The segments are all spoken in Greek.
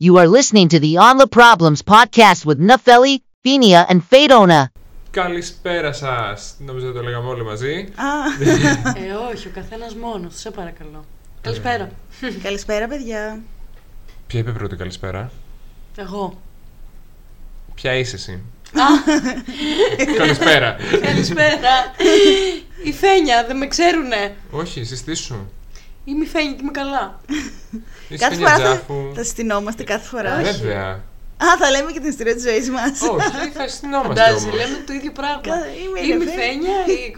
You are listening to the On the Problems podcast with Nafeli, Finia, and Fedona. Καλησπέρα σας. Νομίζω το λέγαμε όλοι μαζί. Α, Ε, όχι, ο καθένας μόνος. Σε παρακαλώ. Καλησπέρα. καλησπέρα παιδιά. Ποια είπε πρώτη καλησπέρα; Εγώ. Ποια είσαι εσύ; καλησπέρα. Καλησπέρα. Η Φένια, δεν με ξέρουνε; Όχι, συστήσου. Είμαι η Φένια και είμαι καλά. Είσαι Κάθε μια φορά θα, τζάφου. θα συστηνόμαστε κάθε φορά. Όχι. Βέβαια. Α, θα λέμε και την ιστορία της ζωής μας. Όχι, θα συστηνόμαστε Φαντάζεσαι, όμως. λέμε το ίδιο πράγμα. Κα- είμαι η Είμαι η Φένια. Φένια, η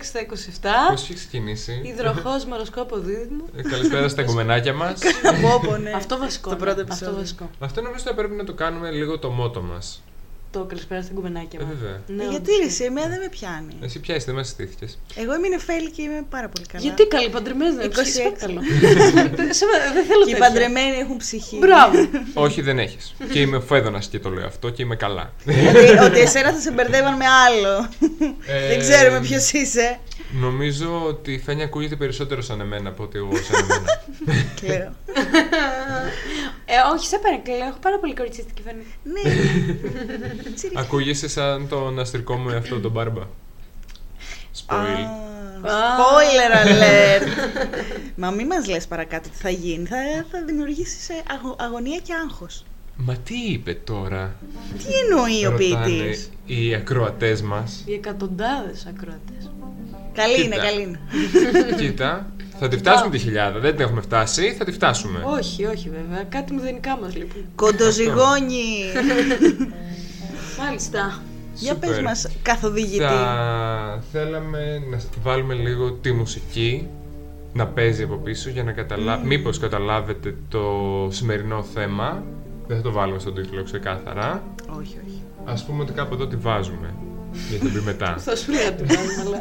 26 στα 27. Πώς έχεις ξεκινήσει. Υδροχός μοροσκόπο δίδυμο. Ε, Καλησπέρα στα κομμενάκια μας. Πόπο, ναι. Αυτό βασικό. Το ναι. πρώτο Αυτό επεισόδιο. βασικό. Αυτό νομίζω θα πρέπει να το κάνουμε λίγο το μότο μας. Το καλησπέρα στην κουμπενάκια Ε, μου. βέβαια. Ναι, Γιατί όντως. ρε, εσύ, εμένα δεν με πιάνει. Εσύ ποια είσαι, δεν μα συστήθηκε. Εγώ είμαι η Νεφέλη και είμαι πάρα πολύ καλά. Γιατί καλή παντρεμένη δεν 26. είναι καλό. Δεν θέλω Και οι τέτοια. παντρεμένοι έχουν ψυχή. Μπράβο. Όχι, δεν έχεις. και είμαι ο Φέδωνας και το λέω αυτό και είμαι καλά. ότι, ότι εσένα θα σε μπερδεύαν με άλλο. Ε, δεν ξέρουμε ποιος είσαι. Νομίζω ότι η Φένια ακούγεται περισσότερο σαν εμένα από ότι εγώ σαν εμένα. Κλαίω. Ε, όχι, σε παρακαλώ. Έχω πάρα πολύ κοριτσίστικη φωνή. ναι. Τσιρι. Ακούγεσαι σαν τον αστρικό μου εαυτό, τον Μπάρμπα. Spoil. Α, Spoiler alert! Μα μη μας λες παρακάτω τι θα γίνει. Θα, θα δημιουργήσεις ε, αγω- αγωνία και άγχος. Μα τι είπε τώρα, Τι εννοεί ο ρωτάνε ποιητής; οι ακροατές μας. Οι εκατοντάδες ακροατές. Καλή είναι, Κοίτα. καλή είναι. Κοίτα, θα τη φτάσουμε τη χιλιάδα, δεν την έχουμε φτάσει, θα τη φτάσουμε. όχι, όχι βέβαια. Κάτι μηδενικά μας λείπουν. Κοντοζυγόνι. Μάλιστα. Για Σούπερ. πες μας καθοδηγητή. Θα θέλαμε να βάλουμε λίγο τη μουσική να παίζει από πίσω για να καταλάβει. Μήπως καταλάβετε το σημερινό θέμα. Δεν θα το βάλουμε στον τίτλο ξεκάθαρα. Όχι, όχι. Ας πούμε ότι κάπου εδώ τη βάζουμε. Για να το πει μετά. Θα σου λέγα τι βάζουμε, αλλά.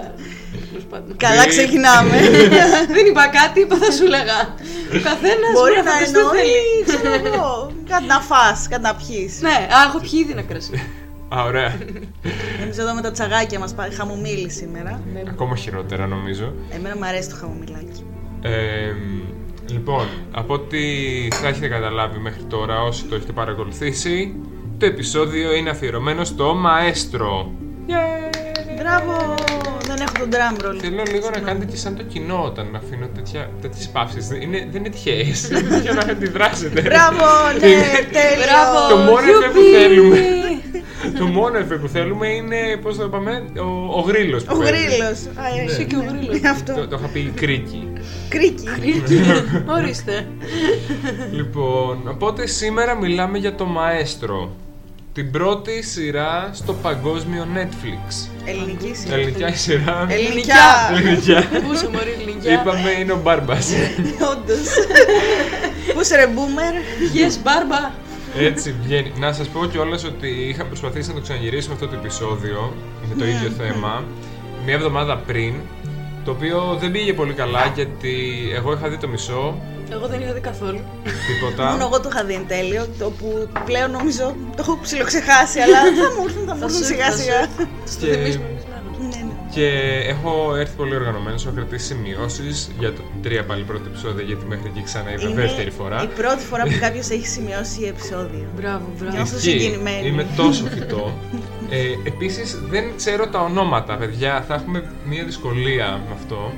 τέλος πάντων. Καλά Μπει- ξεκινάμε. Δεν είπα κάτι, είπα θα σου λέγα. Ο καθένας Μπορεί να φανταστεί τι εννοεί, θέλει. ξέρω εγώ, κάτι να φας, κάτι να πιείς. Ναι, α, έχω πιει ήδη ένα κρασί. Α, ωραία. Εμείς εδώ με τα τσαγάκια μας πάει χαμομήλι σήμερα. Ακόμα χειρότερα νομίζω. Εμένα μου αρέσει το χαμομηλάκι. Ε, λοιπόν, από ό,τι θα έχετε καταλάβει μέχρι τώρα όσοι το έχετε παρακολουθήσει, το επεισόδιο είναι αφιερωμένο στο μαέστρο. Μπράβο! Δεν έχω τον drum roll. Θέλω λίγο να κάνετε και σαν το κοινό όταν αφήνω τέτοια, τέτοιες παύσεις. Δεν είναι, δεν είναι τυχαίες, για να αντιδράσετε. Μπράβο, ναι, τέλειο. Μπράβο! Το μόνο εφέ που γιουπί! θέλουμε. το μόνο εφέ που θέλουμε είναι, πώς θα το πάμε, ο, ο γρίλος που Ο παίζει. γρίλος. Α, ε, Εσύ και ο γρίλος. Αυτό. Το, το είχα πει κρίκι. Κρίκι. Ορίστε. Λοιπόν, οπότε σήμερα μιλάμε για το Μαέστρο. Την πρώτη σειρά στο παγκόσμιο Netflix. Ελληνική σειρά. Ελληνικά σειρά. Ελληνικά. Ελληνικά. Πού είσαι μωρή ελληνικά. Είπαμε είναι ο Μπάρμπας. Όντως. Πού είσαι ρε boomer. Yes, μπάρμπα. Έτσι βγαίνει. Να σας πω κιόλας ότι είχα προσπαθήσει να το ξαναγυρίσουμε αυτό το επεισόδιο με το ίδιο θέμα μία εβδομάδα πριν. Το οποίο δεν πήγε πολύ καλά γιατί εγώ είχα δει το μισό, Εγώ δεν είχα δει καθόλου. τίποτα. Μόνο εγώ το είχα δει εν τέλειο, το που πλέον νομίζω το έχω ψιλοξεχάσει, αλλά θα μου έρθουν, θα μου Θα έρθουν σου- σιγά θα σου- σιγά. Θα το Και- θυμίσουμε εμείς να Ναι, ναι. Και έχω έρθει πολύ οργανωμένος, έχω κρατήσει σημειώσεις για το τρία πάλι πρώτο επεισόδιο γιατί μέχρι εκεί ξανά είδα Είναι δεύτερη φορά. η πρώτη φορά που κάποιος έχει σημειώσει επεισόδιο. Μπράβο, μπράβο. Νιώθω Ισχύει. συγκινημένη. Είμαι τόσο φυτό. Ε, Επίσης δεν ξέρω τα ονόματα, παιδιά. Θα έχουμε μια δυσκολία με αυτό.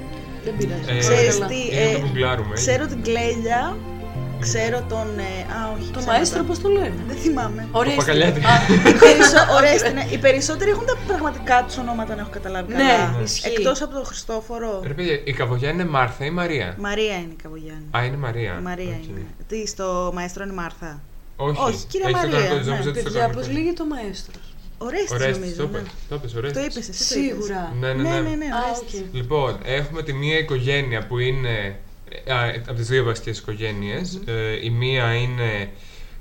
Δεν πειράζει. Ε, Ξέρεις Καλά. τι, είναι να ε, το γκουγκλάρουμε. ξέρω την Κλέλια, ξέρω τον... ε, α, όχι. Το ψέματα. μαέστρο πώς το λένε; Δεν θυμάμαι. Ωραία. Παπακαλιάτη. Οι, περισσο... Ορέστη, ναι. Οι περισσότεροι έχουν τα πραγματικά τους ονόματα, να έχω καταλάβει Ναι, καλά. ισχύει. Εκτός από τον Χριστόφορο. Ρε παιδιά, η Καβογιάννη είναι Μάρθα ή Μαρία; Μαρία είναι η Καβογιάννη. Α, είναι Μαρία. Η Μαρία Οκ. είναι. Τι, στο μαέστρο είναι Μάρθα; Όχι, Όχι, κυρία Έχεις το Μαρία, κανονικό, ναι. νόμιζα ότι στο Παιδιά, πώς κανονικό. λέγεται το μαέστρο; Ορέστη Ορέστης, νομίζω. το ναι. είπες, το είπες, Το Ορέστης. είπες, εσύ το είπες. Σίγουρα. Ναι, ναι, Ναι, ναι. ναι, ναι, Α, Ορέστης. οκ. Λοιπόν, έχουμε τη μία οικογένεια που είναι ε, α, από τις δύο βασικές οικογένειες. Ε, η μία είναι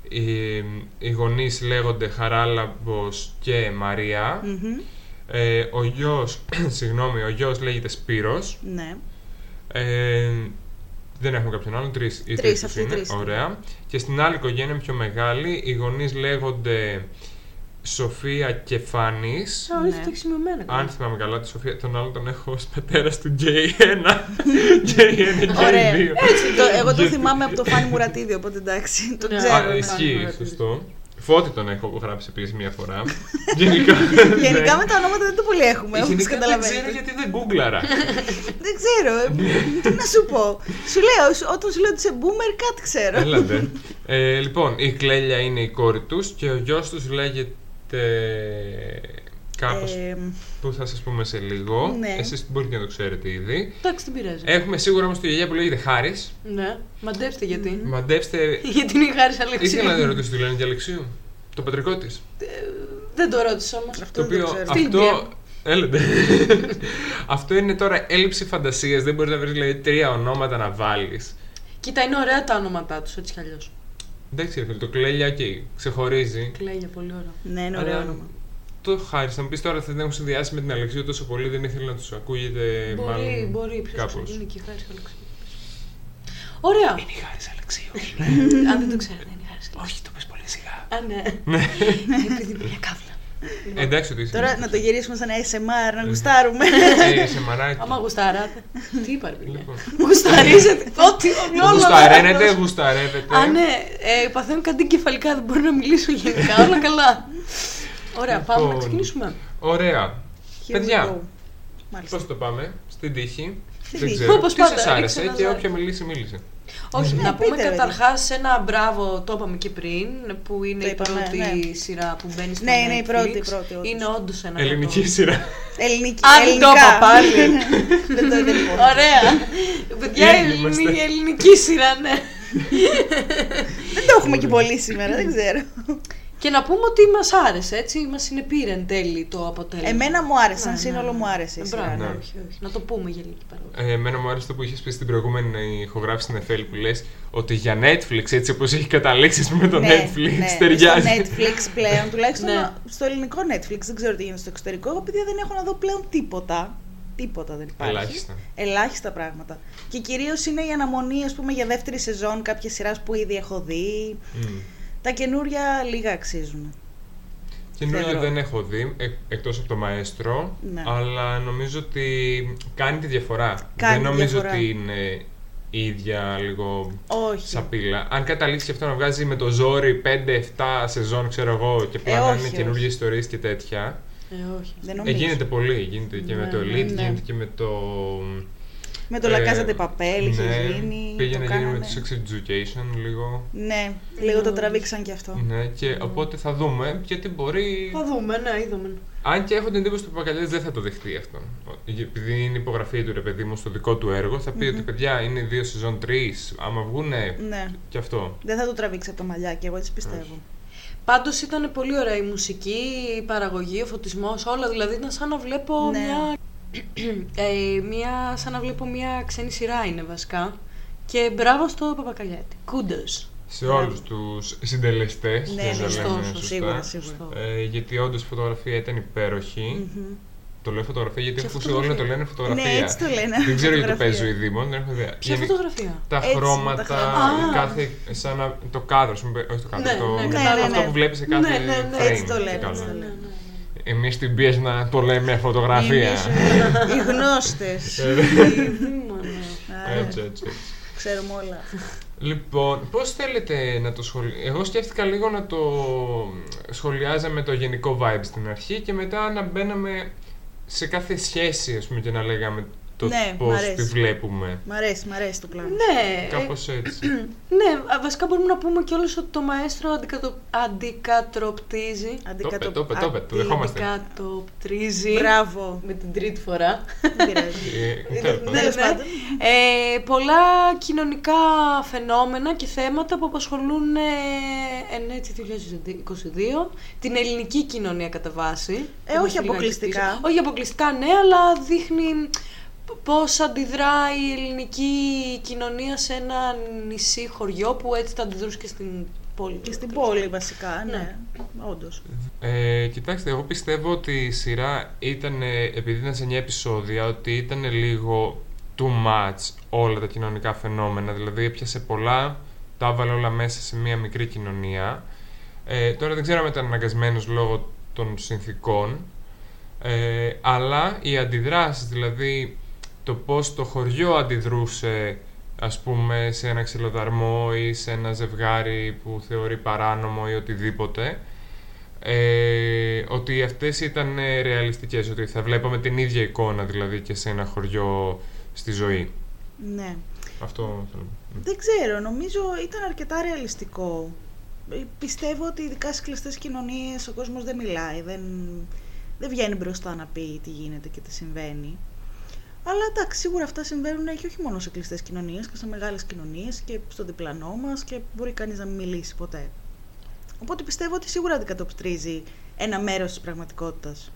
οι, οι γονείς λέγονται Χαράλαμπος και Μαρία. Μμμ, Ε, ο γιος, συγγνώμη, ο γιος λέγεται Σπύρος. Ναι. Ε, δεν έχουμε κάποιον άλλον, τρεις, οι Τρεις, τρεις τους αυτοί οι είναι, τρεις. ωραία. Και στην άλλη οικογένεια πιο μεγάλη, οι γονείς λέγονται Σοφία και Φάνης. Α, Ναι. όχι, το έχει σημειωμένα. Αν θυμάμαι καλά, τη Σοφία, τον άλλον τον έχω ως πατέρας του J1. J1 και Ωραία. J2. Το, εγώ το θυμάμαι από το Φάνη Μουρατίδη, οπότε εντάξει, το Ναι. ξέρω. Α, Ξέρω, ισχύει, Φάνη σωστό. Φώτη τον έχω γράψει επίσης μία φορά. Γενικά. Γενικά ναι. με τα ονόματα δεν το πολύ έχουμε, όπως Γενικά δεν καταλαβαίνετε. ξέρω γιατί δεν γκούγκλαρα. Δεν ξέρω, ε, τι να σου πω. Σου λέω, σου- όταν σου λέω ότι είσαι boomer, κάτι ξέρω. Έλατε. Ε, λοιπόν, η Κλέλια είναι η κόρη τους και ο γιος τους λέγεται κάπως Ε, που θα σας πούμε σε λίγο. ναι. Εσείς μπορείτε να το ξέρετε ήδη. Εντάξει, δεν πειράζει. Έχουμε σίγουρα όμως τη γιαγιά που λέγεται Χάρης. Ναι, μαντέψτε γιατί. Μαντέψτε, Γιατί είναι η Χάρις Αλεξίου. ήθελα να ρωτήσω τη λένε για Αλεξίου. Το πατρικό της. Δεν το ρώτησα όμως. Αυτό Το δεν το οποίο ξέρω. Στην αυτό. Έλατε. αυτό είναι τώρα έλλειψη φαντασίας. Δεν μπορεί να βρεις δηλαδή τρία ονόματα να βάλεις. Κοίτα, είναι ωραία τα ονόματά τους έτσι κι αλλιώς. Εντάξει, ρε φίλε, το Κλέλια, οκ, ξεχωρίζει. Κλέλια, πολύ ωραίο. Ναι, είναι ωραίο Αλλά όνομα. Το Χάρη, θα μου πεις τώρα θα την έχουν συνδυάσει με την Αλεξίου τόσο πολύ, δεν ήθελε να τους ακούγεται μπορεί, μάλλον. μπορεί. Ποιο κάπως. είναι και η χάρης Αλεξίου. Ωραία. η χάρης Αλεξίου. Αν δεν το ξέρετε, είναι η χάρης Αλεξίου. Όχι, το πες πολύ σιγά. Α, ναι. Επειδή είναι μια καύλα. Ε, εντάξει, ότι είσαι. Τώρα να το γυρίσουμε σαν ASMR, να γουστάρουμε. Ε, σε μαράκι. Άμα γουσταράτε. Τι είπα, ρε παιδιά; Λοιπόν. Γουσταρίζετε. Ό,τι όλα. Γουσταρένετε, λάθος. γουσταρεύετε. Α, ναι. Ε, παθαίνω κάτι κεφαλικά, δεν μπορώ να μιλήσω γενικά. Όλα καλά. Ωραία, πάμε να Λοιπόν. ξεκινήσουμε. Ωραία. Here we Παιδιά, go. Μάλιστα. πώς το πάμε, στην τύχη. Στην Δεν τύχη. ξέρω. Όπως Τι πάντα, σας άρεσε ρίξε ένα και ζάρι. όποια μιλήσει, μίλησε. Όχι, Ναι, να πούμε πείτε, ρε, καταρχά ένα μπράβο, το είπαμε και πριν, που είναι Το η είπαμε, πρώτη ναι. σειρά που μπαίνει στο Ναι, είναι η Netflix. πρώτη, η πρώτη, όντως. Είναι όντως ένα Ελληνική κατώ. σειρά. Ελληνική. Α, δεν το ελληνικά. είπα πάλι. Δεν το δεν λοιπόν. Ωραία. Παιδιά, Ήδη η είμαστε. ελληνική, η ελληνική σειρά, ναι. Δεν το έχουμε και πολύ σήμερα, δεν ξέρω. Και να πούμε ότι μας άρεσε, έτσι. Μας συνεπήρε εν τέλει το αποτέλεσμα. Εμένα μου άρεσε, σαν Ναι, σύνολο ναι, μου ναι. άρεσε η Ε, σειρά. Μπράβο, ναι. όχι, όχι. Να το πούμε για λίγη παρόλο. Ε, εμένα μου άρεσε το που είχες πει στην προηγούμενη ηχογράφηση στην Εφέλη που λες ότι για Netflix, έτσι όπως έχει καταλήξει ας πούμε, με το Ναι, Netflix, ναι. ταιριάζει. Στο Netflix πλέον, τουλάχιστον Ναι. στο ελληνικό Netflix, δεν ξέρω τι γίνεται στο εξωτερικό. Εγώ παιδιά δεν έχω να δω πλέον τίποτα. Τίποτα δεν υπάρχει. Ελάχιστα. Ελάχιστα πράγματα. Και κυρίως είναι η αναμονή, ας πούμε, για δεύτερη σεζόν κάποια σειράς που ήδη έχω δει. Μμ. Τα καινούρια λίγα αξίζουν. Καινούριο Θεωρώ. δεν έχω δει, ε, εκτός από το Μαέστρο, Ναι. αλλά νομίζω ότι κάνει τη διαφορά. Κάνει δεν τη νομίζω διαφορά. ότι είναι η ίδια λίγο Όχι. σαπίλα. Αν καταλήξει αυτό να βγάζει με το ζόρι 5-7 σεζόν, ξέρω εγώ, και απλά να όχι, είναι όχι. καινούργιες ιστορίες και τέτοια. Ε, όχι. Δεν Ε, νομίζω. γίνεται πολύ. Γίνεται και με Ναι, το ναι, Elite, ναι. γίνεται και με το. Με το ε, La Casa de Papel είχε ναι, γίνει. Πήγε το να γίνει με κάνανε. το Sex Education λίγο. Ναι, λίγο το Ναι. τραβήξαν και αυτό. Ναι, και οπότε θα δούμε γιατί μπορεί. Θα δούμε, ναι, είδαμε. Αν και έχω την εντύπωση ότι ο Παπακαλιάς δεν θα το δεχτεί αυτό. Επειδή είναι υπογραφή του ρε παιδί μου στο δικό του έργο, θα πει ότι παιδιά είναι δύο σεζόν τρεις. Άμα βγουνε. Ναι. και αυτό. Δεν θα το τραβήξει από τα μαλλιά και εγώ έτσι πιστεύω. Πάντως ήταν πολύ ωραία η μουσική, η παραγωγή, ο φωτισμός, όλα. Δηλαδή ήταν σαν να βλέπω Ναι. μια, ε, μια... σαν να βλέπω μια ξένη σειρά είναι βασικά. Και μπράβο στο Παπακαλιάτη. Kudos. Σε Μπράβο. όλους τους συντελεστές. Ναι, σωστό, σωστό, Σίγουρα, σίγουρα. Ε, γιατί όντως η φωτογραφία ήταν υπέροχη. Μμμ. Το λέω φωτογραφία γιατί Και έχουν ακούσει όλοι να το φωτογραφία. λένε φωτογραφία. Ναι, έτσι το λένε. Δεν ξέρω γιατί το φωτογραφία. παίζει ο Ιδήμων, δεν έχω ιδέα. Ποια Γενι- φωτογραφία. Τα Έτσι, χρώματα, τα χρώματα. Α. κάθε, σαν να, το κάδρο, ας πούμε, όχι το κάδρο, Ναι, το, ναι, κατάλαβα. αυτό Ναι, που ναι. βλέπεις σε κάθε Ναι, ναι, ναι. frame. Έτσι το λένε, καλά. έτσι το Ναι, λένε. ναι, ναι. Εμείς την πίεση να το λέμε φωτογραφία. Εμείς, Οι γνώστες. Δήμονα. Α, έτσι, έτσι. Ξέρουμε όλα. Λοιπόν, πώς θέλετε να το σχολιάσετε. Εγώ σκέφτηκα λίγο να το σχολιάζαμε το γενικό vibe στην αρχή και μετά να μπαίναμε σε κάθε σχέση, ας πούμε, και να λέγαμε το Ναι, μ' πώς αρέσει. τη βλέπουμε. Μ' αρέσει, μ' αρέσει το πλάνο. Ναι, ε, Κάπως έτσι. ναι, α, βασικά μπορούμε να πούμε κιόλας ότι το μαέστρο αντικατο... αντικατροπτίζει. Το πε, το πε, το πε, το δεχόμαστε. Αντικατοπτρίζει. Μπράβο. Με την τρίτη φορά. Δεν πειράζει. Ε, τέλος πάντων. Τέλος ναι. πάντων. Ε, πολλά κοινωνικά φαινόμενα και θέματα που απασχολούν ε, εν έτσι 2022 την ελληνική κοινωνία κατά βάση. Ε, Που όχι μας αποκλειστικά. πίσω. Όχι αποκλειστικά, ναι, αλλά δείχνει πώς αντιδρά η ελληνική κοινωνία σε ένα νησί χωριό που έτσι θα αντιδρούσε και στην πόλη. Και στην πόλη βασικά, ναι. Ναι. Όντως. Ε, κοιτάξτε, εγώ πιστεύω ότι η σειρά ήταν, ε, επειδή ήταν σε 9 επεισόδια, ότι ήταν λίγο too much όλα τα κοινωνικά φαινόμενα. Δηλαδή έπιασε πολλά, τα έβαλε όλα μέσα σε μία μικρή κοινωνία. Ε, τώρα δεν ξέρω αν ήταν αναγκασμένος λόγω των συνθήκων, ε, αλλά οι αντιδράσεις, δηλαδή το πώς το χωριό αντιδρούσε ας πούμε σε ένα ξυλοδαρμό ή σε ένα ζευγάρι που θεωρεί παράνομο ή οτιδήποτε ε, ότι αυτές ήταν ε, ρεαλιστικές, ότι θα βλέπαμε την ίδια εικόνα δηλαδή και σε ένα χωριό στη ζωή. Ναι. Αυτό θέλω. Δεν ξέρω, νομίζω ήταν αρκετά ρεαλιστικό. Ε, Πιστεύω ότι ειδικά στις κλειστές κοινωνίες ο κόσμος δεν μιλάει, δεν, δεν βγαίνει μπροστά να πει τι γίνεται και τι συμβαίνει. Αλλά εντάξει, σίγουρα αυτά συμβαίνουν και όχι μόνο σε κλειστές κοινωνίες και σε μεγάλες κοινωνίες και στο διπλανό μας και μπορεί κανείς να μην μιλήσει ποτέ. Οπότε πιστεύω ότι σίγουρα αντικατοπτρίζει ένα μέρος της πραγματικότητας.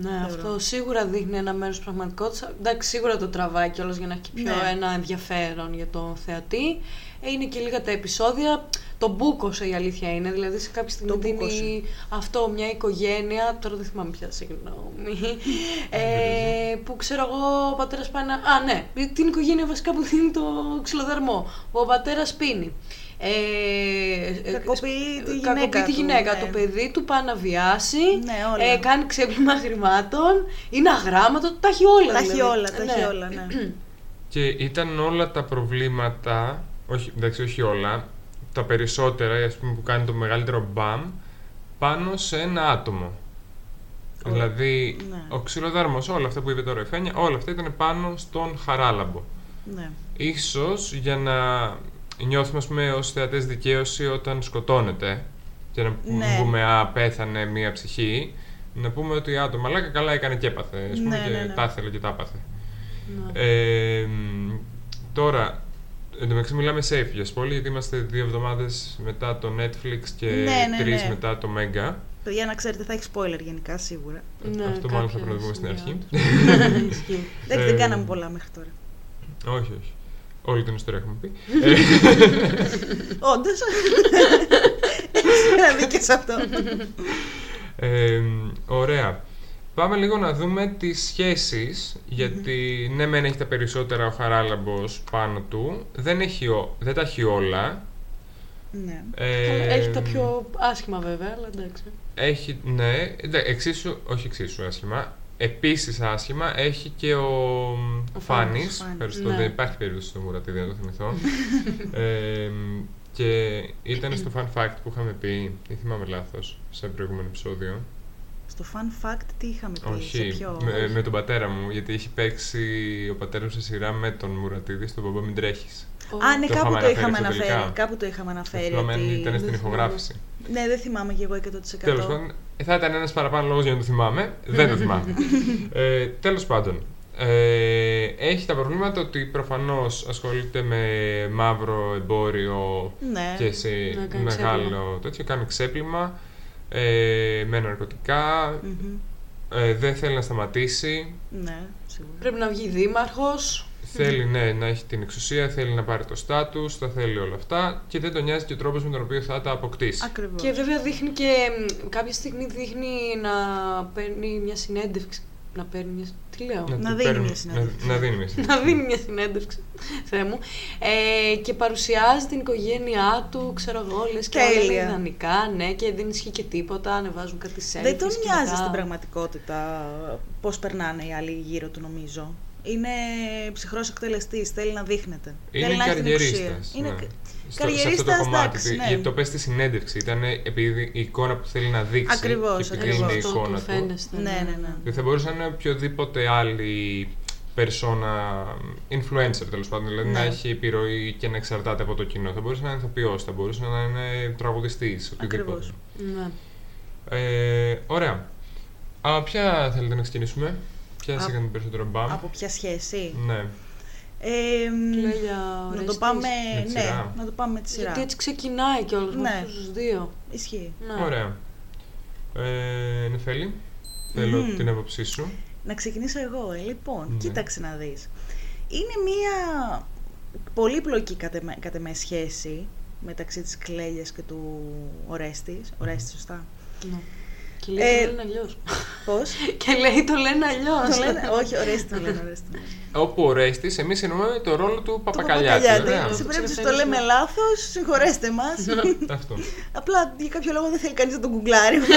Ναι, Θεωρώ. αυτό σίγουρα δείχνει ένα μέρος πραγματικότητας. Εντάξει, σίγουρα το τραβάει κιόλας για να έχει και πιο Ναι. ένα ενδιαφέρον για τον θεατή. Ε, Είναι και λίγα τα επεισόδια. Το μπούκωσε η αλήθεια είναι. Δηλαδή σε κάποια στιγμή Το δίνει μπούκωσε. αυτό μια οικογένεια. Τώρα δεν θυμάμαι πια, συγγνώμη. ε, που ξέρω εγώ, ο πατέρας πάει να. Α, ναι, την οικογένεια βασικά που δίνει το ξυλοδαρμό. Που ο πατέρας πίνει. Ε, ε, Κακοποιεί τη κακοποιεί γυναίκα τη του, γυναίκα. ναι. Το παιδί του πάει να βιάσει. Ναι, όλα. Ε, κάνει ξέπλυμα χρημάτων. Είναι αγράμματο. Τα έχει όλα. Τα έχει δηλαδή. όλα, τα έχει όλα, ναι. Και ήταν όλα τα προβλήματα, όχι, εντάξει, όχι όλα, τα περισσότερα, ας πούμε, που κάνει το μεγαλύτερο μπαμ, πάνω σε ένα άτομο. Όλα. Δηλαδή, Ναι. ο ξυλοδάρμος, όλα αυτά που είπε τώρα η Φένια, όλα αυτά ήταν πάνω στον Χαράλαμπο. ναι. Ίσως για να νιώθουμε, ας πούμε, ως θεατές δικαίωση όταν σκοτώνεται και να Ναι. πούμε «Α, πέθανε μία ψυχή», να πούμε ότι «Α, το μαλάκα καλά έκανε και έπαθε», ας πούμε, Ναι, και ναι, ναι. τα ήθελε και τα έπαθε. Ναι. Ε, μ, τώρα, εν τω μεταξύ μιλάμε safe για spoiler, γιατί είμαστε δύο εβδομάδες μετά το Netflix και Ναι, ναι, τρεις ναι. μετά το Mega. Παιδιά, να ξέρετε, θα έχει spoiler γενικά σίγουρα. Ναι, Αυτό μάλλον θα κάποια πρέπει να το πούμε στην αρχή. σημεία. Ισχύει. Δεν, Ε, δεν κάναμε πολλά μέχρι τώρα. όχι, όχι. Όλη την ιστορία έχουμε πει. Ε, Όντως. Έχει ένα δίκιο σε αυτό. Ε, μ, ωραία. Πάμε λίγο να δούμε τις σχέσεις, γιατί ναι μεν έχει τα περισσότερα ο Χαράλαμπος πάνω του, δεν, έχει, ο- δεν τα έχει όλα. ναι. Ε, Καλά, Έχει τα πιο άσχημα βέβαια, αλλά εντάξει. Έχει, ναι, εντα- εξίσου, όχι εξίσου άσχημα. Επίσης άσχημα έχει και ο, Ο Φάνης. Φάνης. Ευχαριστώ, Ναι. δεν υπάρχει περίπτωση στο Μουρατίδη να το θυμηθώ. ε, και ήταν στο fun fact που είχαμε πει, ή θυμάμαι λάθος, σε προηγούμενο επεισόδιο. Στο fun fact τι είχαμε πει, όχι, σε ποιο... με, με τον πατέρα μου, γιατί έχει παίξει ο πατέρας μου σε σειρά με τον Μουρατίδη στον Μπαμπά Μην Τρέχεις. Α, ναι, Το κάπου είχαμε το είχαμε αναφέρει αναφέρει. εξωτερικά. Κάπου το είχαμε αναφέρει. θυμάμαι αν ότι- ήταν στην δεν ηχογράφηση. Ναι, δεν θυμάμαι και εγώ 100%. Τέλος πάντων, θα ήταν ένας παραπάνω λόγος για να το θυμάμαι. Δεν το θυμάμαι. ε, Τέλος πάντων, ε, έχει τα προβλήματα ότι προφανώς ασχολείται με μαύρο εμπόριο Ναι. και σε Να κάνει μεγάλο ξέπλυμα. τέτοιο. Κάνει ξέπλυμα ε, με ναρκωτικά. Μμμ. Ε, δεν θέλει να σταματήσει. Ναι, σίγουρα. Πρέπει να βγει δήμαρχος. Θέλει ναι, να έχει την εξουσία, θέλει να πάρει το στάτους, τα θέλει όλα αυτά και δεν τον νοιάζει και ο τρόπος με τον οποίο θα τα αποκτήσει. Ακριβώς. Και βέβαια δείχνει και μ, κάποια στιγμή δείχνει να παίρνει μια συνέντευξη. Να παίρνει μια. Τι λέω; Να του δίνει παίρνουν- μια συνέντευξη. Να, να δίνει μια συνέντευξη. να δίνει μια συνέντευξη, Θεέ μου, ε, και παρουσιάζει την οικογένειά του, ξέρω εγώ, λες και όλα είναι Τέλεια. ιδανικά, ναι, και δεν ισχύει και τίποτα, ανεβάζουν κάτι selfies Δεν τον και νοιάζει μετά- στην πραγματικότητα πώς περνάνε οι άλλοι γύρω του νομίζω. Είναι ψυχρός εκτελεστής, θέλει να δείχνεται. Είναι θέλει να έχει την εξουσία. καριερίστας. Είναι ναι. κα- Στο, σε αυτό το καριερίστας, κομμάτι. εντάξει, του- ναι. Γιατί το πες στη συνέντευξη. Ήταν επειδή η εικόνα που θέλει να δείξει. Ακριβώς, και επειδή ακριβώς. είναι η Αυτό εικόνα του του. φαίνεστε. Ναι, ναι, ναι. Δεν θα μπορούσε να είναι οποιοδήποτε άλλη persona, influencer τέλος πάντων, δηλαδή Ναι. να έχει επιρροή και να εξαρτάται από το κοινό. Θα μπορούσε να είναι ηθοποιός, θα μπορούσε να είναι τραγουδιστής, οτιδήποτε. Ακριβώς. Ναι. Ε, ωραία. Α, ποια θέλετε να ξεκινήσουμε, Ποια Α- σας έκανε περισσότερο μπαμ. Από ποια σχέση; Ναι. Ε, μ, Λέει για να το Ορέστης. πάμε, Με τη ναι, σειρά. να το πάμε με τη σειρά. Γιατί έτσι ξεκινάει κιόλας με Ναι. αυτούς τους δύο. Ισχύει. Ναι. Ωραία. Ε, Νεφέλη, θέλω Μμμ. την άποψή σου. Να ξεκινήσω εγώ. Ε. Λοιπόν, Ναι. κοίταξε να δεις. Είναι μία πολύπλοκη κατ' εμέ- κατ' εμέ σχέση μεταξύ της Κλέλιας και του Ορέστης. Ορέστη, σωστά; Ναι. Και λέει Ε, το λένε αλλιώς. Πώς; Και λέει το λένε αλλιώς. το λένε, όχι, ωραίστε το λένε, ωραίστε το λένε. Όπου ο Ρέστης, εμείς εννοούμε το ρόλο του Το Παπακαλιάτη. Παπακαλιάτη. ωραία. Σε περίπτωση που Ξεκαθαρίζουμε. το λέμε λάθος, συγχωρέστε μας. Αυτό. Απλά για κάποιο λόγο δεν θέλει κανείς να τον γκουγκλάρει. στιγμή.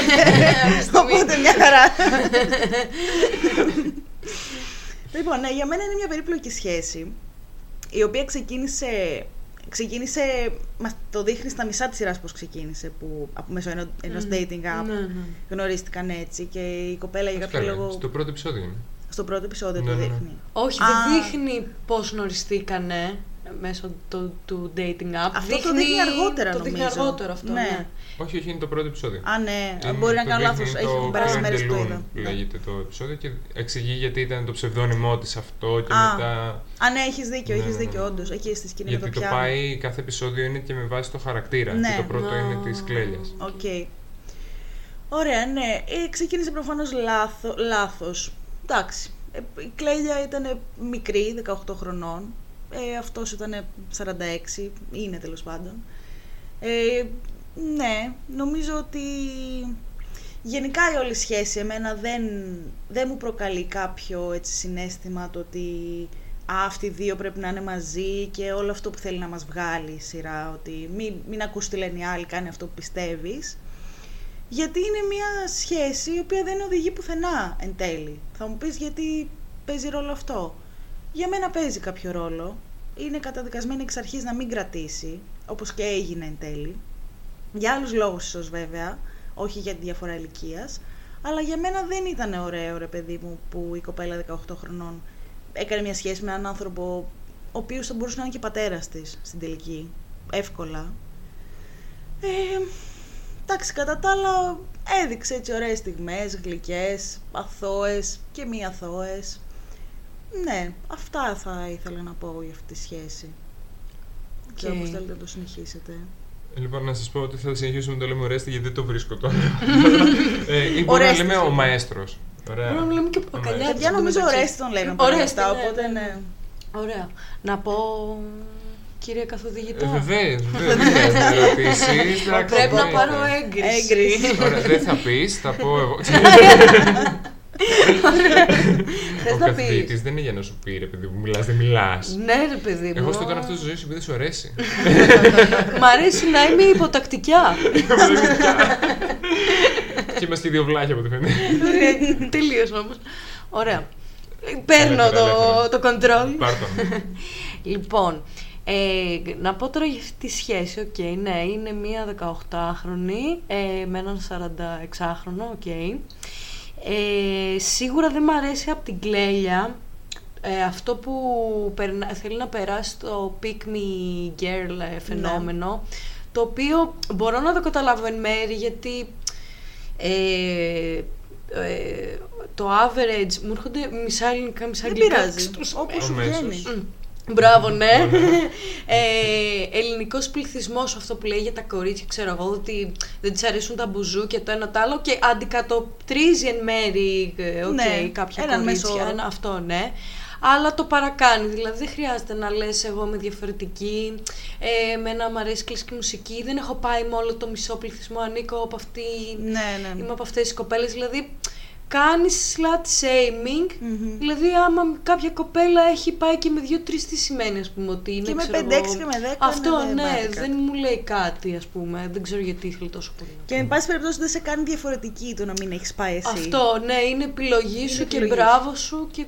Οπότε μια χαρά. λοιπόν, ναι, για μένα είναι μια περίπλοκη σχέση, η οποία ξεκίνησε, ξεκίνησε, μας το δείχνει στα μισά της σειράς πώς ξεκίνησε, που από μέσω ενός, ενός dating app Ναι, ναι. γνωρίστηκαν έτσι και η κοπέλα για Όχι κάποιο καλά, λόγο, Στο πρώτο επεισόδιο είναι. στο πρώτο επεισόδιο Ναι, το ναι, ναι. δείχνει. Όχι, Α. δεν δείχνει πώς γνωριστήκανε μέσω του, του dating app. Αυτό το δείχνει αργότερα, Το δείχνει νομίζω. αργότερα αυτό. Ναι. Ναι. Όχι, όχι, είναι το πρώτο επεισόδιο. Α, ναι, Είναι- μπορεί να το κάνω δείχνει λάθος, το έχει περάσει Fleur μέρες de που το Lune, είδα. Ναι. Λέγεται το επεισόδιο και εξηγεί γιατί ήταν το ψευδώνυμό της αυτό και Α, μετά... Α, ναι, έχεις δίκιο, Ναι, έχεις ναι, ναι. δίκιο, όντως. Εκεί στη σκηνή με Γιατί το το πιάνο. πάει, κάθε επεισόδιο είναι και με βάση το χαρακτήρα. Ναι. Και το πρώτο Α. είναι της Κλέλιας. Οκ. Ωραία, ναι. Ε, ξεκίνησε προφανώς λάθο, λάθος. Εντάξει. Ε, η Κλέλια ήταν μικρή, 18 χρονών. Ε, αυτός ήταν 46, είναι τέλος πάντων. Ε, ναι, νομίζω ότι γενικά η όλη σχέση εμένα δεν, δεν μου προκαλεί κάποιο έτσι, συνέστημα το ότι «Α, αυτοί οι δύο πρέπει να είναι μαζί και όλο αυτό που θέλει να μας βγάλει η σειρά, ότι μην, μην ακούς τι λένε οι άλλοι, κάνει αυτό που πιστεύεις. Γιατί είναι μια σχέση η οποία δεν οδηγεί πουθενά εν τέλει. Θα μου πεις γιατί παίζει ρόλο αυτό. Για μένα παίζει κάποιο ρόλο. Είναι καταδικασμένη εξ αρχής να μην κρατήσει, όπως και έγινε εν τέλει. Για άλλους λόγους ίσως βέβαια, όχι για τη διαφορά ηλικίας. Αλλά για μένα δεν ήταν ωραίο ρε παιδί μου που η κοπέλα 18 χρονών έκανε μια σχέση με έναν άνθρωπο ο οποίος θα μπορούσε να είναι και πατέρας της στην τελική. Εύκολα. Ε, εντάξει, κατά τα άλλα έδειξε έτσι ωραίες στιγμές, γλυκές, αθώες και μη αθώες. Ναι, αυτά θα ήθελα να πω για αυτή τη σχέση. Δεν ξέρω Οκ. πώς θέλετε να το συνεχίσετε. Λοιπόν, να σας πω ότι θα συνεχίσουμε να το λέμε Ορέστη γιατί δεν το βρίσκω τώρα. ε, ή μπορεί να Ορέστης λέμε ο είναι. Μαέστρος. Ωραία. Μπορούμε να λέμε και Ο Παπακαλιάτη. Μαέστρος. Παιδιά, νομίζω Ορέστη τον λέγανε Ορέστη, αυτά, ναι, οπότε ναι, ναι. ναι. Ωραία. Να πω, κυρία καθοδηγητά. Ε, Βεβαίως, βεβαίως. Δεν χρειάζεται ερωτήσει. Πρέπει να πάρω έγκριση. Έγκριση. Ωραία, δεν θα πεις, θα πω εγώ. Θες Ο να καθηγητή πεις; δεν είναι για να σου πει ρε παιδί μου, μιλάς, δεν μιλάς. Ναι, ρε παιδί μου. Εγώ στο κάνω αυτός στη ζωή σου επειδή δεν σου αρέσει. Μ' αρέσει να είμαι υποτακτικιά. και είμαστε και δύο βλάχια από ό,τι φαίνεται. Τελείως όμως. Ωραία. Παίρνω Ελεύθερα, το, το control. Πάρ' τον. Λοιπόν, ε, να πω τώρα για αυτή τη σχέση, οκ, ναι, είναι μία 18χρονη ε, με έναν 46χρονο, οκ. Ε, σίγουρα δεν μ' αρέσει από την Κλέλια ε, αυτό που περνα- θέλει να περάσει το pick me girl ε, φαινόμενο, το οποίο μπορώ να το καταλάβω εν μέρει γιατί ε, ε, το average μου έρχονται μισά ελληνικά, μισά Δεν αγγλικά. πειράζει. Όπου σου Αμέσως. βγαίνει. Μμ. Μπράβο, ναι. ε, Ελληνικός πληθυσμός, αυτό που λέει για τα κορίτσια, ξέρω εγώ, ότι δεν της αρέσουν τα μπουζούκια το ένα το άλλο και αντικατοπτρίζει εν μέρει ε, οκ, Ναι, κάποια έναν μέσο κορίτσια. όρο. Ένα, αυτό, ναι. Αλλά το παρακάνει, δηλαδή δεν χρειάζεται να λες εγώ είμαι διαφορετική, ε, εμένα μου αρέσει κλασική μουσική, δεν έχω πάει με όλο το μισό πληθυσμό, ανήκω από αυτή, Ναι, ναι. είμαι από αυτές τις κοπέλες, δηλαδή κάνεις slut shaming, Μμμ. δηλαδή άμα κάποια κοπέλα έχει πάει και με δύο-τρεις τι σημαίνει ας πούμε ότι είναι Και με ξέρω 5-6 εγώ, και με 10, Αυτό ναι, δεν ναι, πάει κάτι. δεν μου λέει κάτι ας πούμε, δεν ξέρω γιατί ήθελε τόσο πολύ. Και εν πάση περιπτώσει δεν σε κάνει διαφορετική το να μην έχεις πάει εσύ. Αυτό ναι, είναι επιλογή Είναι σου και επιλογή μπράβο σου και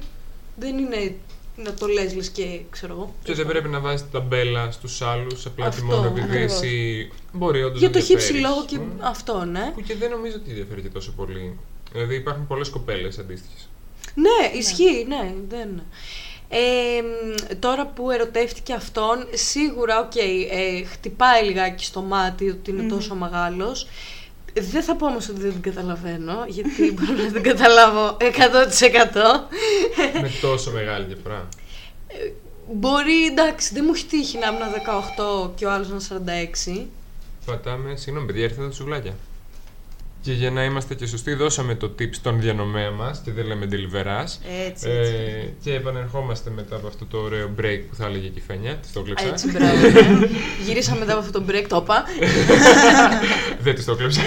δεν είναι να το λες λες και ξέρω εγώ. Και δεν πρέπει να βάζεις ταμπέλα στους άλλους απλά και Αυτό, μόνο επειδή ακριβώς. εσύ μπορεί όντως Για το χύψη λόγο και Μμ. αυτό ναι. Που και δεν νομίζω ότι διαφέρει και τόσο πολύ. Δηλαδή υπάρχουν πολλές κοπέλες αντίστοιχες. Ναι, ισχύει, ναι, δεν. Ε, μ, τώρα που ερωτεύτηκε αυτόν, σίγουρα, οκ, ε, χτυπάει λιγάκι στο μάτι ότι είναι τόσο μεγάλος. Δεν θα πω όμως ότι δεν την καταλαβαίνω, γιατί μπορώ να την καταλάβω 100%. με τόσο μεγάλη διαφορά. Μπορεί, εντάξει, δεν μου έχει τύχει να ήμουν 18 και ο άλλος να 46. Πατάμε, συγγνώμη, παιδιά, ήρθανε τα σουβλάκια. Και για να είμαστε και σωστοί, δώσαμε το tip στον διανομέα μας και δεν λέμε ντελιβεράς. Έτσι, έτσι. Ε, και επανερχόμαστε μετά από αυτό το ωραίο break που θα έλεγε και η Φένια. Της το κλέψα. Έτσι, μπράβο. ναι. Γυρίσαμε μετά από αυτό το break, το είπα. Δεν της το κλέψα.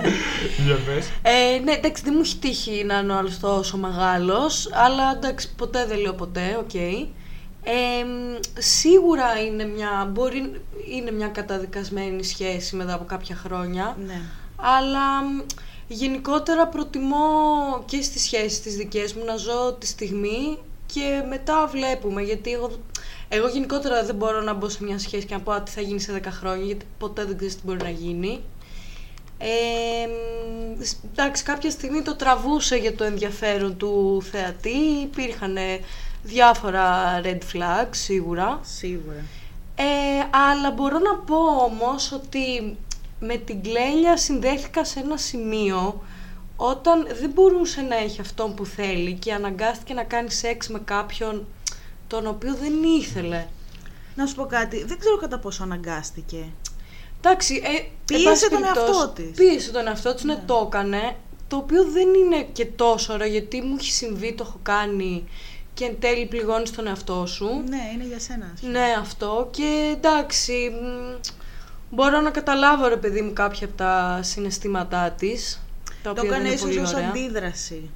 Για πες. Ε, ναι, εντάξει, δεν μου έχει τύχει να είναι ο άλλος τόσο μεγάλος, αλλά εντάξει, ποτέ δεν λέω ποτέ, οκ. Ε, μ, σίγουρα είναι μια, μπορεί, είναι μια καταδικασμένη σχέση μετά από κάποια χρόνια, Ναι. Αλλά μ, γενικότερα προτιμώ και στις σχέσεις τις δικές μου να ζω τη στιγμή και μετά βλέπουμε, γιατί εγώ, εγώ γενικότερα δεν μπορώ να μπω σε μια σχέση και να πω «Α, τι θα γίνει σε 10 χρόνια, γιατί ποτέ δεν ξέρεις τι μπορεί να γίνει. Ε, μ, σ- εντάξει, κάποια στιγμή το τραβούσε για το ενδιαφέρον του θεατή, υπήρχαν διάφορα red flags σίγουρα. Σίγουρα. Ε, αλλά μπορώ να πω όμως ότι με την Κλέλια συνδέθηκα σε ένα σημείο όταν δεν μπορούσε να έχει αυτόν που θέλει και αναγκάστηκε να κάνει σεξ με κάποιον τον οποίο δεν ήθελε. Να σου πω κάτι, δεν ξέρω κατά πόσο αναγκάστηκε. Εντάξει, ε, Πίεσε εν πάση τον περιπτώσει, εαυτό της. Πίεσε τον εαυτό της, ναι, το έκανε. Το οποίο δεν είναι και τόσο ωραίο γιατί μου έχει συμβεί, το έχω κάνει και εν τέλει πληγώνεις τον εαυτό σου. Ναι, είναι για σένα. ας πούμε. Ναι, αυτό και εντάξει, μ, μπορώ να καταλάβω ρε παιδί μου κάποια από τα συναισθήματά της. Τα Το οποία δεν έκανε είναι ίσως πολύ ως ωραία. αντίδραση.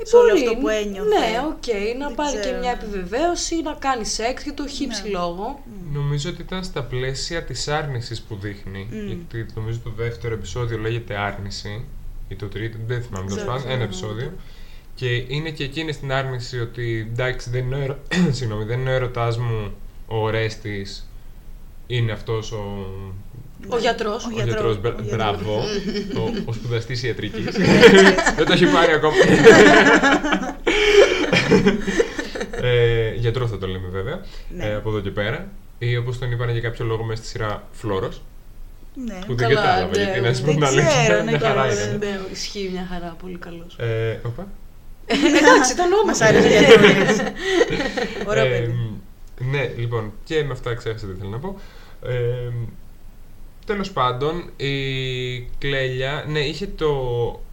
Ε, σε όλο μπορεί, αυτό που ένιωθε. Ναι, οκ, να Δεν πάρει και ξέρω, μια ναι. επιβεβαίωση, να κάνει σεξ για το χι ψι Ναι. λόγο. Νομίζω ότι ήταν στα πλαίσια της άρνησης που δείχνει. Μμ. Γιατί νομίζω το δεύτερο επεισόδιο λέγεται άρνηση. Ή το τρίτο, δεν θυμάμαι τέλος Ξέρω, πάντων, ξέρω, ένα ναι. επεισόδιο. Και είναι και εκείνη στην άρνηση ότι εντάξει, δεν είναι ο, ερω... Συγγνώμη, δεν είναι ο έρωτάς μου ο ορέστης, είναι αυτός ο, Ο γιατρός. Ο ο γιατρός, γιατρός, μπρα- ο γιατρός. μπράβο, ο, ο σπουδαστής ιατρικής. δεν το έχει πάρει ακόμα. ε, γιατρός θα το λέμε βέβαια, Ναι. ε, από εδώ και πέρα. Ή όπως τον είπαν για κάποιο λόγο μέσα στη σειρά Φλόρος. Ναι. Που δεν Καλά, κατάλαβα ναι, γιατί να σου πω δεν την αλήθεια. ξέρω, ναι, Μια χαρά καλά, ήταν. Ναι, ισχύει μια χαρά, πολύ καλός. Ε, οπα. Εντάξει, ήταν όμορφο. Μας άρεσε ο γιατρός. Ωραίο Ε, παιδί. ναι, λοιπόν, και με αυτά ξέχασα τι ήθελα να πω. Ε, τέλος πάντων, η Κλέλια, ναι, είχε το,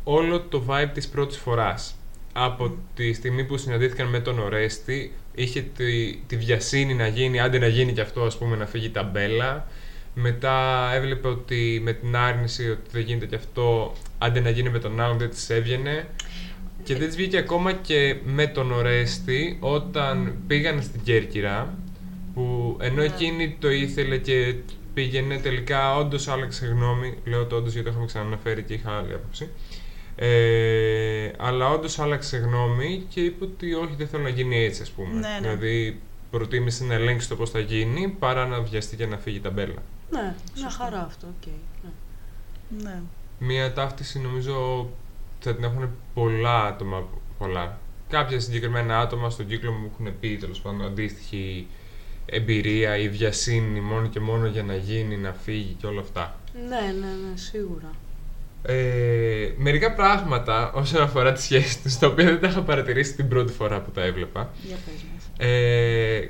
όλο το vibe της πρώτης φοράς. Από τη στιγμή που συναντήθηκαν με τον Ορέστη, είχε τη, τη βιασύνη να γίνει, άντε να γίνει και αυτό, ας πούμε, να φύγει η ταμπέλα. Μετά έβλεπε ότι με την άρνηση ότι δεν γίνεται και αυτό, άντε να γίνει με τον άλλον, δεν της έβγαινε. Και δεν της βγήκε ακόμα και με τον Ορέστη όταν πήγαν στην Κέρκυρα που ενώ Ναι. εκείνη το ήθελε και πήγαινε τελικά όντως άλλαξε γνώμη. Λέω το όντως γιατί το είχαμε ξαναναφέρει και είχα άλλη άποψη. Ε, αλλά όντως άλλαξε γνώμη και είπε ότι όχι, δεν θέλω να γίνει έτσι, ας πούμε. Ναι, ναι. Δηλαδή προτίμησε να ελέγξει το πώς θα γίνει παρά να βιαστεί και να φύγει ταμπέλα. Ναι, μια χαρά αυτό, οκ. ναι. Ναι. Μία ταύτιση νομίζω θα την έχουν πολλά άτομα. Πολλά. Κάποια συγκεκριμένα άτομα στον κύκλο μου έχουν πει τέλος πάντων αντίστοιχη εμπειρία ή βιασύνη μόνο και μόνο για να γίνει, να φύγει και όλα αυτά. Ναι, ναι, ναι, σίγουρα. Ε, μερικά πράγματα όσον αφορά τις σχέσεις τους, τα οποία δεν τα είχα παρατηρήσει την πρώτη φορά που τα έβλεπα. Για πες μας. Ε,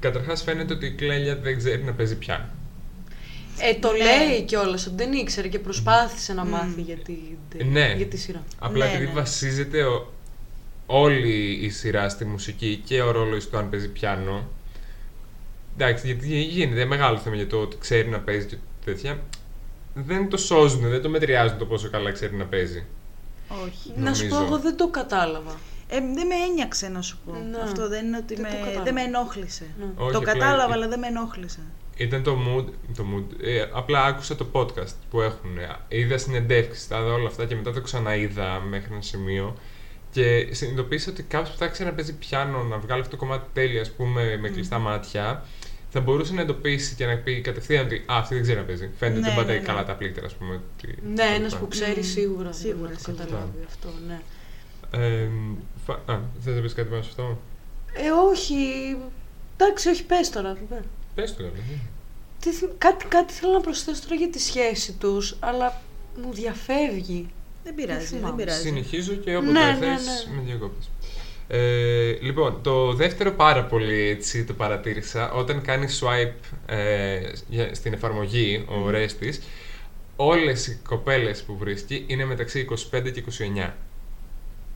καταρχάς φαίνεται ότι η Κλέλια δεν ξέρει να παίζει πιάνο. Ε, το Ναι. λέει κιόλας ότι δεν ήξερε και προσπάθησε να Μμ. μάθει για τη, Ναι. για τη σειρά. Απλά Ναι, επειδή ναι. βασίζεται ο- όλη η σειρά στη μουσική και ο ρόλος του αν παίζει πιάνο. Εντάξει, γιατί γίνεται μεγάλο θέμα για το ότι ξέρει να παίζει και τέτοια. Δεν το σώζουν, δεν το μετριάζουν το πόσο καλά ξέρει να παίζει. Όχι. Να σου πω, Νομίζω. εγώ δεν το κατάλαβα. Ε, δεν με ένιαξε να σου πω. Ναι. Αυτό δεν είναι ότι Δεν το με... κατάλαβα. δεν με ενόχλησε. Ναι. Όχι, το απλά κατάλαβα, ε- αλλά δεν με ενόχλησε. Ήταν το mood. Το mood ε, απλά άκουσα το podcast που έχουν. Είδα συνεντεύξεις, τα είδα όλα αυτά και μετά το ξαναείδα μέχρι ένα σημείο. Και συνειδητοποίησα ότι κάποιος που θα ξέρει να παίζει πιάνο, να βγάλει αυτό το κομμάτι τέλεια, ας πούμε, με κλειστά μάτια, θα μπορούσε να εντοπίσει και να πει κατευθείαν ότι Α, αυτή δεν ξέρει να παίζει. Φαίνεται Ναι, ότι δεν πατάει ναι, ναι. καλά τα πλήκτρα, ας πούμε. ότι- Ναι, τέλος ένας που πάντων. ξέρει Μμ, σίγουρα. σίγουρα, μπορεί να το σίγουρα. καταλάβει αυτό, ναι. Ε, φα- Α, θες να πεις κάτι πάνω σε αυτό; Ε, όχι. Εντάξει, όχι, πες τώρα. ναι. Πες το, καλά. Τι, θυ- κάτι, κάτι θέλω να προσθέσω τώρα για τη σχέση τους, αλλά μου διαφεύγει. Δεν πειράζει, Δεν δεν θυμάμαι. πειράζει. Συνεχίζω και όποτε Ναι, θες ναι, ναι. με διακόπτεις. Ε, λοιπόν, το δεύτερο πάρα πολύ έτσι το παρατήρησα όταν κάνεις swipe ε, για- στην εφαρμογή ο Μμμ. Ορέστης όλες οι κοπέλες που βρίσκει είναι μεταξύ 25 και 29.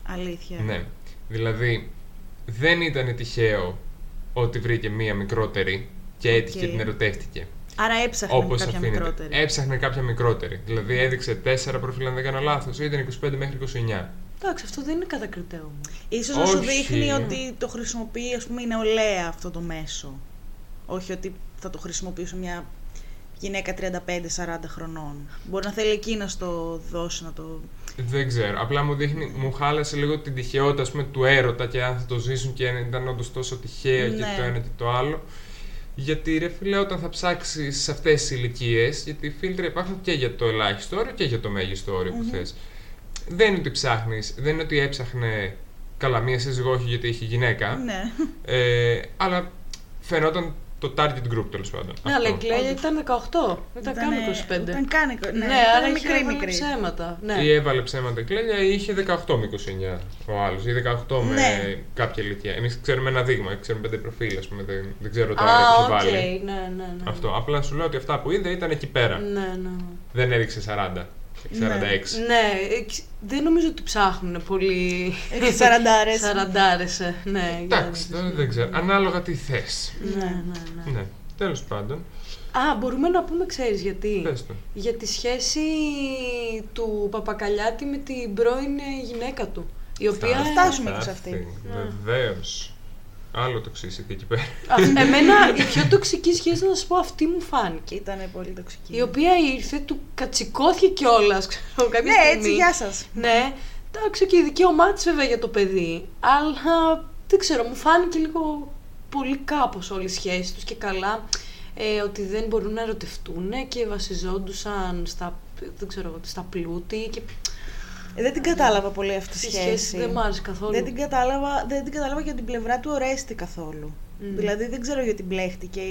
Αλήθεια. Ναι. Δηλαδή δεν ήταν τυχαίο ότι βρήκε μία μικρότερη και έτυχε Οκ. την ερωτεύτηκε. Άρα έψαχνε Όπως κάποια αφήνεται. μικρότερη. Έψαχνε κάποια μικρότερη. Δηλαδή έδειξε 4 προφίλ, αν δεν κάνω λάθος, ή ήταν 25 μέχρι 29. Εντάξει, αυτό δεν είναι κατακριτέο μου. Ίσως να σου Όχι. δείχνει ότι το χρησιμοποιεί, ας πούμε, η νεολαία αυτό το μέσο. Όχι ότι θα το χρησιμοποιήσω μια γυναίκα 35-40 χρονών. Μπορεί να θέλει εκεί να στο δώσει, να το... Δεν ξέρω. Απλά μου δείχνει, μου χάλασε λίγο την τυχαιότητα ας πούμε, του έρωτα και αν θα το ζήσουν και αν ήταν όντως τόσο τυχαίο και Ναι. το ένα και το άλλο. Γιατί ρε φίλε, όταν θα ψάξεις σε αυτές τις ηλικίες, γιατί οι φίλτρα υπάρχουν και για το ελάχιστο όριο και για το μέγιστο όριο που θες. Δεν είναι ότι ψάχνεις, δεν είναι ότι έψαχνε καλά μία σύζυγό, όχι γιατί είχε γυναίκα. Ναι. Ε, αλλά φαινόταν το target group τέλος πάντων. Ναι, αλλά η Αυτό. Κλέλια ήταν 18, δεν ήταν καν 25. Ήταν καν 20. Ναι, Ναι, ήταν άρα μικρή, είχε μικρή. ψέματα. Ναι. Ή έβαλε ψέματα η Κλέλια ή είχε 18 με 29 ο άλλος, ή 18 με Ναι. κάποια ηλικία. Εμείς ξέρουμε ένα δείγμα, ξέρουμε πέντε προφίλ, ας πούμε. Δεν, δεν ξέρω το Α, άρα που οκ, έχει βάλει. ναι, ναι, ναι. Αυτό. Απλά σου λέω ότι αυτά που είδε ήταν εκεί πέρα. Ναι, ναι. Δεν έδειξε 40. Ναι. 46. Ναι, εξ- δεν νομίζω ότι ψάχνουν πολύ. Έχει σαραντάρες. Σαραντάρες, ε, ναι. για Εντάξει, να τώρα δεις. δεν ξέρω. Ανάλογα τι θες. Ναι, ναι, ναι. Ναι. Τέλος πάντων, Α, μπορούμε να πούμε, ξέρεις γιατί. πες το. Για τη σχέση του Παπακαλιάτη με την πρώην ε, γυναίκα του. Η οποία. Θα φτάσουμε και σε αυτή. Βεβαίως. Άλλο το ξύσιτη εκεί πέρα. Α, εμένα η πιο τοξική σχέση, να σα πω, αυτή μου φάνηκε. Ήταν πολύ τοξική. Η οποία ήρθε, του κατσικώθηκε κιόλας, ξέρω κάποια Ναι, στιγμή. έτσι, γεια σας. Ναι, εντάξει, και η δικαίωμά της βέβαια για το παιδί. Αλλά δεν ξέρω, μου φάνηκε λίγο πολύ κάπως όλη η σχέση τους και καλά ε, ότι δεν μπορούν να ερωτευτούν και βασιζόντουσαν στα, δεν ξέρω, εγώ, στα πλούτη. Και Ε, δεν την κατάλαβα πολύ αυτή τη η σχέση. σχέση δεν μ' άρεσε καθόλου. Δεν την, κατάλαβα, δεν την κατάλαβα για την πλευρά του Ορέστη καθόλου. Μμ. Δηλαδή δεν ξέρω γιατί μπλέχτηκε.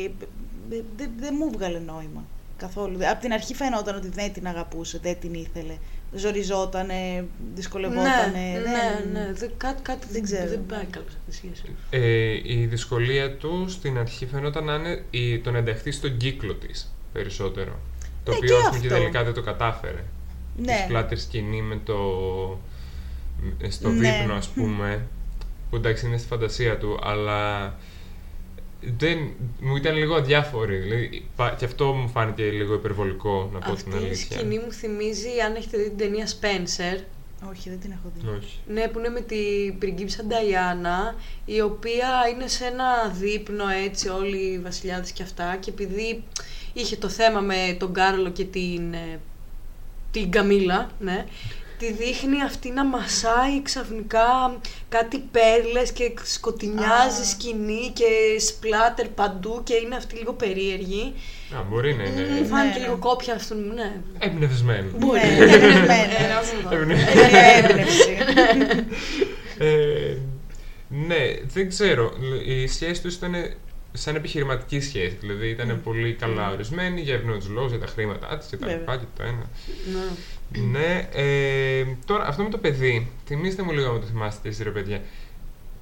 Δεν δεν- δεν μου βγάλε νόημα καθόλου. Από την αρχή φαινόταν ότι δεν την αγαπούσε, δεν την ήθελε. Ζοριζότανε, δυσκολευότανε. ναι, δεν- ναι, ναι, δεν, κάτι, κάτι Δεν δεν, ξέρω. δεν πάει καλά σε αυτή τη σχέση. Ε, η δυσκολία του στην αρχή φαινόταν να είναι η, το να ενταχθεί στον κύκλο της περισσότερο. Το Ναι, οποίο και ας πούμε, και αυτό. τελικά δεν το κατάφερε. Ναι. Τη πλάτη σκηνή με το. με- στο Ναι. δείπνο, ας πούμε. Που εντάξει είναι στη φαντασία του, αλλά. Δεν, μου ήταν λίγο αδιάφορη. Δηλαδή, πα- και αυτό μου φάνηκε λίγο υπερβολικό, να πω την Αυτή η αλήθεια. σκηνή μου θυμίζει, αν έχετε δει την ταινία Spencer, Όχι, δεν την έχω δει. Όχι. Ναι, που είναι με την πριγκίψα Νταϊάννα, η οποία είναι σε ένα δείπνο έτσι όλοι οι βασιλιάδες και αυτά και επειδή είχε το θέμα με τον Κάρολο και την, ε, την Καμίλα, ναι, τη δείχνει αυτή να μασάει ξαφνικά κάτι πέρλες και σκοτεινιάζει Α. σκηνή και σπλάτερ παντού και είναι αυτή λίγο περίεργη. Α, μπορεί να Μου είναι φάνηκε ναι. λίγο κόπια αυτού, ναι. εμπνευσμένο. Μπορεί. Ναι, εμπνευσμένη. Ε, να το δω. Εμπνευσμένο. Έχει έμπνευση. Ε, ναι, δεν ξέρω. Η σχέση τους ήταν σαν επιχειρηματική σχέση. Δηλαδή ήταν πολύ καλά ορισμένη για ευνόητους λόγους, για τα χρήματά της και τα Βέβαια. λοιπά και το ένα. Ναι. ναι, ε, τώρα αυτό με το παιδί. Θυμήστε μου λίγο αν το θυμάστε και εσείς, ρε παιδιά.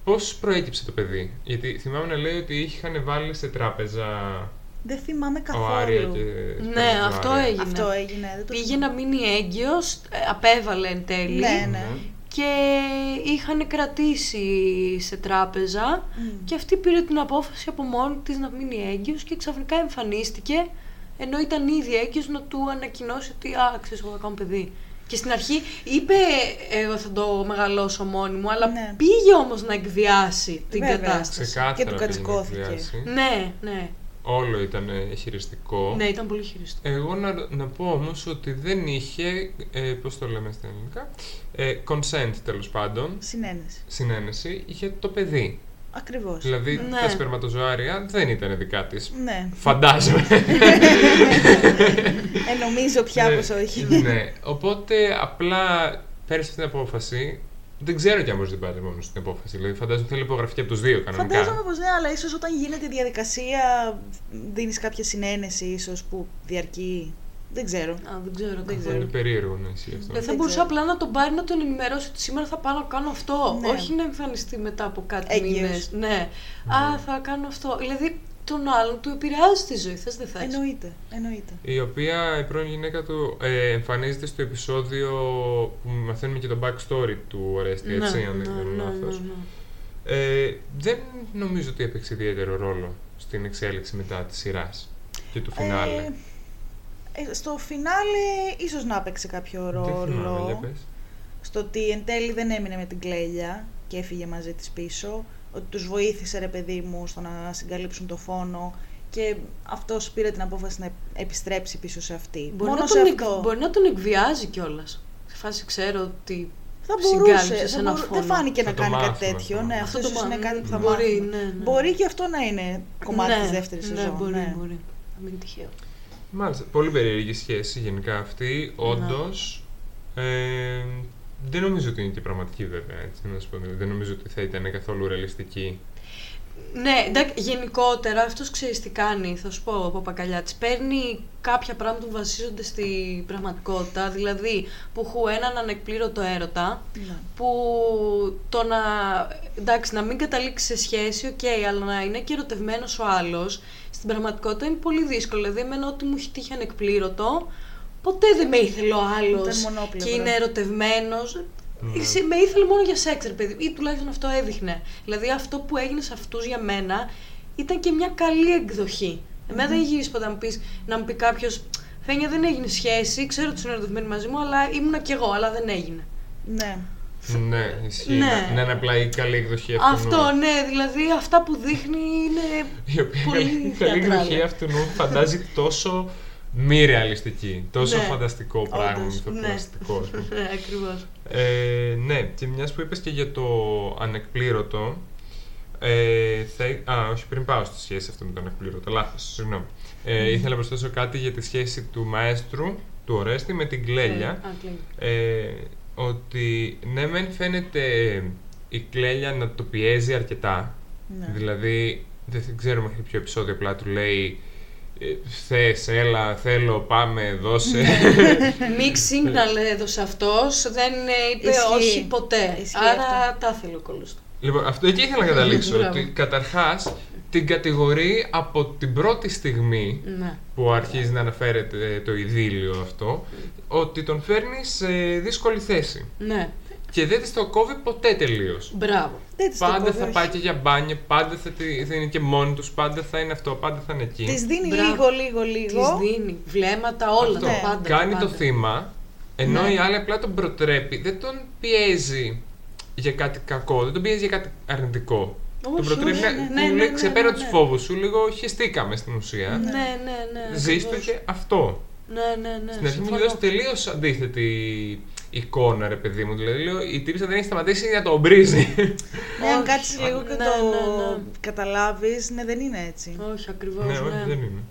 Πώς προέκυψε το παιδί, Γιατί θυμάμαι να λέει ότι είχαν βάλει σε τράπεζα Δεν θυμάμαι ο Άρια καθόλου. και. Ναι, Σπανιζάρια. αυτό έγινε. Αυτό έγινε. Δεν το Πήγε να μείνει έγκυος, ε, απέβαλε εν τέλει Ναι, ναι. Και είχαν κρατήσει σε τράπεζα Μμ. και αυτή πήρε την απόφαση από μόνη της να μείνει έγκυος και ξαφνικά εμφανίστηκε ενώ ήταν ήδη έγκυος να του ανακοινώσει ότι «Α, ξέρεις, εγώ θα κάνω παιδί». Και στην αρχή είπε εγώ θα το μεγαλώσω μόνη μου, αλλά Ναι. πήγε όμως να εκβιάσει την Βέβαια. κατάσταση. Ξεκάθαρα Και του πήγε να κατσικώθηκε. εκβιάσει. Ναι, ναι, Όλο ήταν ε, χειριστικό. ναι, ήταν πολύ χειριστό. Εγώ να, να πω όμως ότι δεν είχε, ε, πώς το λέμε στα ελληνικά, ε, consent τέλος πάντων, Συνένεση. συνένεση, είχε το παιδί. Ακριβώς. Δηλαδή Ναι. τα σπερματοζωάρια δεν ήταν δικά της. Ναι. Φαντάζομαι. Ε, νομίζω πια Ναι, πως όχι. ναι. Οπότε απλά πέρασε αυτή την απόφαση. Δεν ξέρω κι αν μπορείς να την πάρει μόνος στην απόφαση. Δηλαδή φαντάζομαι θέλει υπογραφή και από τους δύο κανονικά. Φαντάζομαι πως ναι, αλλά ίσως όταν γίνεται η διαδικασία δίνεις κάποια συνένεση ίσως που διαρκεί. Δεν ξέρω. Α, δεν ξέρω Δεν Αυτό ξέρω. είναι περίεργο να ισχύει αυτό. Ε, θα Δεν μπορούσα ξέρω. απλά να τον πάρει να τον ενημερώσει ότι σήμερα θα πάω να κάνω αυτό. Ναι. Όχι να εμφανιστεί μετά από κάτι Έγκυος. μήνες. Ναι. Α, θα κάνω αυτό. Δηλαδή τον άλλον του επηρεάζει τη ζωή. Θες δεν θες. Εννοείται. Εννοείται. Η οποία η πρώην γυναίκα του ε, εμφανίζεται στο επεισόδιο που μαθαίνουμε και το backstory του Ορέστη, έτσι, αν δεν κάνω ναι, λάθος. ναι. Ε, δεν νομίζω ότι έπαιξε ιδιαίτερο ρόλο στην εξέλιξη μετά της σειράς. και του φινάλε. Ε, ε, στο φινάλε ίσως να έπαιξε κάποιο Δεν θυμάμαι, για ρόλο. πες. Στο ότι εν τέλει δεν έμεινε με την κλέλια και έφυγε μαζί της πίσω. Ότι τους βοήθησε ρε παιδί μου στο να συγκαλύψουν το φόνο και αυτός πήρε την απόφαση να επιστρέψει πίσω σε αυτή. Μπορεί, Μόνο να σε τον, εκ- αυτό. μπορεί να τον εκβιάζει κιόλας. Σε φάση ξέρω ότι. Θα μπορούσε. συγκάλυψες θα ένα μπορού- φόνο. Δεν φάνηκε Θα να το κάνει κάτι μάθουμε τέτοιο. αυτό. Ναι, Αυτός αυτό το ίσως είναι μάθουμε. κάτι που θα Μπορεί, μάθουμε. ναι, ναι. Μπορεί και αυτό να είναι κομμάτι ναι, της δεύτερης ναι, σεζόν. Μπορεί, ναι. μπορεί. Θα μην είναι τυχαίο. Μάλιστα, πολύ περίεργη σχέση γενικά αυτή. Όντως. Ε, δεν νομίζω ότι είναι και πραγματική βέβαια. Έτσι, να σου πω. Δεν νομίζω ότι θα ήταν καθόλου ρεαλιστική. Ναι, εντάξει, γενικότερα αυτός ξέρεις τι κάνει, θα σου πω ο Παπακαλιάτης. Παίρνει κάποια πράγματα που βασίζονται στη πραγματικότητα, δηλαδή που έχουν έναν ανεκπλήρωτο έρωτα, Ναι. που το να, εντάξει, να μην καταλήξει σε σχέση, οκ, αλλά να είναι και ερωτευμένος ο άλλος, στην πραγματικότητα είναι πολύ δύσκολο. Δηλαδή, εμένα ό,τι μου έχει τύχει ανεκπλήρωτο, ποτέ δεν με ήθελε ο άλλος Ήταν μονόπλευρος. και είναι ερωτευμένος. Ναι. Σε- Με ήθελε μόνο για σεξ, ρε παιδί, ή τουλάχιστον αυτό έδειχνε. Δηλαδή, αυτό που έγινε σε αυτούς για μένα ήταν και μια καλή εκδοχή. Εμένα δεν έχει γυρίσει ποτέ να μου, πεις, να μου πει κάποιος. Φένια δεν έγινε σχέση, ξέρω ότι είναι ερωτευμένοι μαζί μου, αλλά ήμουνα κι εγώ, αλλά δεν έγινε. ναι. Ναι, ισχύει. Ναι. Να, να είναι απλά η καλή εκδοχή αυτού. Αυτό, ναι, δηλαδή αυτά που δείχνει είναι. Η οποία Πολύ καλή, καλή θεατράλα. εκδοχή αυτού φαντάζει τόσο μη ρεαλιστική. Τόσο Ναι. φανταστικό πράγμα, Όντως, μυθοπλαστικό. ας πούμε. ναι, ακριβώς. Ε, ναι, και μιας που είπες και για το ανεκπλήρωτο. Ε, θα, α, όχι, πριν πάω στη σχέση αυτή με το ανεκπλήρωτο. Λάθος, συγγνώμη. Ε, Ήθελα να προσθέσω κάτι για τη σχέση του μαέστρου, του Ορέστη, με την Κλέλια. Ε, ότι ναι, μεν φαίνεται η Κλέλια να το πιέζει αρκετά. ναι. Δηλαδή, δεν ξέρω μέχρι ποιο επεισόδιο απλά του λέει ε, Θες, έλα, θέλω, πάμε, δώσε. Mix signal έδωσε αυτός, δεν ε, είπε Ισχύει. όχι ποτέ. Ισχύει Άρα αυτό. τα ήθελε ο κόλλος του. Λοιπόν, αυτό εκεί ήθελα να καταλήξω. Μπράβο. ότι καταρχάς την κατηγορεί από την πρώτη στιγμή Ναι. που αρχίζει να αναφέρεται το ειδήλιο αυτό, ότι τον φέρνεις σε δύσκολη θέση. Ναι. Και δεν της το κόβει ποτέ τελείως. Μπράβο. Δεν της το Πάντα κόβει, θα όχι. πάει και για μπάνιο, πάντα θα, τη- θα είναι και μόνοι τους, πάντα θα είναι αυτό, πάντα θα είναι εκεί. Της δίνει Μπράβο. λίγο, λίγο, λίγο. Της δίνει βλέμματα, όλα Αυτό. τα πάντα. Κάνει τα το πάντα. θύμα, ενώ Ναι. η άλλη απλά τον προτρέπει. Δεν τον πιέζει για κάτι κακό, δεν τον πιέζει για κάτι αρνητικό. τον Όχι, προτρέπει όχι, να ναι, του ναι, λέει ναι, ναι, ξεπέρα ναι, τους ναι. φόβους σου, λίγο χεστήκαμε στην ουσία. Ναι, ναι, ναι. Ζήστο ακριβώς. και αυτό. Ναι, ναι, ναι. Στην αρχή μου συμφωνώ. δώσει τελείως αντίθετη εικόνα, ρε παιδί μου. Δηλαδή, λέω, η τύπησα δεν έχει σταματήσει να τον βρίζει. Ναι, αν Όχι. κάτσεις λίγο και Ναι, το ναι, ναι. καταλάβεις, ναι, δεν είναι έτσι. Όχι, ακριβώς. ναι, όχι, δεν είναι.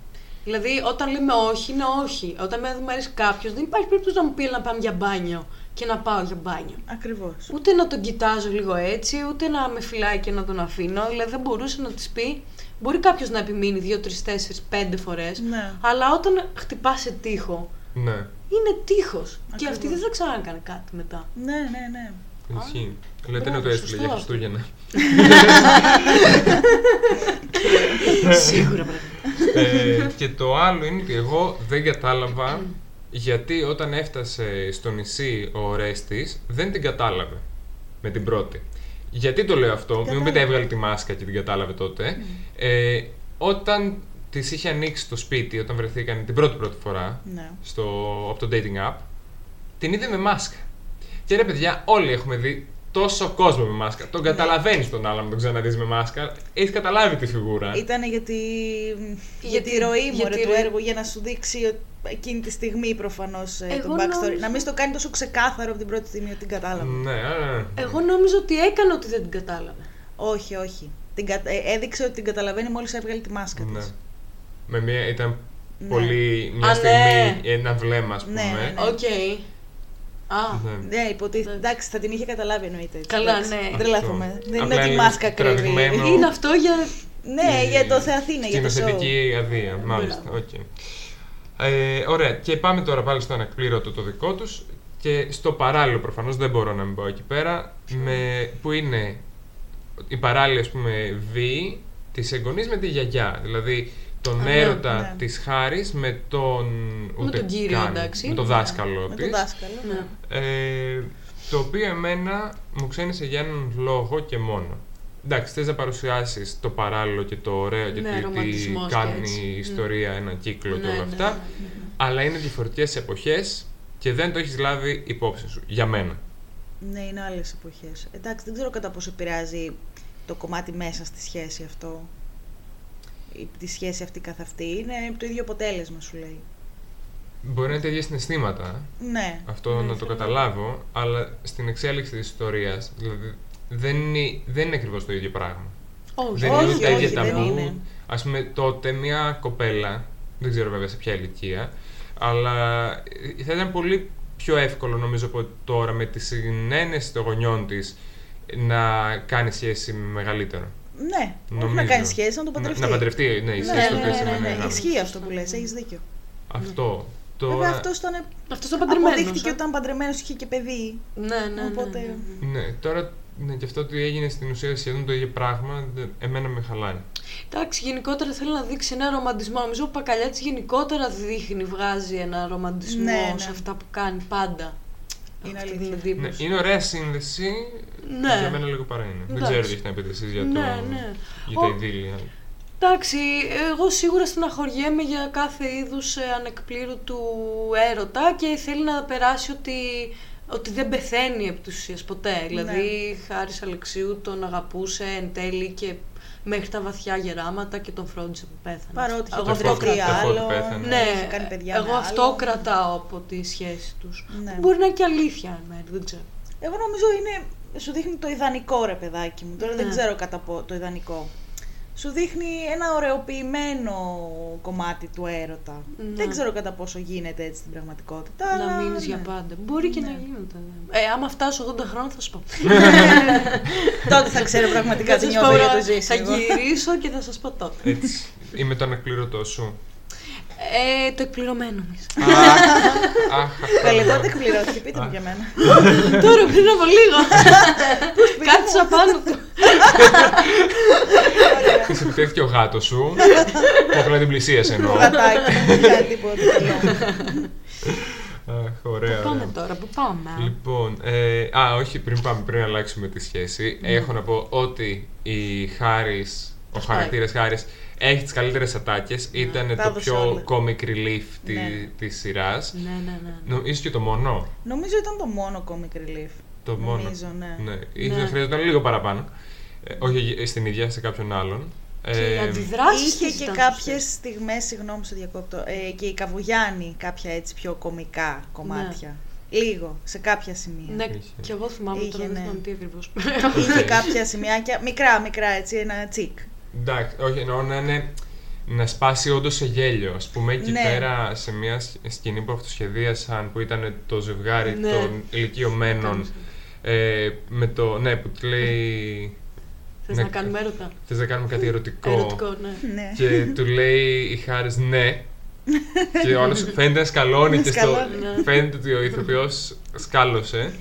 Δηλαδή, όταν λέμε όχι, είναι όχι. Όταν με δεν μου αρέσει κάποιος, δεν υπάρχει περίπτωση να μου πει να πάμε για μπάνιο και να πάω για μπάνιο. Ακριβώς. Ούτε να τον κοιτάζω λίγο έτσι, ούτε να με φυλάει και να τον αφήνω. Δηλαδή, δεν μπορούσε να της πει. Μπορεί κάποιος να επιμείνει δύο, τρεις, τέσσερις, πέντε φορές. Ναι. Αλλά όταν χτυπάς σε τείχο, Ναι, είναι τείχος. Και Ακριβώς. αυτή δεν θα ξανακάνει κάτι μετά. Ναι, ναι, ναι. ισχύει. Λέτε να μπράβο, το έστειλε σωστό για αυτό. Χριστούγεννα. Σίγουρα πρέπει. ε, και το άλλο είναι ότι εγώ δεν κατάλαβα γιατί όταν έφτασε στο νησί ο Ορέστης δεν την κατάλαβε με την πρώτη. Γιατί το λέω αυτό, μην μου πείτε Κατάλαβε. έβγαλε τη μάσκα και την κατάλαβε τότε. Ε, όταν της είχε ανοίξει το σπίτι, όταν βρεθήκαν την πρώτη πρώτη φορά ναι. στο, από το dating app, την είδε με μάσκα. Και ρε παιδιά, όλοι έχουμε δει τόσο κόσμο με μάσκα. Τον καταλαβαίνεις τον άλλον να τον ξαναδείς με μάσκα. Έχεις καταλάβει τη φιγούρα. Ήταν για τη, για Για τη τη- ροή μου για ρε, τη του ροή. έργου για να σου δείξει ότι εκείνη τη στιγμή προφανώς ε, το Εγώ backstory. νόμιζα- Να μην στο κάνει τόσο ξεκάθαρο από την πρώτη στιγμή ότι την κατάλαβα. Ναι, α, Εγώ νόμιζα ότι έκανε ότι δεν την κατάλαβε. Όχι, όχι. Την κα- ε, έδειξε ότι την καταλαβαίνει μόλις έβγαλε τη μάσκα ναι. της. Με μια, ήταν Ναι. πολύ. Μια Α, στιγμή ναι. ένα βλέμμα, ας πούμε. Ναι, ναι, ναι. Οκ. Α, Ναι. Ναι, υποτίθεται. Εντάξει. Εντάξει, θα την είχε καταλάβει εννοείται. έτσι, Καλά, εντάξει. ναι. Δεν τρελαθούμε. Αυτό. Δεν είναι Απλά ότι η είναι μάσκα κρύβει. τραβηγμένο. είναι αυτό για. Ναι, Η για το θεαθήναι, για το show. σκηνοθετική αδεία, μάλιστα. οκ. Ε, ωραία, και πάμε τώρα πάλι στο ανεκπλήρωτο το δικό τους και στο παράλληλο προφανώς δεν μπορώ να μην πάω εκεί πέρα με, που είναι η παράλληλη ας πούμε βή της εγγονής με τη γιαγιά δηλαδή τον Α, ναι, έρωτα ναι. της Χάρης με τον ούτε τον κύριο, καν, εντάξει. με τον δάσκαλο Με της τον δάσκαλο. Ναι. ναι. ε, το οποίο εμένα μου ξένισε για έναν λόγο και μόνο εντάξει, θες να παρουσιάσεις το παράλληλο και το ωραίο και Ναι, το τι ρομαντισμός και κάνει έτσι. η ιστορία, ένα κύκλο και Ναι, όλα ναι, αυτά, ναι, αλλά είναι διαφορετικές εποχές και δεν το έχεις λάβει υπόψη σου, για μένα. Ναι, είναι άλλες εποχές. Εντάξει, δεν ξέρω κατά πόσο επηρεάζει το κομμάτι μέσα στη σχέση αυτό. Η, τη σχέση αυτή καθ' αυτή. Είναι το ίδιο αποτέλεσμα, σου λέει. Μπορεί να είναι τέτοια συναισθήματα, Ναι. αυτό Ναι, να το θέλω. καταλάβω, αλλά στην εξέλιξη της ιστορίας, δηλαδή, δεν είναι, δεν είναι ακριβώς το ίδιο πράγμα. Όχι, δεν όχι, είναι τα όχι, ίδια δεν τα είναι. mood. Ας πούμε τότε μια κοπέλα, δεν ξέρω βέβαια σε ποια ηλικία, αλλά ε, θα ήταν πολύ πιο εύκολο νομίζω από τώρα με τη συνένεση των γονιών της να κάνει σχέση με μεγαλύτερο. Ναι, όχι να Νομίζω. κάνει σχέση, να το Να, παντρευτεί. να παντρευτεί, ναι, η Ναι, σχέση ναι, τότε ναι, σημαίνει ναι, ναι, ένα. Ισχύει αυτό που λες, έχεις δίκιο. Αυτό. Τώρα, Βέβαια αυτός ήταν. Αυτός ήταν παντρεμένος. Αποδείχθηκε ε. ότι ήταν παντρεμένος, είχε και παιδί. Ναι, ναι, ναι, Οπότε- ναι, ναι. ναι, τώρα ναι, και αυτό ότι έγινε στην ουσία σχεδόν το ίδιο πράγμα, δεν- εμένα με χαλάει. Εντάξει, γενικότερα θέλει να δείξει ένα ρομαντισμό. Νομίζω ο Πακαλιάτης γενικότερα δείχνει, βγάζει ένα ρομαντισμό Ναι, σε ναι. αυτά που κάνει πάντα. Είναι Αυτή αλήθεια. την Ναι, εντύπωση. είναι ωραία σύνδεση, Ναι. για μένα λίγο παρά είναι. Δεν Εντάξει. ξέρω τι έχετε να πείτε εσείς για, το, Ναι, ναι. για τα Ο- ειδήλια. Εντάξει, εγώ σίγουρα στεναχωριέμαι για κάθε είδους ε, ανεκπλήρωτου έρωτα και θέλει να περάσει ότι, ότι δεν πεθαίνει επί της ουσίας ποτέ. Δηλαδή, Χάρης Αλεξίου τον αγαπούσε εν τέλει και μέχρι τα βαθιά γεράματα και τον φρόντισε που πέθανε. Παρότι είχε εγώ το αυτό φρόντισε παντρευτεί αφού άλλο. πέθανε. Ναι, είχε κάνει παιδιά εγώ με αυτό άλλο. κρατάω από τη σχέση τους. Ναι. Μπορεί να είναι και αλήθεια εν μέρει, δεν ξέρω. Εγώ νομίζω είναι. Σου δείχνει το ιδανικό ρε παιδάκι μου. Τώρα δεν Ναι. ξέρω κατά πό το ιδανικό. Σου δείχνει ένα ωρεοποιημένο κομμάτι του έρωτα. Ναι. Δεν ξέρω κατά πόσο γίνεται έτσι στην πραγματικότητα. να αλλά μείνεις ναι. για πάντα. Μπορεί και Ναι. να γίνεται. ναι. Ε, άμα φτάσω 80 χρόνια θα σου πω. Τότε θα ξέρω πραγματικά Θα τι σας νιώθω πω, για το Θα ζήσιμο. γυρίσω και θα σας πω τότε. Έτσι. Είμαι το ανεκπλήρωτό σου. Ε, το εκπληρωμένο μου. Αχ, αχ, αυτό Καλή, είναι. τότε εκπληρώθηκε. Πείτε μου για μένα. Τώρα πριν από λίγο. Κάτσα πάνω του. Και σε επιτέθηκε ο γάτος σου. Που απλά την πλησίασε εννοώ. Το γατάκι. Κάτι τίποτα καλό. Αχ, ωραία, Πού πάμε ωραία. τώρα, πού πάμε; α; Λοιπόν, ε, α, όχι, πριν πάμε, πριν αλλάξουμε τη σχέση, έχω να πω ότι η Χάρης, ο Αυτά χαρακτήρας Χάρης, έχει τις καλύτερες ατάκες, ήταν τα το έδωσε πιο όλα. comic relief τη, Ναι. της σειράς. Ναι, ναι, ναι. Νομίζω και το μόνο; Νομίζω ήταν το μόνο comic relief. Το μόνο. Νομίζω, ναι. Ναι, ίσως Ναι. χρειαζόταν λίγο παραπάνω. Ε, όχι στην ίδια, σε κάποιον άλλον. Και οι Ε, αντιδράσεις Είχε της και ήταν κάποιες σωστές. στιγμές, συγγνώμη σε διακόπτω, ε, και η Καβουγιάννη κάποια έτσι πιο κομικά κομμάτια. Λίγο, σε κάποια σημεία. Ναι, Είχε. και εγώ θυμάμαι Είχε, τώρα, δεν ναι. θυμάμαι τι ακριβώς. Είχε Οκ. κάποια σημειάκια, μικρά, μικρά έτσι, ένα τσικ. Εντάξει, όχι, εννοώ να είναι. Να σπάσει όντως σε γέλιο. Α πούμε, εκεί Ναι. πέρα σε μια σκ- σκηνή που αυτοσχεδίασαν που ήταν το ζευγάρι Ναι. των ηλικιωμένων. Ε, με το. Ναι, που του λέει. Θες Ναι. να κάνουμε έρωτα; Θες να κάνουμε κάτι ερωτικό. Ερωτικό, ναι. Ναι. Και του λέει η Χάρης ναι. και ο άλλος φαίνεται να σκαλώνει Να και στο. σκαλώνει. Ναι. Φαίνεται ότι ο ηθοποιός σκάλωσε.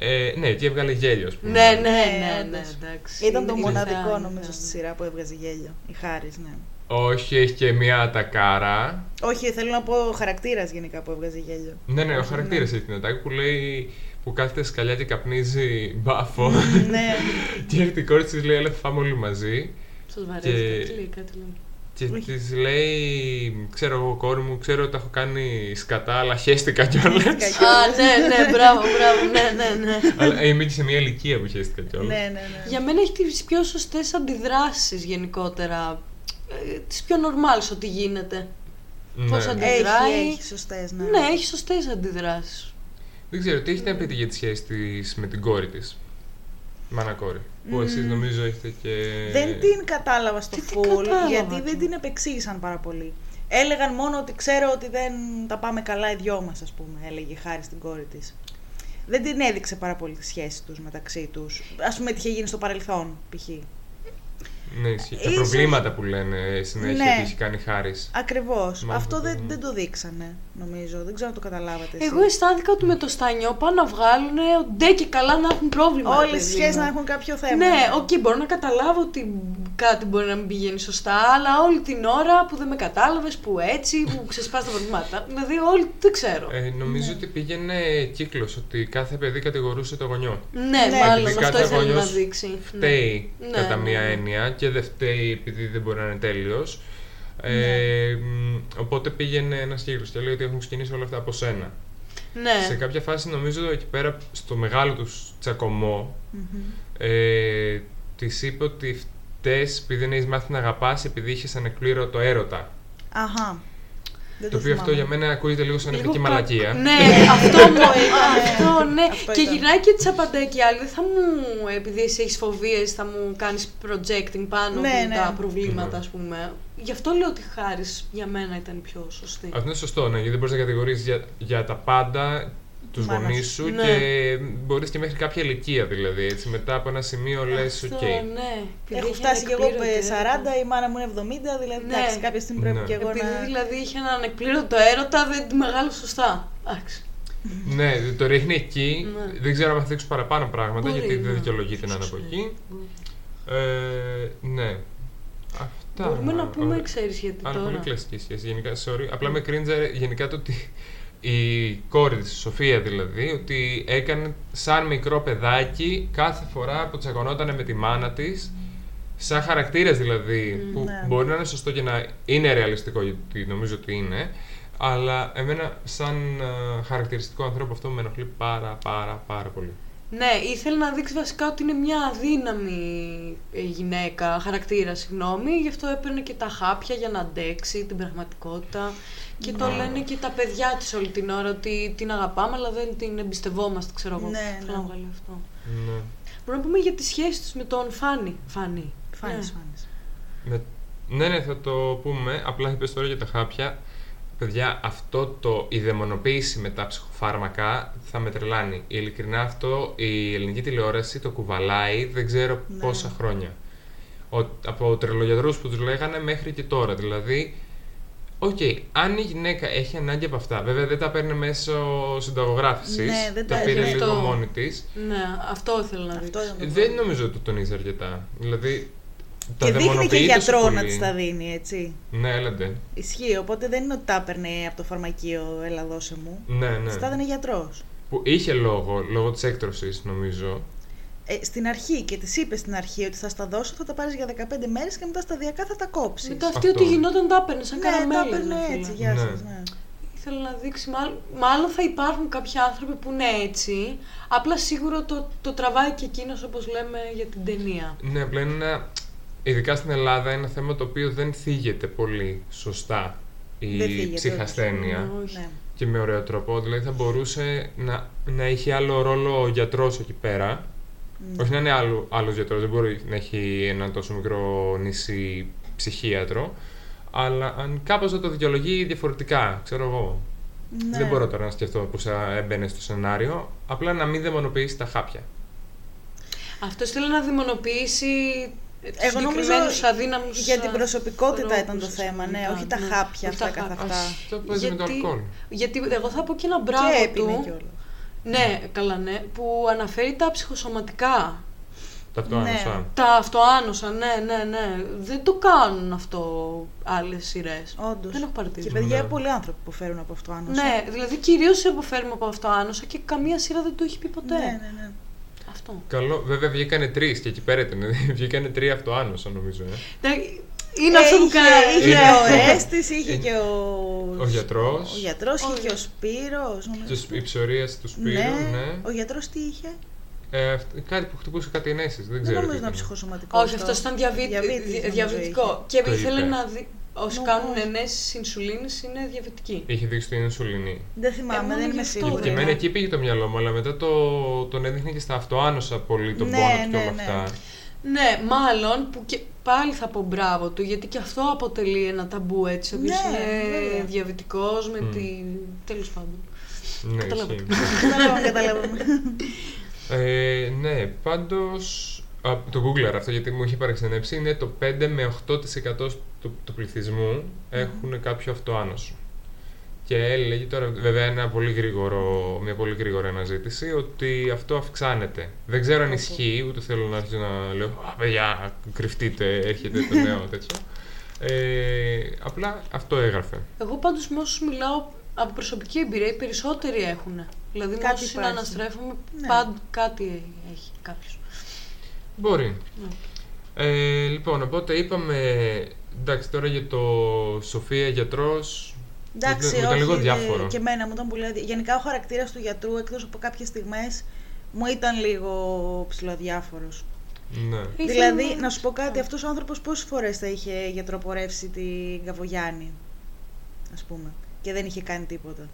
Ναι. Ε, ναι, και έβγαλε γέλιο, ας πούμε. Ναι, ναι, Ναι, ναι, ναι, όντως. εντάξει. Ήταν το Είναι μοναδικό θεά, νομίζω ναι. στη σειρά που έβγαζε γέλιο. Η Χάρης, ναι. Όχι, έχει και μια ατακάρα. Όχι, θέλω να πω χαρακτήρας γενικά που έβγαζε γέλιο. Ναι, ναι, ο χαρακτήρας έχει την ατάκη που λέει που κάθεται σκαλιά και καπνίζει μπάφο. ναι. και έρχεται η κόρη της λέει: Έλα, θα φάμε όλοι μαζί. Σας βαρέσει, Και- κάτι λέει, κάτι λέει. Και Όχι. της λέει: Ξέρω εγώ, κόρη μου, ξέρω ότι τα έχω κάνει σκατά, αλλά χαίστηκα κιόλας. Α, ναι, ναι, μπράβο, μπράβο, ναι, ναι, ναι. αλλά είμαι και σε μια ηλικία που χαίστηκα κιόλας. ναι, ναι, ναι. Για μένα έχει τις πιο σωστές αντιδράσεις γενικότερα. Ε, τις πιο normals ότι γίνεται. πώς αντι- Έχει, αντιδράει. έχει σωστές, ναι. Ναι, έχει σωστές αντιδράσεις. Δεν ξέρω, τι έχετε να πείτε για τη σχέση της με την κόρη της; Μάνα κόρη. Που εσείς Μμμ. νομίζω έχετε και. Δεν την κατάλαβα στο Τι την full, κατάλαβα γιατί του. δεν την επεξήγησαν πάρα πολύ. Έλεγαν μόνο ότι ξέρω ότι δεν τα πάμε καλά οι δυο μας, ας πούμε, έλεγε χάρη στην κόρη της. Δεν την έδειξε πάρα πολύ τη σχέση τους μεταξύ τους. Ας πούμε τι είχε γίνει στο παρελθόν, π.χ. Ναι, ισχύει. Τα Ίσως- προβλήματα που λένε συνέχεια Ναι. ότι έχει κάνει χάρη. Ακριβώς. Μάλλον Αυτό δεν, το- δεν το δείξανε, νομίζω. Δεν ξέρω αν το καταλάβατε εσείς. Εγώ αισθάνθηκα ότι με το στανιό πάνε να βγάλουν ντε και καλά να έχουν πρόβλημα. ρε Όλες οι παιδί σχέσεις μου. να έχουν κάποιο θέμα. Ναι, οκ, μπορώ να καταλάβω ότι κάτι μπορεί να μην πηγαίνει σωστά, αλλά όλη την ώρα που δεν με κατάλαβες, που έτσι, που ξεσπάς τα προβλήματα. Δηλαδή, όλοι δεν ξέρω. Ε, νομίζω ότι πήγαινε κύκλος, ότι κάθε παιδί κατηγορούσε το γονιό. ναι, ναι, μάλλον επειδή αυτό κάθε ήθελε να γονιός δείξει. Φταίει Ναι. κατά Ναι, μία ναι, ναι. έννοια και δεν φταίει επειδή δεν μπορεί να είναι τέλειος. Ναι. Ε, μ, οπότε πήγαινε ένας κύκλος και λέει ότι έχουν ξεκινήσει όλα αυτά από σένα. Ναι. Σε κάποια φάση νομίζω εκεί πέρα στο μεγάλο του τσακωμό Μμμ. ε, της είπε ότι φταίει επειδή δεν έχεις μάθει να αγαπάς επειδή είχες ανεκπλήρωτο έρωτα. Αχα. Δεν Το οποίο αυτό θυμάμαι. για μένα ακούγεται λίγο σαν Λίγο εθνική κα- μαλακία. Ναι, αυτό μου αυτό, ναι. Αυτό και ήταν. γυρνάει και τη απαντάει και η άλλη. Δεν θα μου, επειδή εσύ έχεις φοβίες, θα μου κάνεις projecting πάνω Ναι, από ναι. τα προβλήματα, Ναι. ας πούμε. Γι' αυτό λέω ότι χάρη για μένα ήταν η πιο σωστή. Αυτό είναι σωστό, ναι, γιατί δεν μπορείς να κατηγορήσεις για, για τα πάντα τους Μάνα γονείς σου. σου Ναι. και μπορείς και μέχρι κάποια ηλικία δηλαδή. Έτσι, μετά από ένα σημείο λες: Αυτό, Οκ. ναι. επειδή Έχω είχε φτάσει κι εγώ ανεκπλήρωτη ε, έρωτα. 40, η μάνα μου είναι 70, δηλαδή Ναι. εντάξει, κάποια στιγμή πρέπει Ναι. και εγώ Επειδή να... δηλαδή είχε έναν ανεκπλήρωτο έρωτα, δεν τη μεγάλο σωστά. Εντάξει. Ναι, το ρίχνει εκεί. Ναι. Δεν ξέρω αν θα δείξω παραπάνω πράγματα Μπορεί, γιατί δεν ναι. δικαιολογείται να είναι από εκεί. Ε, ναι. Αυτά. Μπορούμε να πούμε, Ωραία. ξέρεις γιατί Άρα πολύ τώρα. κλασική σχέση. Γενικά, sorry. Απλά με κρίντζαρε γενικά το ότι η κόρη της, η Σοφία δηλαδή, ότι έκανε σαν μικρό παιδάκι κάθε φορά που τσακωνόταν με τη μάνα της, σαν χαρακτήρας δηλαδή, που ναι. μπορεί να είναι σωστό και να είναι ρεαλιστικό, γιατί νομίζω ότι είναι, αλλά εμένα σαν ε, χαρακτηριστικό ανθρώπου αυτό με ενοχλεί πάρα πάρα πάρα πολύ. Ναι, ήθελε να δείξει βασικά ότι είναι μια αδύναμη ε, γυναίκα, χαρακτήρα, συγγνώμη, γι' αυτό έπαιρνε και τα χάπια για να αντέξει την πραγματικότητα. Και το Ναι. λένε και τα παιδιά της όλη την ώρα ότι την αγαπάμε, αλλά δεν την εμπιστευόμαστε, ξέρω εγώ. Ναι, Θέλω ναι. να βγάλει αυτό. Ναι. Μπορούμε να πούμε για τη σχέση τους με τον Φάνη. Φάνη. Φάνης, Ναι. φάνης. Με... Ναι, ναι, θα το πούμε. Απλά είπες τώρα για τα χάπια. Παιδιά, αυτό το η δαιμονοποίηση με τα ψυχοφάρμακα θα με τρελάνει. Ειλικρινά αυτό η ελληνική τηλεόραση το κουβαλάει δεν ξέρω Ναι. πόσα χρόνια. Ο, από τρελογιατρούς που τους λέγανε μέχρι και τώρα. Δηλαδή, οκ, αν η γυναίκα έχει ανάγκη από αυτά, βέβαια δεν τα παίρνει μέσω συνταγογράφησης, Ναι, δεν τα τα πήρε έχει λίγο αυτό. μόνη της. Ναι, αυτό ήθελα να Αυτό δείξει. ήταν το Δεν πρόβλημα. νομίζω ότι το τονίζει αρκετά. Δηλαδή, τα Και δείχνει και δαιμονοποιεί τόσο γιατρό να πολύ. τη τα δίνει, έτσι. Ναι, έλατε. Ισχύει, οπότε δεν είναι ότι τα έπαιρνε από το φαρμακείο, έλα δώσε μου. Ναι, ναι. Της τα έδινε γιατρός. Που είχε λόγο, λόγω της έκτρωσης, νομίζω. Ε, στην αρχή και της είπες στην αρχή ότι θα στα δώσω, θα τα πάρεις για 15 μέρες και μετά σταδιακά θα τα κόψεις. Μετά αυτή Αυτό. ό,τι γινόταν τα έπαιρνε σαν ναι, τα καραμέλα. έπαιρνε ρε φίλε. έτσι, γεια Ναι. σας, ναι. Ήθελα να δείξει, μάλλον, μάλλον θα υπάρχουν κάποιοι άνθρωποι που είναι έτσι, απλά σίγουρα το, το τραβάει και εκείνος όπως λέμε για την ταινία. Ναι, απλά είναι ένα. Ειδικά στην Ελλάδα, είναι ένα θέμα το οποίο δεν θίγεται πολύ σωστά η Δεν θίγεται, ψυχασθένεια. όντως. Όχι. Ναι. Και με ωραίο τρόπο. Δηλαδή θα μπορούσε να, να έχει άλλο ρόλο ο γιατρός εκεί πέρα. Ναι. Όχι να είναι άλλο άλλος γιατρός, δεν μπορεί να έχει ένα τόσο μικρό νησί ψυχίατρο. Αλλά αν κάπως να το δικαιολογεί διαφορετικά, ξέρω εγώ. Ναι. Δεν μπορώ τώρα να σκεφτώ πώ θα έμπαινε στο σενάριο. Απλά να μην δαιμονοποιήσει τα χάπια. Αυτός θέλει να δημονοποιήσει ε, τους Εγώ νομίζω συγκεκριμένους αδύναμους για την α, προσωπικότητα ήταν το ανθρώπους, θέμα, ναι, εισαγωγικά, όχι τα ναι. χάπια Όχι αυτά τα καθ' χάπια. αυτά. Αυτό παίζει με το αλκοόλ. γιατί εγώ θα πω και ένα Και μπράβο έπινε του, κιόλας. ναι, καλά ναι, που αναφέρει τα ψυχοσωματικά. Τα αυτό Ναι. άνωσα. Τα αυτοάνωσα, ναι, ναι, ναι. Δεν το κάνουν αυτό άλλες σειρές. Όντως. Δεν έχω παρατηρήσει. Και παιδιά, Ναι. πολλοί άνθρωποι που φέρουν από αυτό άνωσα. Ναι, δηλαδή κυρίως υποφέρουμε από αυτοάνωσα και καμία σειρά δεν το έχει πει ποτέ. ναι, ναι. ναι. Αυτό. Καλό, βέβαια βγήκανε τρεις και εκεί πέρα ήταν. βγήκανε τρία αυτό άνωσα νομίζω. Ε. Εντάξει, Είναι αυτό που Είχε- κάνει. Είχε Είναι- ο Έστης, είχε και ο... Ο γιατρός. Ο γιατρός, είχε Ο- και ο Σπύρος. νομίζω. Τους- Η ψωρία του Σπύρου, Ναι. ναι. Ο γιατρός τι είχε; Ε, αυτ- κάτι που χτυπούσε κάτι ενέσεις, δεν Δεν ξέρω. νομίζω τι να είναι ήταν. ψυχοσωματικό. Όχι, αυτό ήταν διαβή... Διαβήτης, δι- νομίζω διαβητικό. Και Το ήθελε είπε. να δει. Όσοι Νο- κάνουν όχι. ενέσεις ινσουλίνης είναι διαβητικοί. Είχε δείξει την ινσουλινή. είχε. Δεν θυμάμαι, μόνο δεν είμαι γι' αυτό, σίγουρη. Και Ωραία. εμένα εκεί πήγε το μυαλό μου, αλλά μετά το, τον έδειχνε και στα αυτοάνωσα πολύ τον Ναι, πόνο του και ναι, όλα ναι. αυτά. Ναι, μάλλον που και πάλι θα πω μπράβο του, γιατί και αυτό αποτελεί ένα ταμπού έτσι. Ο οποίος Ναι, είναι βέβαια. διαβητικός με Μμ. τη. τέλος πάντων. Ναι, Καταλάβατε. ισχύει. Καταλάβαμε, καταλάβαμε. Ε, ναι, πάντως α, το Google αυτό γιατί μου είχε παραξενέψει είναι το 5 με 8% του, του πληθυσμού έχουν κάποιο αυτοάνωσο. Και έλεγε τώρα, βέβαια, ένα πολύ γρήγορο, μια πολύ γρήγορη αναζήτηση, ότι αυτό αυξάνεται. Δεν ξέρω αν ισχύει, ούτε θέλω να αρχίσω να λέω Α, παιδιά, κρυφτείτε, έρχεται το νέο τέτοιο. Ε, απλά αυτό έγραφε. Εγώ πάντως με όσους μιλάω από προσωπική εμπειρία, οι περισσότεροι έχουν. Δηλαδή με Κάτι όσους υπάρχει. συναναστρέφομαι, Ναι. πάντ, κάτι έχει κάποιος. Μπορεί. Ναι. Ε, λοιπόν, οπότε είπαμε, εντάξει, τώρα για το Σοφία γιατρός, Εντάξει, μου ήταν όχι, λίγο ε, διάφορο. και εμένα μου ήταν πολύ αδι- Γενικά ο χαρακτήρας του γιατρού, εκτός από κάποιες στιγμές, μου ήταν λίγο ψηλοδιάφορος. Ναι. Ήθελα Δηλαδή, να- να σου πω κάτι, αυτός ο άνθρωπος πόσες φορές θα είχε γιατροπορεύσει την Καβογιάννη, ας πούμε, και δεν είχε κάνει τίποτα.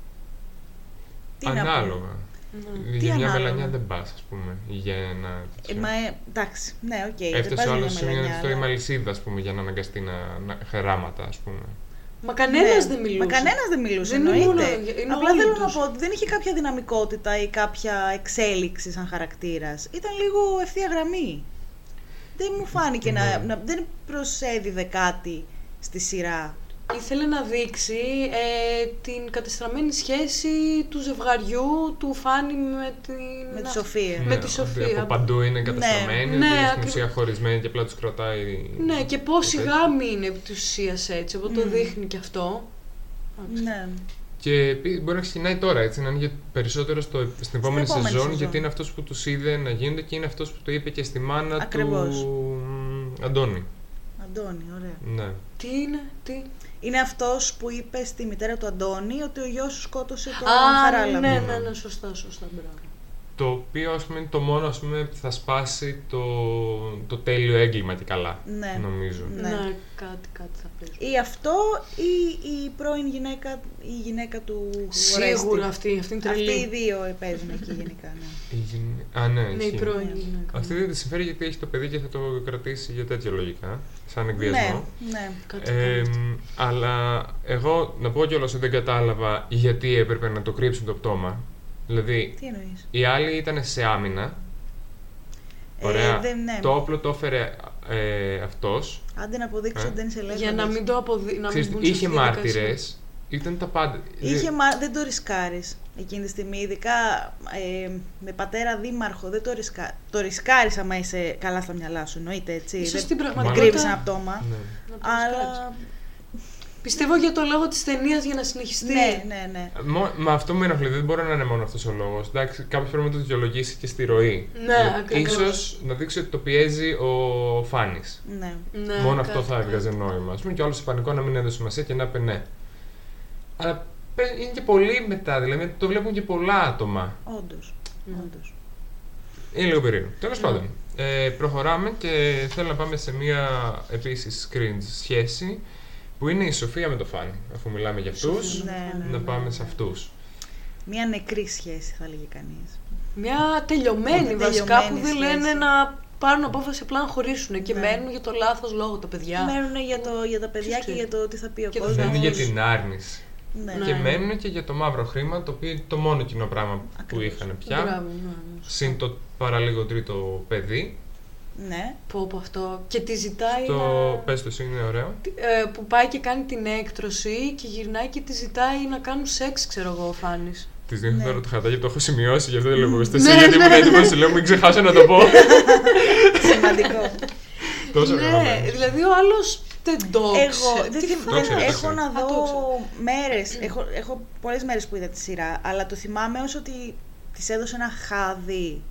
Τι να πω. Ανάλογα. Ναι. Για μια ανάλογα; μελανιά δεν πας, ας πούμε, ή για ένα... Ε, τέτοιο. μα, ε, εντάξει, ναι, οκ. δεν Έφτασε πας ο για άλλος σε μια μελανιά, ιστορία αλλά- αλυσίδα, ας πούμε, για να αναγκαστεί να, να χαράματα, ας πούμε. Μα κανένας Ναι, δεν μιλούσε. Μα κανένας δεν μιλούσε, Δεν είναι εννοείται. όλα- είναι Απλά όλοι θέλω τους. να πω ότι δεν είχε κάποια δυναμικότητα ή κάποια εξέλιξη σαν χαρακτήρας. Ήταν λίγο ευθεία γραμμή. Δεν μου φάνηκε να, Ναι. να. Δεν προσέδιδε κάτι στη σειρά. Ήθελε να δείξει ε, την κατεστραμμένη σχέση του ζευγαριού του Φάνη με την... Με τη Σοφία. Με Ναι, τη ότι Σοφία. Από παντού είναι καταστραμμένοι, Ναι, ότι είναι στην ακριβώς. ουσία χωρισμένοι και απλά τους κρατάει... Ναι, και πόσοι το γάμοι είναι επί της ουσίας έτσι, οπότε το Μμμ. δείχνει και αυτό. Ναι. Και επί- μπορεί να ξεκινάει τώρα έτσι, να είναι για- περισσότερο στο, στην επόμενη, επόμενη σεζόν, σεζόν. γιατί είναι αυτός που τους είδε να γίνεται και είναι αυτός που το είπε και στη μάνα Ακριβώς. του μ, Αντώνη. Αντώνη, ωραία. Ναι. Τι είναι, τι. Είναι αυτός που είπε στη μητέρα του Αντώνη ότι ο γιος σου σκότωσε τον Α, Χαράλαμπο. ναι, ναι, ναι, σωστά, σωστά, μπράβο. Το οποίο ας πούμε είναι το μόνο ας πούμε, που θα σπάσει το, το τέλειο έγκλημα και καλά. Ναι. Νομίζω. Ναι. Ναι, κάτι, κάτι θα παίζει. Ή αυτό ή η πρώην γυναίκα, η γυναίκα του Ορέστη. Σίγουρα αυτή, αυτή είναι Αυτοί οι τρελή. δύο παίζουν εκεί γενικά. Ναι. Η γυναι- Α, ναι, Ναι, η ισχύει. πρώην Ναι. γυναίκα. Αυτή δεν τη συμφέρει γιατί έχει το παιδί και θα το κρατήσει για τέτοια λογικά. Σαν εκβιασμό. ναι, ναι. Κάτι Ε, τέτοιο. μ, αλλά εγώ να πω κιόλας ότι δεν κατάλαβα γιατί έπρεπε να το κρύψουν το πτώμα. Δηλαδή, Τι εννοείς; οι άλλοι ήταν σε άμυνα. Ωραία. Ε, δεν, ναι. Το όπλο το έφερε ε, αυτός. Άντε να αποδείξω Ε. ότι δεν είσαι ελεύθερος. Για να μην το αποδει... να μην Ξέρεις, μπουν σε είχε αυτή τη διαδικασία. μάρτυρες. Ήταν τα πάντα. Είχε, μα... δεν το ρισκάρεις εκείνη τη στιγμή, ειδικά ε, με πατέρα δήμαρχο, δεν το ρισκάρεις. Το ρισκάρεις άμα είσαι καλά στα μυαλά σου, εννοείται έτσι. Ίσως δεν στην δεν πραγματικότητα- κρύβεις ένα πτώμα. Ναι. Να το ρισκάρεις. Αλλά Πιστεύω για το λόγο της ταινίας για να συνεχιστεί. ναι, ναι, ναι. Μο- Μα αυτό με ενοχλεί, δεν μπορεί να είναι μόνο αυτός ο λόγος. Εντάξει, κάποιο πρέπει να το δικαιολογήσει και στη ροή. Ναι, ακριβώς. σω να δείξει ότι το πιέζει ο Φάνης. ναι. Ναι, μόνο κάτι αυτό θα τέτοιο. έβγαζε νόημα. Α πούμε, και άλλος σε πανικό να μην έδωσε σημασία και να πει ναι. Αλλά παι- είναι και πολύ μετά, δηλαδή το βλέπουν και πολλά άτομα. Όντως. Ναι. Όντως. Είναι λίγο περίεργο. Τέλος Ναι. πάντων, ε, προχωράμε και θέλω να πάμε σε μια επίσης cringe σχέση που είναι η Σοφία με το Φάνη. Αφού μιλάμε για αυτούς, Ναι, ναι, να ναι, πάμε ναι. σε αυτούς. Μια νεκρή σχέση θα λέγει κανείς. Μια τελειωμένη Μια βασικά που τελειωμένη δεν σχέση. λένε να πάρουν απόφαση απλά να χωρίσουν και Ναι. μένουν για το λάθος λόγο τα παιδιά. Μένουν για, το, για τα παιδιά Ποιος και ξέρει. για το τι θα πει ο Και το κόσμος. Μένουν για Όμως- την άρνηση. Ναι. Ναι. Και μένουν και για το μαύρο χρήμα, το οποίο είναι το μόνο κοινό πράγμα που Ακριβώς. είχαν πια. Μπράβο, ναι, ναι. Συν το παραλίγο τρίτο παιδί. Ναι. Πω, πω αυτό. Και τη ζητάει Το να... πες το εσύ, είναι ωραίο. ε, που πάει και κάνει την έκτρωση και γυρνάει και τη ζητάει να κάνουν σεξ, ξέρω εγώ, ο Φάνης. Της δίνω Ναι. τώρα το χαρτάκι, το έχω σημειώσει, γι' αυτό δεν λέω στο Ναι, γιατί ναι, ήμουν έτοιμο ναι. να σου λέω, μην ξεχάσω να το πω. Σημαντικό. Τόσο ναι, γραμμένο. δηλαδή ο άλλος δεν το Εγώ ξε- δεν τι θυμ- Το δεν- ξέρεις, το έχω ξέρεις. να Α, το δω ξέρω. μέρες, έχω, έχω πολλές μέρες που είδα τη σειρά, αλλά το θυμάμαι ως ότι της έδωσε ένα χάδι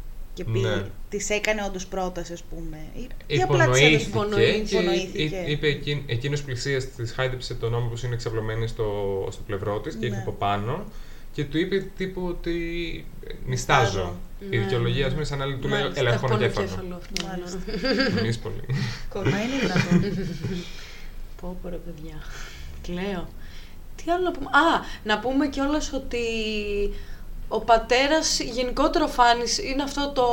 και πει, Ναι. της έκανε όντως πρόταση ας πούμε. Ή, ή απλά της έδωσε Υπονοήθηκε και Υπονοήθηκε. εί- είπε εκείν, εκείνος πλησίασε, της χάιδεψε τον ώμο που είναι εξαπλωμένη στο, στο πλευρό της και Ναι. ήρθε από πάνω και του είπε τύπου ότι ε, νιστάζω. Η Ναι, δικαιολογία, ναι. ας πούμε, σαν άλλη του λέει, Μάλιστα. έλα, έχω ένα κέφαλο. Πονοκέφαλο αυτό. ναι. Μάλιστα. Μονείς πολύ. Μα είναι δυνατόν. Πω πω ρε παιδιά. Κλαίω. Τι άλλο να πούμε; Α, να πούμε κιόλας ότι ο πατέρας, γενικότερο Φάνης, είναι αυτό το,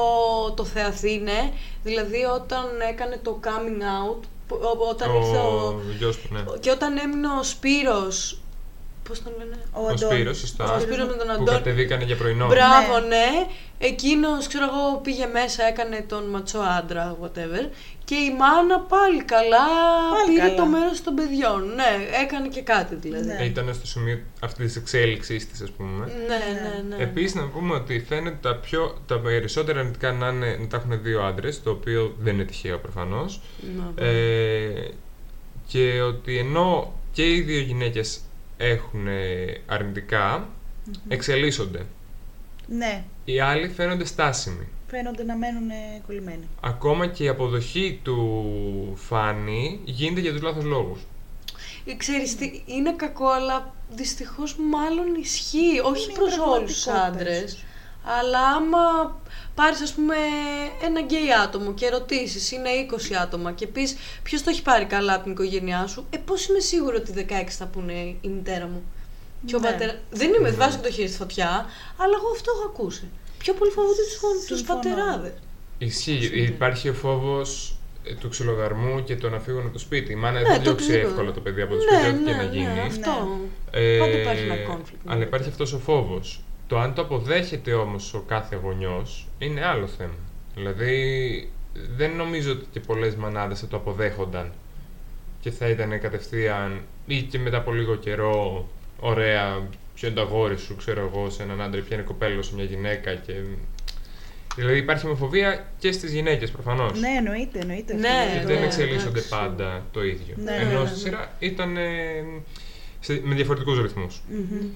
το θεαθήνε. Δηλαδή όταν έκανε το coming out, που- ο- όταν ήρθε Ο ο... γιος του, ναι. Και όταν έμεινε ο Σπύρος, πώς τον λένε, Ο Ο Αντώνης. Σπύρος, σωστά. ο Σπύρος με τον Που Αντώνη. κατεβήκανε για πρωινό. Μπράβο, Ναι. ναι. Εκείνος, ξέρω εγώ, πήγε μέσα, έκανε τον ματσό άντρα, whatever. Και η μάνα πάλι καλά Πάλι πήρε καλά. το μέρος των παιδιών. Ναι, έκανε και κάτι δηλαδή. Ναι. Ε, Ήταν στο σημείο αυτή της εξέλιξη της, ας πούμε. Ναι, ναι, ναι. Επίσης, να πούμε ότι φαίνεται τα, πιο, τα περισσότερα αρνητικά να, είναι, να τα έχουν δύο άντρες, το οποίο δεν είναι τυχαίο προφανώς. Ναι. Ε, και ότι ενώ και οι δύο γυναίκες έχουν ε, αρνητικά, εξελίσσονται. Ναι, Οι άλλοι φαίνονται στάσιμοι. φαίνονται να μένουν ε, κολλημένοι. Ακόμα και η αποδοχή του Φάνη γίνεται για τους λάθος λόγους. Ε, Ξέρεις τι, είναι κακό, αλλά δυστυχώς μάλλον ισχύει. Όχι Είναι η προς όλους τους πραγματικότητα, άντρες. ίσως. Αλλά άμα πάρεις ας πούμε ένα γκέι άτομο και ρωτήσεις, είναι 20 άτομα και πεις ποιος το έχει πάρει καλά από την οικογένειά σου, ε πώς είμαι σίγουρη ότι 16 θα πούνε η μητέρα μου. Και ο Ναι. πατέρας... Δεν είμαι, δεν βάζω το χέρι στη φωτιά, αλλά εγώ αυτό έχω ακούσει. Πιο πολύ φοβούνται τους, γον- τους Συμφωνώ. πατεράδες. Ισχύει, υπάρχει ο φόβος ε, του ξυλοδαρμού και το να φύγουν από το σπίτι. Η μάνα Ναι, δεν το διώξει οτιδήποτε. εύκολα το παιδί από το Ναι, σπίτι, ό,τι και ναι, να ναι, γίνει. αυτό. Ε, Πάντα υπάρχει ένα conflict. Αλλά υπάρχει αυτός ο φόβος. Το αν το αποδέχεται όμως ο κάθε γονιός είναι άλλο θέμα. Δηλαδή δεν νομίζω ότι και πολλές μανάδες θα το αποδέχονταν και θα ήταν κατευθείαν ή και μετά από λίγο καιρό ωραία ποιο είναι το αγόρι σου, ξέρω εγώ, σε έναν άντρα ή ποια είναι κοπέλα σε μια γυναίκα και... Δηλαδή υπάρχει ομοφοβία και στις γυναίκες προφανώς. Ναι, εννοείται, εννοείται. Ναι, αυτό Και είναι δεν το- εξελίσσονται εντάξει. πάντα το ίδιο. Ναι, Ενώ ναι, ναι, στη ναι. σειρά ήταν ε, σε- με διαφορετικούς ρυθμούς. Μμμ.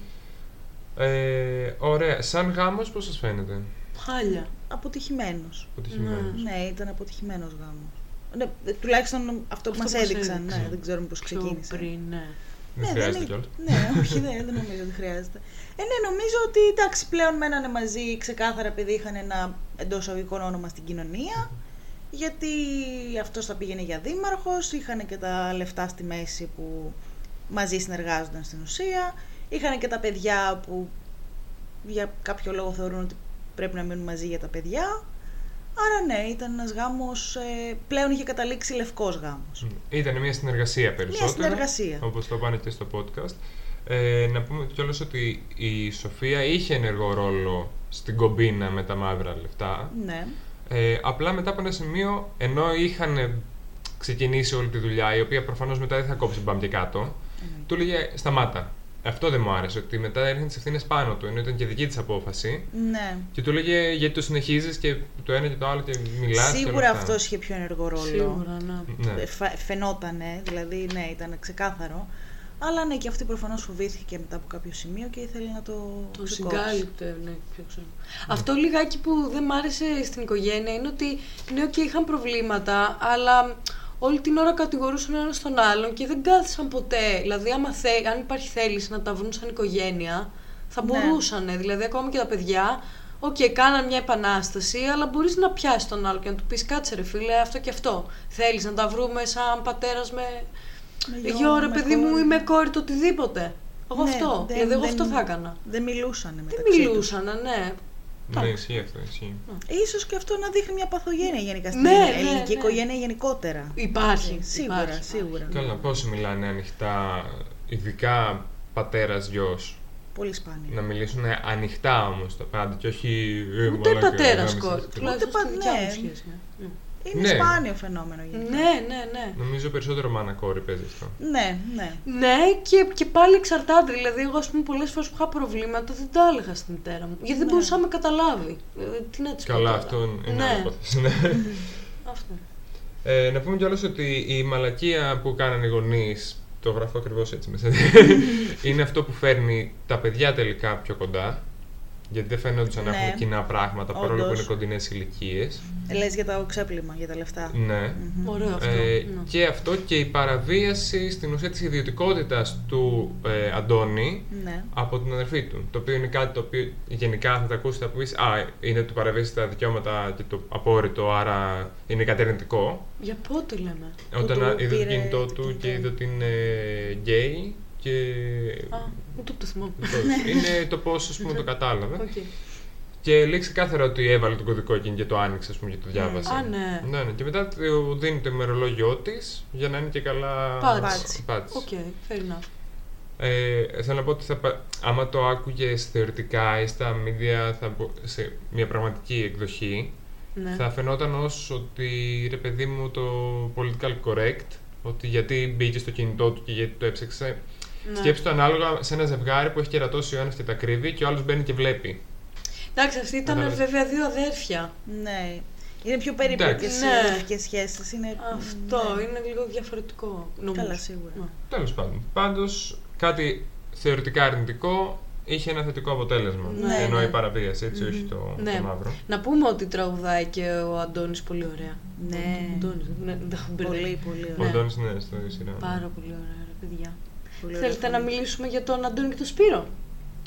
Ε, ωραία. Σαν γάμος πώς σας φαίνεται; Χάλια. Αποτυχημένος. Αποτυχημένος. Ναι, ήταν αποτυχημένος γάμος. Ναι, ε, τουλάχιστον αυτό που Αυτό μας που μας έδειξαν. έδειξαν. Ναι, δεν ξέρουμε πώς Πιο ξεκίνησε. πριν, ναι. Δεν Ναι, χρειάζεται είναι- κιόλας. Ναι, όχι, δεν, δεν νομίζω ότι χρειάζεται. Ε, ναι, νομίζω ότι εντάξει, πλέον μένανε μαζί ξεκάθαρα επειδή είχαν ένα εντός αγωγικών όνομα στην κοινωνία. Γιατί αυτός θα πήγαινε για δήμαρχος, είχαν και τα λεφτά στη μέση που μαζί συνεργάζονταν στην ουσία. Είχαν και τα παιδιά που για κάποιο λόγο θεωρούν ότι πρέπει να μείνουν μαζί για τα παιδιά. Άρα ναι, ήταν ένας γάμος, ε, πλέον είχε καταλήξει λευκός γάμος. Ήταν μια συνεργασία περισσότερο. συνεργασία. Όπως το πάνε και στο podcast. Ε, να πούμε κιόλας ότι η Σοφία είχε ενεργό ρόλο στην κομπίνα με τα μαύρα λεφτά. Ναι. Ε, απλά μετά από ένα σημείο, ενώ είχαν ξεκινήσει όλη τη δουλειά, η οποία προφανώς μετά δεν θα κόψει μπαμ και κάτω, του έλεγε σταμάτα. Αυτό δεν μου άρεσε, ότι μετά έρχεται τις ευθύνες πάνω του, ενώ ήταν και δική της απόφαση. Ναι. Και του έλεγε γιατί το συνεχίζεις και το ένα και το άλλο και μιλάς. Σίγουρα αυτό είχε πιο ενεργό ρόλο. Σίγουρα, ναι. Ναι. Ε, φα- Φαινότανε, δηλαδή ναι, ήταν ξεκάθαρο. Αλλά ναι, και αυτή προφανώς φοβήθηκε μετά από κάποιο σημείο και ήθελε να το, Το ξεκόψει. συγκάλυπτε, ναι, ποιο ξέρω. Αυτό λιγάκι που δεν μ' άρεσε στην οικογένεια είναι ότι ναι, και είχαν προβλήματα, αλλά όλη την ώρα κατηγορούσαν ένας τον άλλον και δεν κάθισαν ποτέ. Δηλαδή, άμα θε, αν υπάρχει θέληση να τα βρουν σαν οικογένεια, θα Ναι. μπορούσαν. Δηλαδή, ακόμα και τα παιδιά, οκ, κάναν μια επανάσταση, αλλά μπορείς να πιάσεις τον άλλο και να του πεις κάτσε ρε φίλε, αυτό και αυτό. Θέλεις να τα βρούμε σαν πατέρας με. Με Γιο, ρε με παιδί μου, κόρη. ή με κόρη, το οτιδήποτε. Εγώ Ναι, αυτό. δεν- δηλαδή, εγώ δεν- αυτό θα έκανα. Δεν μιλούσαν Δεν μεταξύ τους. μιλούσαν, ναι. Ναι, ισχύει αυτό. Ισχύει. Ίσως και αυτό να δείχνει μια παθογένεια γενικά στην Ναι, ναι, ελληνική ναι. οικογένεια γενικότερα. Υπάρχει. Ε, Σίγουρα, υπάρχει, σίγουρα. Καλά, πόσοι μιλάνε ανοιχτά, ειδικά πατέρας γιος. Πολύ σπάνια. Να μιλήσουν ανοιχτά όμως τα πάντα και όχι. ε, Ούτε μαλάκα, πατέρας γάμισες κόρη. και- Τουλάχιστον Ούτε στη πα- δικιά ναι. Μου σχέση. ναι. Είναι Ναι. σπάνιο φαινόμενο γενικά. Ναι, ναι, ναι. Νομίζω περισσότερο μάνα κόρη παίζει αυτό. Ναι, ναι. Ναι, και, και πάλι εξαρτάται. Δηλαδή, εγώ, ας πούμε, πολλές φορές που είχα προβλήματα δεν τα έλεγα στη μητέρα μου. Γιατί δεν Ναι. μπορούσα να με καταλάβει. Ε, τι να της πω. Καλά, τώρα. αυτό είναι Ναι. άλλη υπόθεση. ναι. Αυτό. Ε, να πούμε κιόλας ότι η μαλακία που κάνανε οι γονείς, το γράφω ακριβώς έτσι μέσα, είναι αυτό που φέρνει τα παιδιά τελικά πιο κοντά. Γιατί δεν φαίνονταν να Ναι. έχουν κοινά πράγματα παρόλο που Όντως. είναι κοντινές ηλικίες. Λες για το ξέπλυμα, για τα λεφτά. Ναι. Μμμ. Ωραίο αυτό. Ε, ναι. και αυτό και η παραβίαση στην ουσία της ιδιωτικότητας του ε, Αντώνη Ναι. από την αδερφή του. Το οποίο είναι κάτι το οποίο γενικά θα τα ακούσει θα πεις «Α, είναι του παραβίαση τα δικαιώματα και το απόρριτο, άρα είναι κατερνητικό». Για πότε λέμε; Όταν του α- είδε το πήρε κινητό το του κινητό. και είδε ότι είναι γκέι και... Α, ούτε που το θυμάμαι. είναι το πώς ας πούμε το κατάλαβε. Οκ. Και λέει ξεκάθαρα ότι έβαλε τον κωδικό εκείνη και το άνοιξε ας πούμε, και το διάβασε. Α, ναι. Ναι, ναι. Και μετά του δίνει το ημερολόγιο της για να είναι και καλά Πάτσι. Πάτσι. πάτσι. Οκ, fair enough. Ε, θέλω να πω ότι θα, πα- άμα το άκουγες θεωρητικά ή στα media θα, μπο- σε μια πραγματική εκδοχή, Ναι. θα φαινόταν ως ότι ρε παιδί μου το political correct, ότι γιατί μπήκε στο κινητό του και γιατί το έψαξε. Ναι. Σκέψτε το ανάλογα σε ένα ζευγάρι που έχει κερατώσει ο ένας και τα κρύβει και ο άλλος μπαίνει και βλέπει. Εντάξει, αυτοί ήταν Κατάλαβες. βέβαια δύο αδέρφια. Ναι. Είναι πιο περίπλοκες Εντάξει. οι Ναι. αδερφικές σχέσεις. Είναι... Αυτό ναι. είναι λίγο διαφορετικό. Νομίζω. Καλά, σίγουρα. Ναι. Τέλος πάντων. Πάντως κάτι θεωρητικά αρνητικό είχε ένα θετικό αποτέλεσμα. Ναι, Ενώ ναι. η παραβίαση, έτσι, όχι το, Ναι. το μαύρο. Να πούμε ότι τραγουδάει και ο Αντώνης πολύ ωραία. Ναι. Ο Αντώνης, ναι, δεν τα έχω μπερδεύει. Πολύ, πολύ Ο ωραία. Αντώνης είναι στο σειρά. Πάρα πολύ ωραία, ρε παιδιά. Πολύ ωραία Θέλετε να φωνή. μιλήσουμε για τον Αντώνη και τον Σπύρο;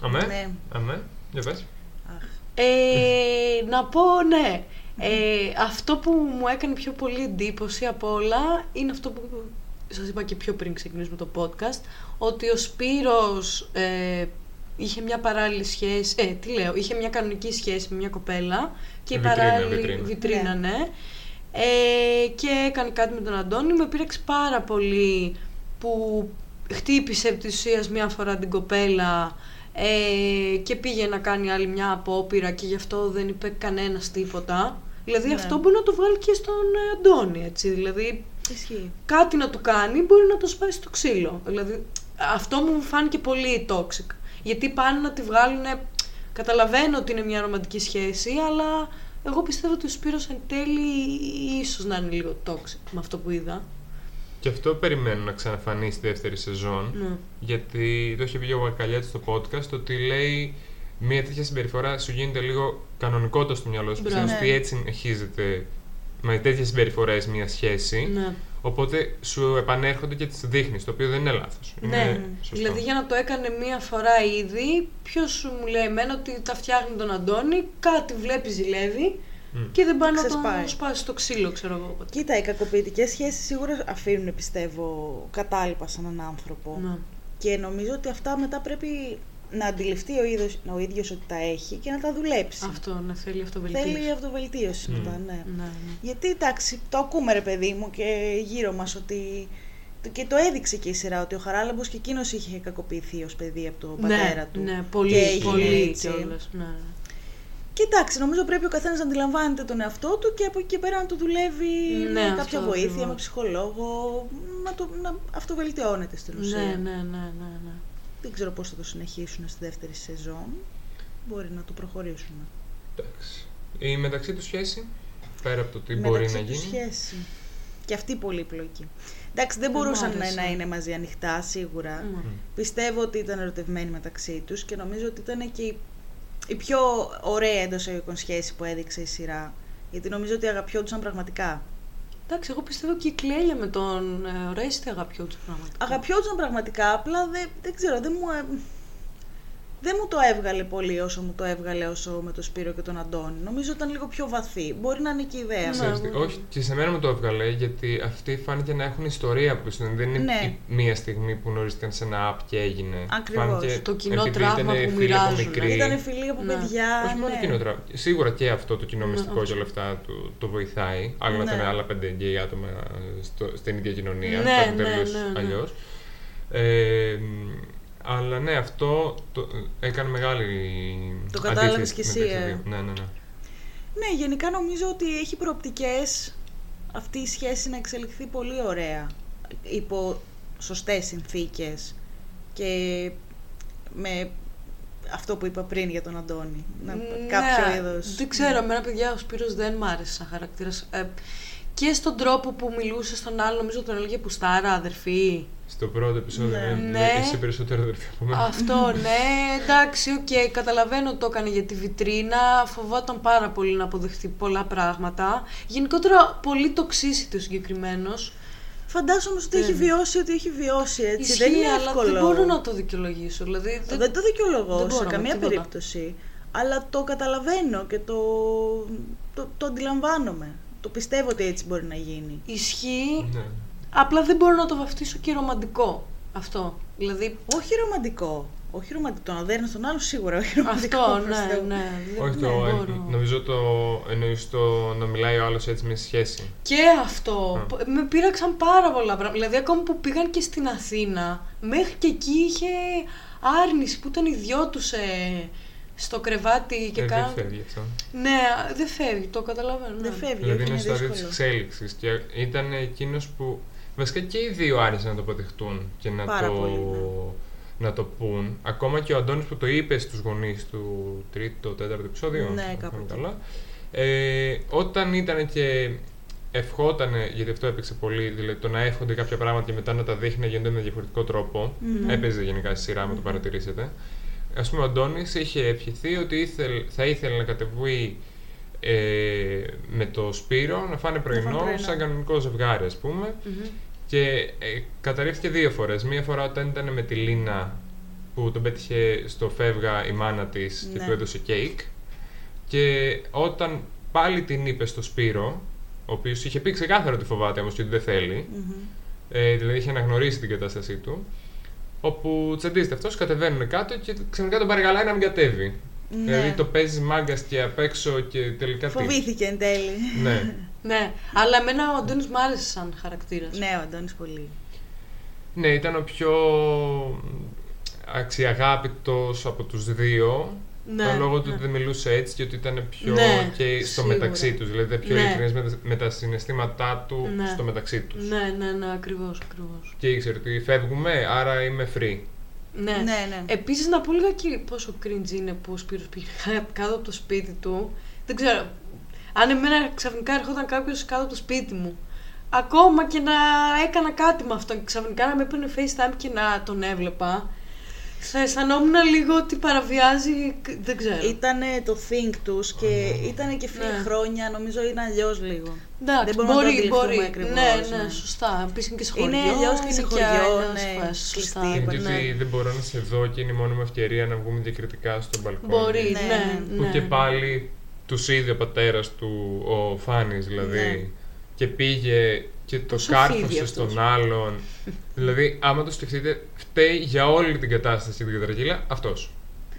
Αμέ. Ναι. Αμέ. Για πες. Αχ. Ε, να πω ναι. Ε, αυτό που μου έκανε πιο πολύ εντύπωση από όλα είναι αυτό που σας είπα και πιο πριν ξεκινήσουμε το podcast ότι ο Σπύρος ε, είχε μια παράλληλη σχέση, ε, τι λέω, είχε μια κανονική σχέση με μια κοπέλα και η Βιτρίνα, παράλληλη βιτρίνα. βιτρίνα, Ναι. ναι. Ε, και έκανε κάτι με τον Αντώνη. Με πήρεξε πάρα πολύ που χτύπησε επί της ουσίας μια φορά την κοπέλα ε, και πήγε να κάνει άλλη μια απόπειρα και γι' αυτό δεν είπε κανένας τίποτα. Δηλαδή Ναι. αυτό μπορεί να το βάλει και στον ε, Αντώνη, έτσι. Δηλαδή Ισχύει. κάτι να του κάνει μπορεί να το σπάσει στο ξύλο. Δηλαδή αυτό μου φάνηκε πολύ toxic. Γιατί πάνε να τη βγάλουν. Καταλαβαίνω ότι είναι μια ρομαντική σχέση, αλλά εγώ πιστεύω ότι ο Σπύρος εν τέλει ίσως να είναι λίγο toxic με αυτό που είδα. Και αυτό περιμένω να ξαναφανεί στη δεύτερη σεζόν. Ναι. Γιατί το είχε πει ο Βακαλιάτη στο podcast ότι λέει μια τέτοια συμπεριφορά σου γίνεται λίγο κανονικότητα στο μυαλό σου. Μπράβο. Πιστεύει ότι Ναι. έτσι συνεχίζεται με τέτοιες συμπεριφορές μια σχέση. Ναι. Οπότε σου επανέρχονται και τις δείχνεις, το οποίο δεν είναι λάθος. Ναι, δηλαδή για να το έκανε μία φορά ήδη, ποιος σου μου λέει εμένα ότι τα φτιάχνει τον Αντώνη, κάτι βλέπει ζηλεύει και δεν πάει να Ξεσπάει. τον σπάσει στο ξύλο, ξέρω εγώ. Κοίτα, οι κακοποιητικές σχέσεις σίγουρα αφήνουν, πιστεύω, κατάλοιπα σε έναν άνθρωπο. Ναι. Και νομίζω ότι αυτά μετά πρέπει να αντιληφθεί ο ίδιος, ο ίδιος ότι τα έχει και να τα δουλέψει. Αυτό, να θέλει αυτοβελτίωση. Θέλει αυτοβελτίωση Μμ. μετά, ναι. Ναι, ναι. Γιατί εντάξει, το ακούμε ρε παιδί μου και γύρω μας ότι. Και το έδειξε και η σειρά ότι ο Χαράλαμπος και εκείνος είχε κακοποιηθεί ως παιδί από τον πατέρα ναι, του. Ναι, Και πολύ, έγινε πολύ έτσι. κιόλας. Ναι, ναι. Και εντάξει, νομίζω πρέπει ο καθένας να αντιλαμβάνεται τον εαυτό του και από εκεί και πέρα να το δουλεύει Ναι, με αυτό κάποια βοήθεια, ακριβώς. με ψυχολόγο, να, το, να αυτοβελτιώνεται στην ουσία. Ναι, ναι, ναι, ναι, ναι. Δεν ξέρω πώς θα το συνεχίσουν στη δεύτερη σεζόν. Μπορεί να το προχωρήσουν. Εντάξει. Η μεταξύ του σχέση, πέρα από το τι μπορεί Μεταξύ να τους γίνει. σχέση. Και αυτή πολύπλοκη. Εντάξει, δεν Δεν μ' μπορούσαν να, άρεσε. να είναι μαζί ανοιχτά, σίγουρα. Μμ. Πιστεύω ότι ήταν ερωτευμένοι μεταξύ τους και νομίζω ότι ήταν και η, η πιο ωραία εντό εικόν σχέση που έδειξε η σειρά. Γιατί νομίζω ότι αγαπιόντουσαν πραγματικά. Εντάξει, εγώ πιστεύω και η Κλέλια με τον ε, Ρέστη αγαπιόντουσαν πραγματικά. Αγαπιόντουσαν πραγματικά, απλά δεν, δεν ξέρω, δεν μου, ε, δεν μου το έβγαλε πολύ όσο μου το έβγαλε όσο με τον Σπύρο και τον Αντώνη. Νομίζω ήταν λίγο πιο βαθύ. Μπορεί να είναι και η ιδέα. Ναι. Ξέρεις τι, όχι, και σε μένα μου το έβγαλε γιατί αυτοί φάνηκε να έχουν ιστορία που δεν είναι Ναι. η μία στιγμή που γνωρίστηκαν σε ένα app και έγινε. Ακριβώς. Φάνηκε Το κοινό επειδή τραύμα ήτανε που φίλοι από μοιράζουν. μικρή. Ήταν φιλοί από Ναι. παιδιά. Όχι μόνο ναι. κοινό τραύμα. Σίγουρα και αυτό το κοινό Ναι, μυστικό όχι. και όλα αυτά το, το βοηθάει. Άλλο να Ναι. ήταν άλλα πέντε γκέι άτομα στο, στην ίδια κοινωνία. Ναι, θα ήταν ναι, τελείως ναι, ναι. αλλιώς. Ε, αλλά ναι, αυτό το, έκανε μεγάλη. Το κατάλαβες αντίθεση κι εσύ, μεταξύ ε. δύο. Ναι, ναι, ναι. Ναι, γενικά νομίζω ότι έχει προοπτικές αυτή η σχέση να εξελιχθεί πολύ ωραία υπό σωστές συνθήκες και με αυτό που είπα πριν για τον Αντώνη. Να, κάποιο Ναι, είδος... Δεν ξέρω, εμένα παιδιά ο Σπύρος δεν μ' άρεσε σαν χαρακτήρας. Ε, και στον τρόπο που μιλούσες στον άλλο, νομίζω τον έλεγε Πουστάρα, αδερφή. Στο πρώτο επεισόδιο, Ναι. ναι, Ναι. είσαι περισσότερο αδερφή από μένα. Αυτό, ναι, εντάξει, οκ, καταλαβαίνω ότι το έκανε για τη βιτρίνα. Φοβόταν πάρα πολύ να αποδεχτεί πολλά πράγματα. Γενικότερα, πολύ τοξικός ο συγκεκριμένος. Φαντάζομαι ότι έχει Ναι. βιώσει ότι έχει βιώσει έτσι. Ισχύει, δεν είναι αλλά εύκολο. δεν μπορώ να το δικαιολογήσω. Δηλαδή, Δεν, δεν το δικαιολογώ δεν σε μπορώ με καμία τίποτα. περίπτωση. Αλλά το καταλαβαίνω και το, το, το αντιλαμβάνομαι. Το πιστεύω ότι έτσι μπορεί να γίνει. Ισχύει, Ναι. απλά δεν μπορώ να το βαφτίσω και ρομαντικό αυτό. Δηλαδή, Όχι ρομαντικό. Όχι ρομαντικό, τον αδέρνει στον άλλο σίγουρα, όχι ρομαντικό. Αυτό, προς ναι, Θεού. ναι. δεν- Όχι ναι, το. μπορώ. Νομίζω το εννοείς το να μιλάει ο άλλος έτσι με σχέση. Και αυτό. Α. Π- Με πείραξαν πάρα πολλά πράγματα. Δηλαδή, ακόμα που πήγαν και στην Αθήνα, μέχρι και εκεί είχε άρνηση που ήταν οι δυο του στο κρεβάτι και Ε, δεν κάναν. φεύγει αυτό. Ναι, δεν φεύγει, το καταλαβαίνω. Δεν ναι. φεύγει, Δηλαδή όχι, είναι είναι στο στάδιο της δύσκολο. εξέλιξης. Και ήταν εκείνος που. Βασικά και οι δύο άρεσαν να το αποδεχτούν και να Πάρα το, πολύ, ναι. να το πούν. Ακόμα και ο Αντώνης που το είπε στους γονείς του τρίτο, τέταρτο επεισόδιο. Ναι, αν κάπου θυμάμαι εκεί. καλά. Ε, όταν ήταν και ευχότανε, γιατί αυτό έπαιξε πολύ, δηλαδή το να εύχονται κάποια πράγματα και μετά να τα δείχνει να γίνονται με διαφορετικό τρόπο. Μμμ. Έπαιζε γενικά στη σειρά, με το παρατηρήσετε. Α πούμε, ο Αντώνης είχε ευχηθεί ότι ήθελ, θα ήθελε να κατεβεί ε, με το Σπύρο να φάνε πρωινό, πρωινό. σαν κανονικό ζευγάρι, ας πούμε. Μμμ. Και ε, καταρρίφθηκε δύο φορές. Μία φορά όταν ήταν με τη Λίνα που τον πέτυχε στο φεύγα η μάνα της και Ναι. του έδωσε κέικ. Και όταν πάλι την είπε στο Σπύρο, ο οποίος είχε πει ξεκάθαρα ότι φοβάται όμως και ότι δεν θέλει, Μμμ. ε, δηλαδή είχε αναγνωρίσει την κατάστασή του, όπου τσαντίζεται αυτός, κατεβαίνουν κάτω και ξαφνικά τον παρακαλάει να μην κατέβει. Ναι. Δηλαδή το παίζεις μάγκας και απ' έξω και τελικά τι; Φοβήθηκε εν τέλει. Ναι. Ναι, αλλά εμένα ο Αντώνης μ' άρεσε σαν χαρακτήρας. ναι, ο Αντώνης πολύ. Ναι, ήταν ο πιο αξιαγάπητος από τους δύο. Ναι, το λόγο του ναι. ότι δεν μιλούσε έτσι και ότι ήταν πιο Ναι, και στο σίγουρα. μεταξύ τους. Δηλαδή ήταν πιο Ναι. ειλικρινής με, τα- με τα συναισθήματά του Ναι. στο μεταξύ τους. Ναι, ναι, ναι, ακριβώς, ακριβώς. Και ήξερε ότι φεύγουμε, άρα είμαι free. Ναι. Ναι, ναι. Επίσης να πω λίγα και πόσο cringe είναι που ο Σπύρος πήγε κάτω από το σπίτι του. Δεν ξέρω, αν εμένα ξαφνικά ερχόταν κάποιος κάτω από το σπίτι μου, ακόμα και να έκανα κάτι με αυτό και ξαφνικά να με έπαιρνε FaceTime και να τον έβλεπα, θα αισθανόμουν λίγο ότι παραβιάζει, δεν ξέρω. Ήταν το think τους και ήταν και φίλοι Ναι. χρόνια, νομίζω είναι αλλιώς λίγο. Εντάξει, δεν μπορούμε να το μπορεί, αντιληφθούμε μπορεί. ακριβώς, ναι, ναι, ναι. σωστά. Επίσης είναι και σε χωριό. Είναι αλλιώς και σε είναι χωριό, αλλιώς ναι, φάση, σωστά. κλειστή, Είναι και ναι. ότι δεν μπορώ να σε δω και είναι η μόνη μου ευκαιρία να βγούμε διακριτικά στο μπαλκόνι. Μπορεί, Ναι, ναι, ναι. Που ναι. και πάλι τους είδε ο πατέρας του, ο Φάνης δηλαδή, Ναι. και πήγε και το Πόσο φίδι κάρφωσε αυτός. στον άλλον. δηλαδή, άμα το σκεφτείτε, φταίει για όλη την κατάσταση την κατραγύλα αυτός.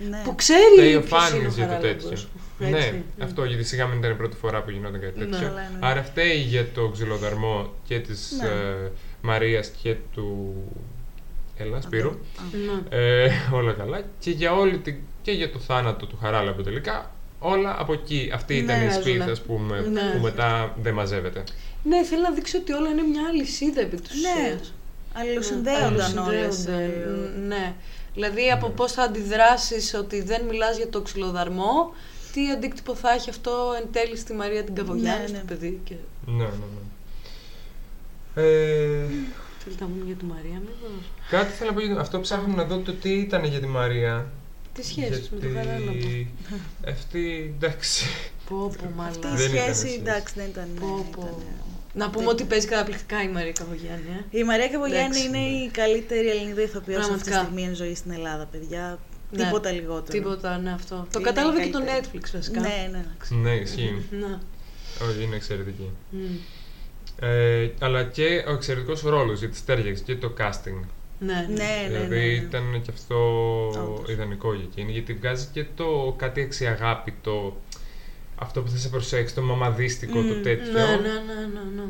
Ναι. Που ξέρει Φταίει ο ποιος είναι Φάνης ο για το Χαράλαμπος. τέτοιο. Έτσι. Ναι, Μμ. αυτό γιατί σιγά μην ήταν η πρώτη φορά που γινόταν κάτι Ναι. τέτοιο. Καλά, ναι. Άρα φταίει για το ξυλοδαρμό και της Ναι. ε, Μαρίας και του Έλα, Σπύρου. Α. Ναι. Ε, όλα καλά. Και για, όλη την, και για το θάνατο του Χαράλαμπου τελικά. Όλα από εκεί. Αυτή Ναι, ήταν ηάζουνε. σπίθα, ας πούμε, Ναι. που μετά δεν μαζεύεται. Ναι, θέλει να δείξει ότι όλα είναι μια αλυσίδα επί της Ναι. ουσίας. Αλληλοσυνδέονταν όλες. Αλληλοσυνδέονται, ε, μ, Ναι. Δηλαδή από πώς θα αντιδράσεις ότι δεν μιλάς για το ξυλοδαρμό, τι αντίκτυπο θα έχει αυτό εν τέλει στη Μαρία την Καβογιάννη, Ναι, στο ναι. Ναι, παιδί. Και... ναι, ναι. Ε, Θέλετε να πούμε για τη Μαρία, μήπως; κάτι θέλω να πω για αυτό ψάχνω να δω το τι ήταν για τη Μαρία. Τι σχέσεις με τον γιατί Χαράλαμπο; Αυτή, εντάξει. Πω, πω, Αυτή η μάλλον. Δεν ήταν σχέση, σχέση. εντάξει, δεν ήταν. Πω, ναι, πω. Ήταν- Να πούμε ότι παίζει καταπληκτικά η Μαρία Καβογιάννη. Ε. Η Μαρία Καβογιάννη Εντάξει. είναι η καλύτερη Ελληνίδα ηθοποιός αυτή τη Πραγματικά. στιγμή εν ζωή στην Ελλάδα, παιδιά. Ναι. Τίποτα λιγότερο. Τίποτα, ναι, αυτό. Το Είναι κατάλαβε η και το καλύτερη. Netflix βασικά. Ναι, ναι. ναι, ισχύει. Ναι. Όχι, είναι εξαιρετική. Μμ. Ε, αλλά και ο εξαιρετικός ρόλος, γιατί στέργεξε και το casting. Ναι, ναι. Ναι, ναι, δηλαδή ναι, ναι. ήταν και αυτό Όντως. ιδανικό για εκείνη, γιατί βγάζει και το κάτι αξιαγάπητο, αυτό που θα σε προσέξει, το μαμαδίστικο, το Μμμ, τέτοιο. Ναι, ναι, ναι, ναι, ναι.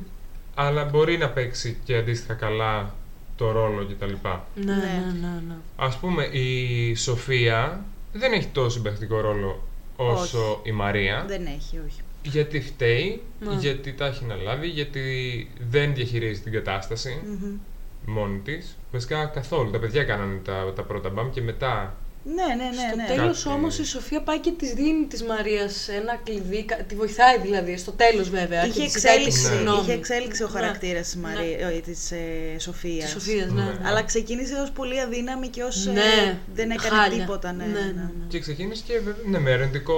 Αλλά μπορεί να παίξει και αντίστοιχα καλά το ρόλο κτλ. Ναι, Ναι. ναι, ναι, ναι. Ας πούμε, η Σοφία δεν έχει τόσο συμπαιχτικό ρόλο όσο Όχι. η Μαρία. Δεν έχει, όχι. Γιατί φταίει, Ναι. γιατί τα έχει αναλάβει, γιατί δεν διαχειρίζει την κατάσταση Μμμ. μόνη της. Βασικά καθόλου. Τα παιδιά κάνανε τα, τα πρώτα μπαμ και μετά. Ναι, ναι, ναι. Στο ναι. τέλος Κάτι- όμως η Σοφία πάει και της δίνει της Μαρίας ένα κλειδί, κα- τη βοηθάει δηλαδή, στο τέλος βέβαια. και Είχε της ζητάει τη εξέλιξη, συγγνώμη. είχε εξέλιξη ο Ναι. χαρακτήρας της, Ναι. Μαρία, ε, της ε, Σοφίας. Της Σοφίας, ναι. Ναι. Αλλά ξεκίνησε ως πολύ αδύναμη και ως ε, Ναι, δεν έκανε χάλια. τίποτα. Ναι, ναι, ναι, ναι, ναι. ναι. Και ξεκίνησε και βέβαια, ναι, με αρνητικό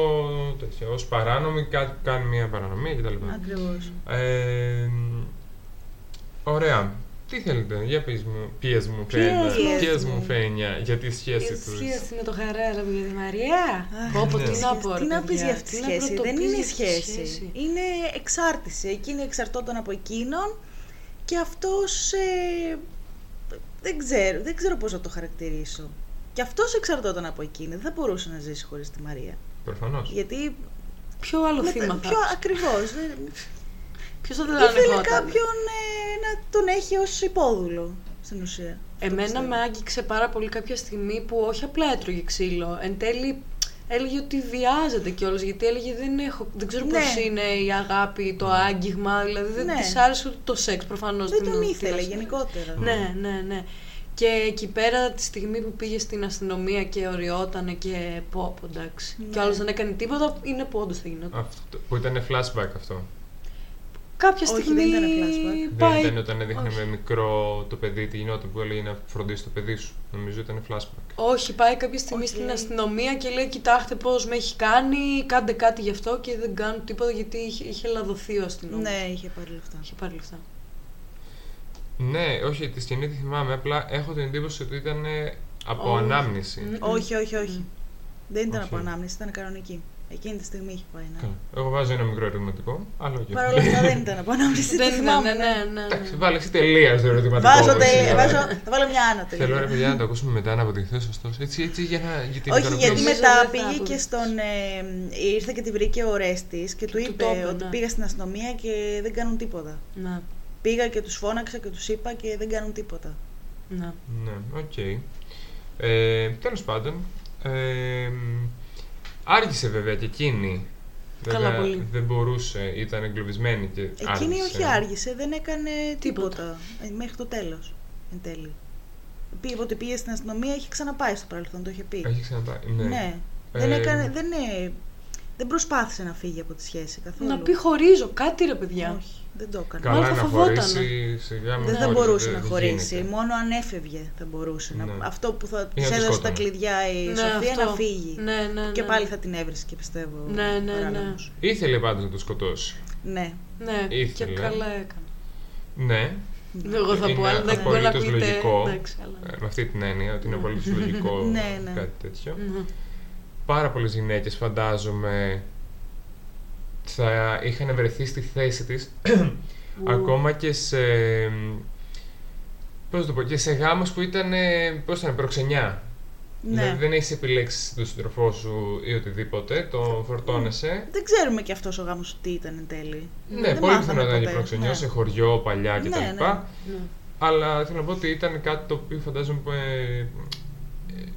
τέτοιο. Ω παράνομη, κάτι που κάνει μια παρανομία κτλ. Ακριβώς. Ε, ωραία. Τι θέλετε, για πες μου, πιες μου, Πιες Φένια, μου. πιες μου, Φένια, για τη Και σχέση τη τους; σχέση με το Χαράλαμπο για τη Μαρία. Αχ, Πω, πω, ναι. τι να πω, ρε Τι να πεις παιδιά, για αυτή τη τι να σχέση. Δεν πρωτοπείς είναι για αυτή τη σχέση. Είναι εξάρτηση. Εκείνη εξαρτώταν από εκείνον και αυτός ε, δεν ξέρω, δεν ξέρω πώς να το χαρακτηρίσω. Και αυτός εξαρτώταν από εκείνη. Δεν θα μπορούσε να ζήσει χωρίς τη Μαρία. Προφανώς. Γιατί. Ποιο άλλο μετα- θύμα θα Πιο ακριβώς. Ποιος θα Ήθελε τρελανευόταν. κάποιον ε, να τον έχει ως υπόδουλο στην ουσία. Αυτό Εμένα πιστεύω. με άγγιξε πάρα πολύ κάποια στιγμή που όχι απλά έτρωγε ξύλο. Εν τέλει έλεγε ότι βιάζεται κιόλας γιατί έλεγε δεν, έχω, δεν ξέρω Ναι. πώς είναι η αγάπη, το άγγιγμα, δηλαδή δεν Ναι. της άρεσε ούτε το σεξ προφανώς. Δεν τον την ήθελε άρεσε. γενικότερα. Ναι, ναι, ναι. Και εκεί πέρα τη στιγμή που πήγε στην αστυνομία και ωρυότανε και πω, πω εντάξει. Ναι. Και ο άλλος δεν έκανε τίποτα, είναι που όντως θα γινόταν. Αυτό, που ήταν flashback αυτό. Κάποια Όχι, στιγμή δεν ήταν flashback. Δεν πάει... ήταν όταν έδειχνε όχι. με μικρό το παιδί τι γινόταν που έλεγε να φροντίσει το παιδί σου. Νομίζω ήταν flashback. Όχι, πάει κάποια στιγμή Οκ. στην αστυνομία και λέει: Κοιτάξτε πώς με έχει κάνει, κάντε κάτι γι' αυτό και δεν κάνουν τίποτα γιατί είχε, είχε λαδωθεί ο αστυνομικός. Ναι, είχε πάρει λεφτά. Είχε πάρει λεφτά. Ναι, όχι, τη σκηνή τη θυμάμαι. Απλά έχω την εντύπωση ότι ήταν ε, από Όχι. ανάμνηση. Μμμ. Όχι, όχι, όχι. Δεν ήταν Όχι. από ανάμνηση, ήταν κανονική. Εκείνη τη στιγμή είχε πάει. Ναι. Καλά. Εγώ βάζω ένα μικρό ερωτηματικό. Αλλά όχι. Παρ' όλα αυτά δεν ήταν από ανάμνηση. το Δεν ήταν, θυμάμαι, ναι, ναι, ναι. Εντάξει, βάλε εσύ τελεία στο ερωτηματικό. Βάζω, εσύ, τε, ε. βάζω, θα βάλω μια άνω Θέλω ρε τελεία. παιδιά να το ακούσουμε μετά να αποδειχθεί σωστός. Έτσι, έτσι για να. Για την Όχι, ικανοποίηση. γιατί Νομίζω μετά δεν θα πήγε και αποδειχθεί. στον. Ε, ήρθε και τη βρήκε ο Ρέστης και του Του είπε το είπε, ότι ναι. πήγα στην αστυνομία και δεν κάνουν τίποτα. Ναι, Πήγα και τους φώναξα και τους είπα και δεν κάνουν τίποτα. ναι. Ναι, οκ. Ε, Τέλος πάντων. Ε, άργησε βέβαια και εκείνη. Καλά, Βέβαια, πολύ. Δεν μπορούσε, ήταν εγκλωβισμένη και Εκείνη άργησε. όχι άργησε, δεν έκανε Τίποτα. τίποτα. Ε, μέχρι το τέλος. Εν τέλει. Πήγε, ότι πήγε στην αστυνομία, είχε ξαναπάει στο παρελθόν, το είχε πει. Έχει ξαναπάει. Ναι. Ναι. Ε, Δεν, έκανε, δεν, ε, δεν προσπάθησε να φύγει από τη σχέση καθόλου. Να πει χωρίζω, κάτι ρε παιδιά. Όχι, δεν το έκανε. Καλά Μάλλον να θα φοβότανε. χωρίσει σιγά με Δεν θα χωρίς, μπορούσε δεν- να δεν χωρίσει. γίνεται. Μόνο αν έφευγε θα μπορούσε. Ναι. Να, αυτό που θα Ή τη να τη έδωσε τα σκότωνε. κλειδιά η Ναι, Σοφία αυτό. να φύγει. Ναι, ναι, Και ναι. πάλι θα την έβρισκε, πιστεύω. Ναι, ναι, παράνομος. Ήθελε πάντως να το σκοτώσει. Ναι. Ναι, Ήθελε. και καλά έκανε. Ναι, Εγώ θα πω, Είναι αλλά δεν μπορεί να απολύτως ακούγεται. λογικό. Εντάξει, αλλά... ε, με αυτή την έννοια ότι είναι πολύ λογικό Ναι, ναι. κάτι τέτοιο. Ναι. Πάρα πολλές γυναίκες φαντάζομαι θα είχαν βρεθεί στη θέση της Ου. ακόμα και σε πώς να το πω, και σε γάμους που ήταν, ε, πώς ήταν, προξενιά. Ναι. Δηλαδή δεν έχεις επιλέξεις τον σύντροφό σου ή οτιδήποτε, το φορτώνεσαι. Δεν ξέρουμε και αυτός ο γάμος τι ήταν εν τέλη. Ναι, Δεν πολύ μάθαμε πιθανό να ήταν ποτέ. και προξενιός Ναι. σε χωριό παλιά κτλ. Ναι, ναι. Ναι. Αλλά θέλω να πω ότι ήταν κάτι το οποίο φαντάζομαι που ε, ε,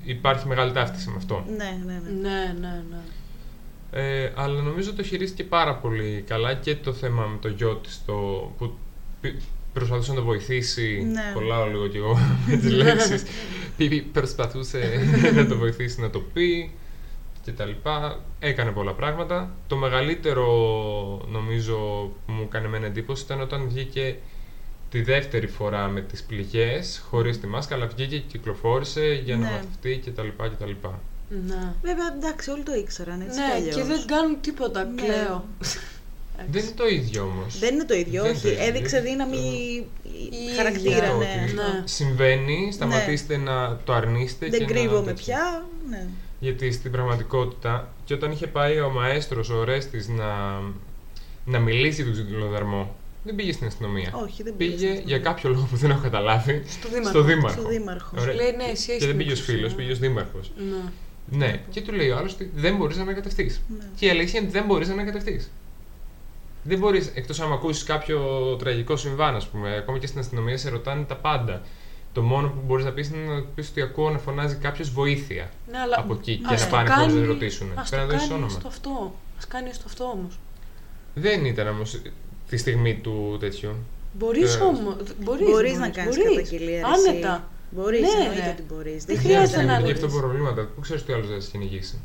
υπάρχει μεγάλη ταύτιση με αυτό. Ναι, ναι, ναι. Ναι, ναι, ναι. Ε, αλλά νομίζω το χειρίστηκε πάρα πολύ καλά και το θέμα με το γιο της το, που πι- προσπαθούσε να το βοηθήσει. Ναι. Κολλάω λίγο κι εγώ με τις λέξεις. Πι- πι- προσπαθούσε να το βοηθήσει να το πει και τα λοιπά. Έκανε πολλά πράγματα. Το μεγαλύτερο νομίζω που μου έκανε εμένα εντύπωση ήταν όταν βγήκε τη δεύτερη φορά με τις πληγές χωρίς τη μάσκα αλλά βγήκε και κυκλοφόρησε για να Ναι. μαθευτεί και τα λοιπά και τα λοιπά. Ναι. Βέβαια, εντάξει, όλοι το ήξεραν έτσι κι Ναι, αλλιώς. και δεν κάνουν τίποτα, Ναι. κλαίω. Δεν είναι το ίδιο όμως. Δεν είναι το ίδιο, Δεν είναι όχι. το ίδιο. Έδειξε δύναμη Η χαρακτήρα, ίδια. Το ναι. ότι Ναι. Συμβαίνει, σταματήστε να το αρνείστε και Δεν κρύβομαι να... πια. Ναι. Γιατί στην πραγματικότητα, και όταν είχε πάει ο μαέστρος, ο Ρέστης, να, να μιλήσει για τον ξυλοδαρμό, δεν πήγε στην αστυνομία. Όχι, δεν πήγε. πήγε στην για κάποιο λόγο που δεν έχω καταλάβει Στο δήμαρχο. στο δήμαρχο. Στο δήμαρχο. Ωραία. Λέει, ναι, εσύ και έχεις δεν την πήγε ως εξουσία. φίλος, πήγε ως δήμαρχος. Ναι. Ναι, και του λέει ο άλλος ότι δεν μπορείς να ανακατευτεί. Ναι. Και η αλήθεια είναι ότι δεν μπορείς να ανακατευτεί. Δεν μπορείς, εκτός αν ακούσεις κάποιο τραγικό συμβάν, ας πούμε, ακόμα και στην αστυνομία σε ρωτάνε τα πάντα. Το μόνο που μπορείς να πεις είναι να πεις ότι ακούω να φωνάζει κάποιος βοήθεια Ναι, αλλά από εκεί και ας να το πάνε κάνει- χωρίς να ρωτήσουν. Ας Πρέπει το να δώσει κάνει όνομα. στο αυτό. Ας κάνει στο αυτό όμως. Δεν ήταν όμως τη στιγμή του τέτοιου. Μπορείς Ε, όμως. Μπορείς, Μπορείς να κάνεις μπορείς. καταγγελία. ρε, εσύ. Άνετα. Μπορείς, Ναι, εννοείται ρε. ότι μπορείς. Δεν Δεν χρειάζεται χρειάζεται να να είναι είναι. και αυτό προβλήματα. Πού ξέρεις ότι ο άλλος δεν θα σε κυνηγήσει.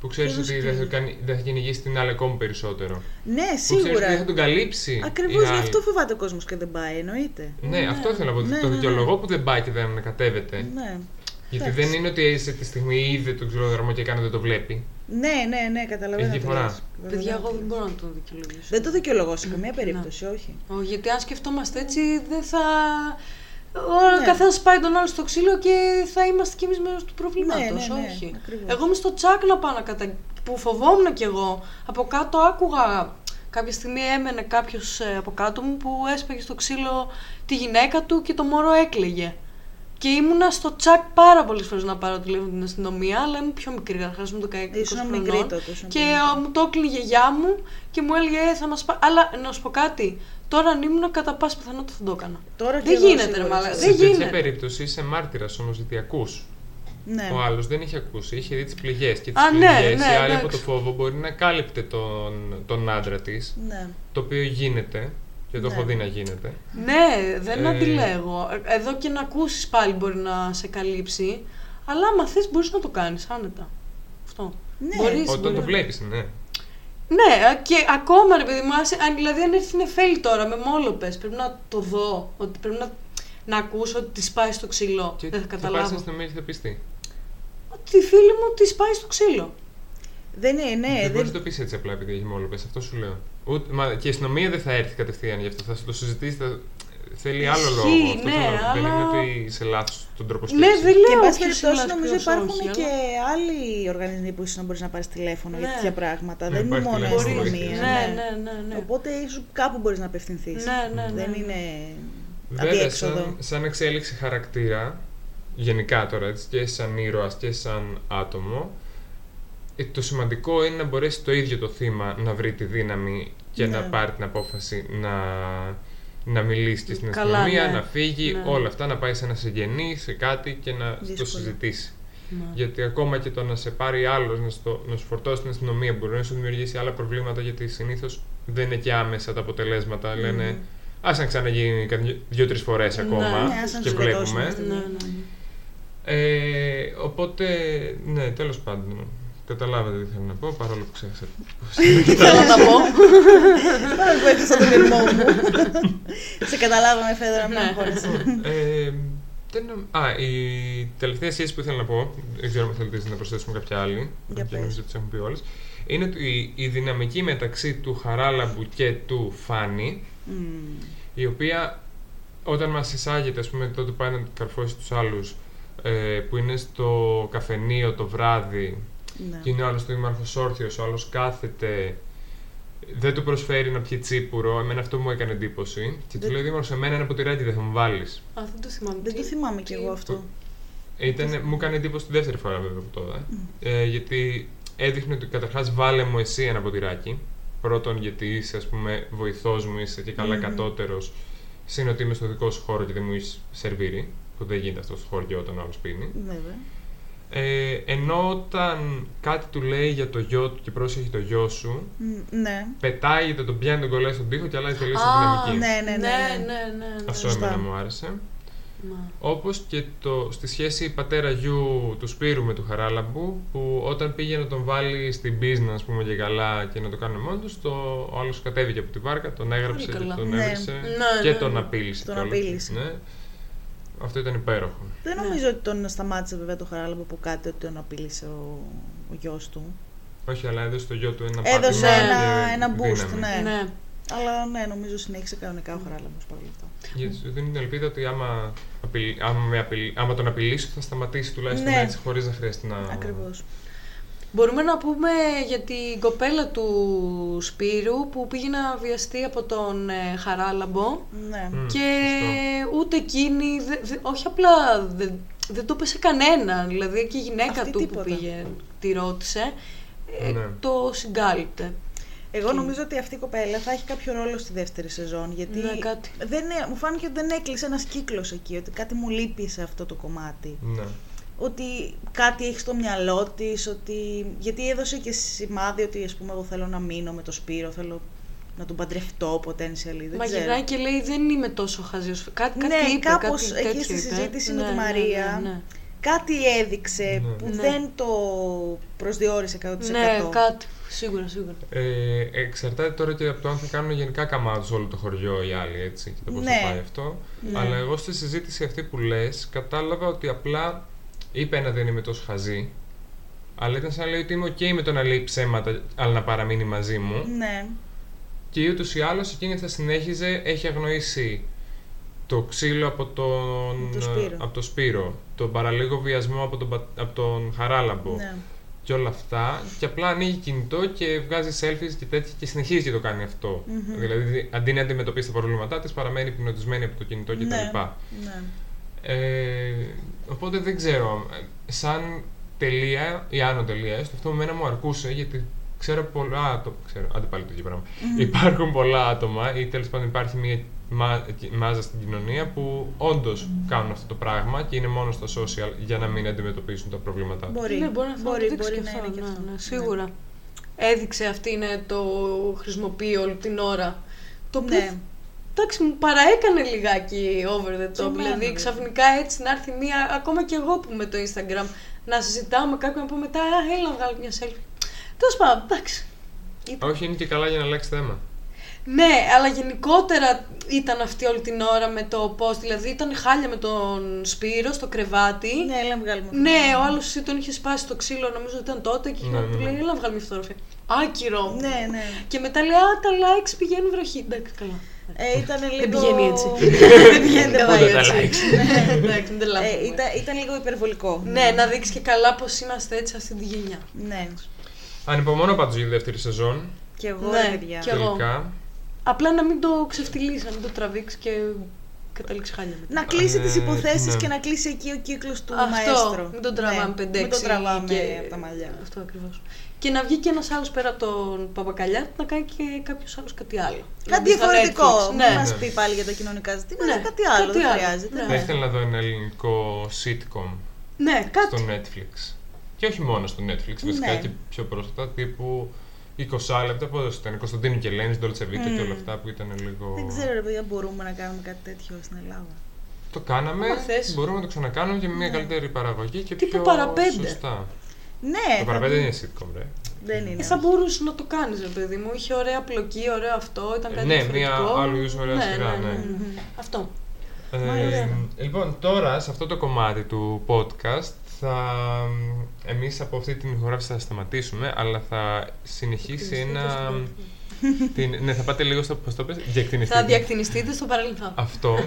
Που ξέρεις Ποιος ότι θα δεν θα, σε κάνει- δεν θα κυνηγήσει την άλλη ακόμη περισσότερο. Ναι, Που ξέρεις ότι δεν θα σίγουρα. τον καλύψει. Ακριβώς η γι' άλλη. αυτό φοβάται ο κόσμος και δεν πάει, εννοείται. Ναι, αυτό ήθελα να πω. Ναι, το ναι, δικαιολογώ που δεν πάει και δεν ανακατεύεται. Ναι. Γιατί Εντάξει. δεν είναι ότι σε τη στιγμή είδε τον ξυλοδαρμό και έκανε δεν το βλέπει. Ναι, ναι, ναι, καταλαβαίνω. Έχει τι διαφορά. λες. Παιδιά, εγώ δεν τι μπορώ λες. να το δικαιολογήσω. Δεν το δικαιολογώ σε Ναι. καμία Ναι. περίπτωση, όχι. Ω, γιατί αν σκεφτόμαστε έτσι, δεν θα. Ο Ναι. καθένας πάει τον άλλο στο ξύλο και θα είμαστε κι εμείς μέρος του προβλήματος. Ναι, ναι, ναι, όχι. ακριβώς. Εγώ είμαι στο τσάκ να πάω να κατα... που φοβόμουν κι εγώ. Από κάτω άκουγα. Κάποια στιγμή έμενε κάποιος από κάτω μου που έσπαγε στο ξύλο τη γυναίκα του και το μωρό έκλαιγε. Και ήμουνα στο τσακ πάρα πολλές φορές να πάρω τηλέφωνο την αστυνομία, αλλά ήμουν πιο μικρή, καταρχά ήμουν 16 Ήσουν χρονών. μικρή τότε, ήσουν Και πολύ α, μου το έκλεινε η γιαγιά μου και μου έλεγε «Ε, θα μας πάει. Αλλά να σου πω κάτι. Τώρα αν ήμουν κατά πάσα πιθανότητα θα το έκανα. Τώρα και Δεν εγώ γίνεται, σίγουρα ρε μαλάκα. θα- Σε Δεν τέτοια γίνεται. περίπτωση είσαι μάρτυρας όμως γιατί ακούς. Ναι. Ο άλλος δεν είχε ακούσει, είχε δει τις πληγές. Και τις Α, ναι, πληγές ναι, η άλλη από εντάξει. το φόβο μπορεί να κάλυπτε τον, τον άντρα της, ναι. το οποίο γίνεται και το Ναι. έχω δει να γίνεται. Ναι, δεν Ε, αντιλέγω. Ε, Εδώ και να ακούσεις πάλι μπορεί να σε καλύψει. Αλλά άμα θες, μπορείς να το κάνεις άνετα. Αυτό. Ναι. Μπορείς, Όταν μπορεί. το βλέπεις, ναι. Ναι, α, και ακόμα ρε παιδί μου, άσε- αν, δηλαδή αν έρθει η Νεφέλη τώρα με μόλοπες, πρέπει να το δω, ότι πρέπει να, να ακούσω ότι τη πάει στο ξύλο. Και δεν θα θα πάει καταλάβω. στην αστυνομία και θα πεις τι. Ότι η φίλη μου τη πάει στο ξύλο. Δεν είναι, ναι. δεν μπορείς Δεν... να το πεις έτσι απλά επειδή έχει μόλοπες, αυτό σου λέω. Ούτε, μα, και η αστυνομία δεν θα έρθει κατευθείαν γι' αυτό, θα σου το συζητήσει. Θα... Θέλει άλλο Ισχύει, λόγο. Αυτό ναι, θέλω να πω. Δεν αλλά- είναι ότι είσαι λάθος τον τρόπο Ναι, σκέψης. δεν Και εν λέω πάση ποιος περιπτώσει είναι νομίζω ποιος υπάρχουν όχι, και αλλά- άλλοι οργανισμοί που ίσως να μπορείς να πάρεις τηλέφωνο για Ναι. τέτοια πράγματα. Ναι, δεν είναι υπάρχει μόνο η τηλέφωνο αστυνομία. βοήθειας. Ναι, ναι, ναι, ναι. Οπότε ίσως κάπου μπορείς να απευθυνθείς. Ναι, ναι, ναι, Δεν ναι. είναι Βέβαια, αδιέξοδο. σαν, σαν εξέλιξη χαρακτήρα, γενικά τώρα έτσι, και σαν ήρωας και σαν άτομο, ε, το σημαντικό είναι να μπορέσει το ίδιο το θύμα να βρει τη δύναμη και Ναι. να πάρει την απόφαση να, να μιλήσει και στην Καλά, αστυνομία, ναι. να φύγει, Ναι. όλα αυτά, να πάει σε ένα συγγενή, σε κάτι και να το Δύσκολο. συζητήσει. Ναι. Γιατί ακόμα και το να σε πάρει άλλος να, στο- να σου φορτώσει την αστυνομία μπορεί να σου δημιουργήσει άλλα προβλήματα γιατί συνήθως δεν είναι και άμεσα τα αποτελέσματα. Λένε Α να ξαναγίνει δύο-τρεις φορές ακόμα Ναι, ας να και τους βλέπουμε. σκοτώσουν. Ναι, ναι, ναι. Ε, οπότε, ναι, τέλος πάντων. Καταλάβατε τι θέλω να πω, παρόλο που ξέχασα. Θέλω να τα πω; Πάρα που έχασα τον ήρμό μου. Σε καταλάβαμε, Φέδωρα, μην Ναι. αγχώνεσαι. ε, δεν νομ- Α, η τελευταία σχέση που ήθελα να πω, δεν ξέρω αν θέλετε να προσθέσουμε κάποια άλλη, Για και πες. νομίζω ότι τις έχουμε πει όλες, είναι ότι η δυναμική μεταξύ του Χαράλαμπου και του Φάνη, Μμμ. η οποία όταν μας εισάγεται, ας πούμε, τότε πάει να καρφώσει τους άλλους, ε, που είναι στο καφενείο το βράδυ Ναι. και είναι ο άλλος το δήμαρχος όρθιος, ο άλλος κάθεται, δεν του προσφέρει να πιει τσίπουρο, εμένα αυτό μου έκανε εντύπωση. Και του Δεν- λέει ο δήμαρχος, εμένα ένα ποτηράκι δεν θα μου βάλεις. Α, δεν το θυμάμαι. Δεν το Τι- θυμάμαι κι τι- εγώ αυτό. Ήτανε, μου έκανε εντύπωση τη δεύτερη φορά βέβαια που το είδα. Ε, γιατί έδειχνε ότι καταρχάς βάλε μου εσύ ένα ποτηράκι. Πρώτον, γιατί είσαι ας πούμε βοηθός μου, είσαι και καλά Μμμ. κατώτερος. Συν ότι είμαι στο δικό σου χώρο και δεν μου είσαι σερβίρι. Που δεν γίνεται αυτό στο χωριό όταν ο άλλος πίνει. Βέβαια. Ε, ενώ όταν κάτι του λέει για το γιο του και πρόσεχε το γιο σου, Μ, Ναι. πετάγεται, τον πιάνει τον κολλάει στον τοίχο και αλλάζει τελείως τη Α, δυναμική. ναι, ναι, ναι, ναι. ναι, ναι, ναι. Αυτό σωστά. εμένα μου άρεσε. Μα. Όπως και το, στη σχέση πατέρα-γιου του Σπύρου με του Χαράλαμπου, που όταν πήγε να τον βάλει στην πίσνα, ας πούμε, και καλά και να το κάνουν μόνο τους, το, ο άλλος κατέβηκε από τη βάρκα, τον έγραψε Πολύ και καλά. τον Ναι. έβρισε Ναι, και ναι, τον ναι. απείλησε. Τον κιόλας. απείλησε. Ναι. Αυτό ήταν υπέροχο. Δεν Ναι. νομίζω ότι τον σταμάτησε βέβαια το χαράλαμπο που κάτι ότι τον απείλησε ο, ο γιος του. Όχι, αλλά έδωσε στο γιο του ένα Έδωσε πάτημα ένα, και ένα boost, δύναμη. ναι. Ναι. Αλλά ναι, νομίζω συνέχισε κανονικά ο χαράλαμπος παρόλα αυτά. Γιατί σου δίνει την ελπίδα ότι άμα, απειλ- άμα, με απειλ- άμα τον απειλήσω θα σταματήσει τουλάχιστον Ναι. έτσι χωρίς να χρειάζεται να... Ακριβώς. Μπορούμε να πούμε για την κοπέλα του Σπύρου που πήγε να βιαστεί από τον ε, Χαράλαμπο Ναι. Μμ, και σωστό. ούτε εκείνη, δε- δε- όχι απλά δεν, δεν το είπε σε κανένα, δηλαδή και η γυναίκα Αυτή του τίποτα. που πήγε τη ρώτησε, ε, Ναι. το συγκάλυπτε. Εγώ Και- νομίζω ότι αυτή η κοπέλα θα έχει κάποιο ρόλο στη δεύτερη σεζόν. Γιατί Ναι, κάτι. δεν, ε- μου φάνηκε ότι δεν έκλεισε ένας κύκλος εκεί, ότι κάτι μου λείπει σε αυτό το κομμάτι. Ναι. Ότι κάτι έχει στο μυαλό της, ότι. Γιατί έδωσε και σημάδι ότι ας πούμε, εγώ θέλω να μείνω με το Σπύρο, θέλω να τον παντρευτώ potentially. Δεν Μα ξέρω. γυρνάει και λέει δεν είμαι τόσο χαζός. Κάτι, κάτι Ναι, είπε, κάπως κάτι εκεί τέτοιο στη είπε. συζήτηση με Ναι, τη ναι, Μαρία. Ναι, ναι. Κάτι έδειξε Ναι. που Ναι. δεν το προσδιορίσε 100%. Ναι, κάτι. Σίγουρα, σίγουρα. Ε, εξαρτάται τώρα και από το αν θα κάνουν γενικά καμάδες όλο το χωριό οι άλλοι, έτσι, και το πώς Ναι. θα πάει αυτό. Ναι. Αλλά εγώ στη συζήτηση αυτή που λες, κατάλαβα ότι απλά είπε να δεν είμαι τόσο χαζή, αλλά ήταν σαν να λέει ότι είμαι ok με το να λέει ψέματα, αλλά να παραμείνει μαζί μου. Ναι. Και ούτως ή άλλως εκείνη θα συνέχιζε, έχει αγνοήσει το ξύλο από τον, Το Σπύρο. από το Σπύρο, τον παραλίγο βιασμό από τον, πα- από τον Χαράλαμπο ναι. και όλα αυτά και απλά ανοίγει κινητό και βγάζει selfies και τέτοια και συνεχίζει και το κάνει αυτό. Μμμ. Δηλαδή αντί να αντιμετωπίσει τα προβλήματά της παραμένει υπνοτισμένη από το κινητό κτλ. Ναι. ναι. Ε, οπότε δεν ξέρω. ε, Σαν τελεία ή άνω τελεία, έστω αυτό εμένα μου αρκούσε γιατί ξέρω πολλά άτομα. Ξέρω, άντε πάλι το ίδιο πράγμα. Υπάρχουν πολλά άτομα ή τέλος πάντων υπάρχει μια μα- μάζα στην κοινωνία που όντως κάνουν αυτό το πράγμα και είναι μόνο στα social για να μην αντιμετωπίσουν τα προβλήματά τους. Μπορεί, Ναι, μπορεί να μπορεί, το δείξει μπορεί και να αυτό, είναι και ναι, αυτό. ναι, σίγουρα. Έδειξε αυτή είναι το χρησιμοποιεί όλη την ώρα. Το οποίο, Ναι. Εντάξει, μου παραέκανε λιγάκι over the Και top. εμένα, Δηλαδή, βέβαια. ξαφνικά έτσι να έρθει μία, ακόμα και εγώ που με το Instagram, να συζητάω με κάποιον που μετά, «Α, έλα να βγάλω μια selfie. Τέλος πάντων, εντάξει. Ήταν- Όχι, είναι και καλά για να αλλάξει θέμα. Ναι, αλλά γενικότερα ήταν αυτή όλη την ώρα με το πώ. Δηλαδή ήταν χάλια με τον Σπύρο στο κρεβάτι. Ναι, έλα να βγάλουμε. Ναι, ο άλλος τον είχες σπάσει το ξύλο, νομίζω ότι ήταν τότε και Ναι, ναι, του ναι. λέει: Έλα, βγάλουμε μια φωτογραφία. Άκυρο. Ναι, ναι. Και μετά λέει: Α, τα likes πηγαίνουν βροχή. Εντάξει, καλά. Ε, ήταν λίγο... πηγαίνει έτσι. δεν πηγαίνει, δεν πάει Ούτε τα έτσι. likes. Ναι, Εντάξει, μην Ε, τρελαθούμε. ήταν, ήταν λίγο υπερβολικό. Ναι, να δείξεις και καλά πως είμαστε έτσι αυτή τη γενιά. Ναι. Ανυπομονώ πάντως για τη δεύτερη σεζόν. Και εγώ, Ναι, ρε παιδιά. και εγώ. Τελικά. Απλά να μην το ξεφτυλίσεις, να μην το τραβήξεις και καταλήξει χάλια μετά. Να κλείσει Ε, τις υποθέσεις ναι. και να κλείσει εκεί ο κύκλος του Αυτό, μαέστρο. μην τον τραβάμε Ναι, πεντέξι. Μην τον τραβάμε και- από τα μαλλιά. Αυτό ακριβώς. Και να βγει και ένας άλλος πέρα από τον Παπακαλιά να κάνει και κάποιος άλλος κάτι άλλο. Να Κάτι μπει στο διαφορετικό. Netflix. Μην Ναι. μας Ναι. πει πάλι για τα κοινωνικά ζητήματα. Ναι, Κάτι άλλο. κάτι δεν άλλο. χρειάζεται. Ναι. Θα ήθελα να δω ένα ελληνικό sitcom Ναι, κάτι. στο Netflix. Και όχι μόνο στο Netflix, βασικά Ναι. και πιο πρόσφατα, τύπου 20 λεπτά. Πώς ήταν, Κωνσταντίνου και Ελένη, Ντόλτσε Βίτα και Μμμ. όλα αυτά που ήταν λίγο. Δεν ξέρω, ρε παιδιά, μπορούμε να κάνουμε κάτι τέτοιο στην Ελλάδα. Το κάναμε, Άμα θες. μπορούμε να το ξανακάνουμε και με μια Ναι. καλύτερη παραγωγή και Τύπου πιο παραπέντε. σωστά. Ναι, το θα παραπέντε δούμε. είναι sitcom, ρε. Δεν είναι. Ε, θα μπορούσε να το κάνεις, ρε παιδί μου. Είχε ωραία πλοκή, ωραίο αυτό, ήταν Ε, κάτι ναι, διαφορετικό. μια άλλου είδους ωραία σειρά, ναι. Μμμ. Αυτό. Ε, Μάλιστα. λοιπόν, τώρα σε αυτό το κομμάτι του podcast θα. Εμείς από αυτή την ηχογράφηση θα σταματήσουμε, αλλά θα συνεχίσει ένα. την, ναι, θα πάτε λίγο στο. Πώς το πες, διακτηνιστείτε. Θα διακτηνιστείτε στο παρελθόν. Αυτό,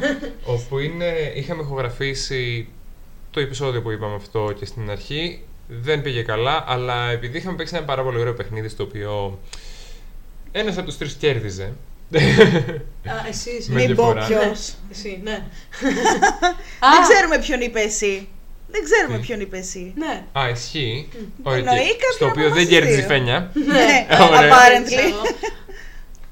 όπου είναι, είχαμε ηχογραφήσει το επεισόδιο που είπαμε αυτό και στην αρχή. Δεν πήγε καλά, αλλά επειδή είχαμε παίξει ένα πάρα πολύ ωραίο παιχνίδι στο οποίο ένας από τους τρεις κέρδιζε. Α, εσύ, εσύ. Με Μην πω διαφορά. ποιος. Εσύ, ναι. Δεν Α, ξέρουμε ποιον είπε εσύ. Δεν ξέρουμε Τι; ποιον είπε εσύ. Ναι. Α, ισχύει. Ωραία, Εννοεί και κάποιον στο από οποίο εμάς δεν τους κέρδιζε η δύο. Φένια. Ναι, Ωραία. apparently.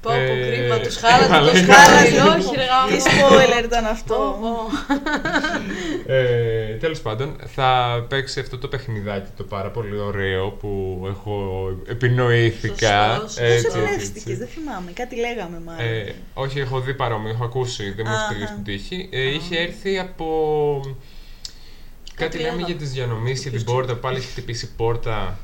Πω, πω, Ε, κρίμα, τους χάλατε, αλλά τους είναι- χάλατε, όχι ρε γάμο. Τι spoiler ήταν Πω, αυτό. πω. Ε, Τέλος πάντων, θα παίξει αυτό το παιχνιδάκι το πάρα πολύ ωραίο που έχω επινοήθηκα. Σωστός. Πώς Έτσι, εμπνεύστηκες, έτσι. δεν θυμάμαι. Κάτι λέγαμε μάλλον. Ε, όχι, έχω δει παρόμοιο, έχω ακούσει, δεν μου έχει Αχα. τελειώσει την τύχη. Ε, είχε έρθει από. Κάτι λέμε λέγαμε. για τις διανομήσει για την πόρτα, που πάλι έχει χτυπήσει πόρτα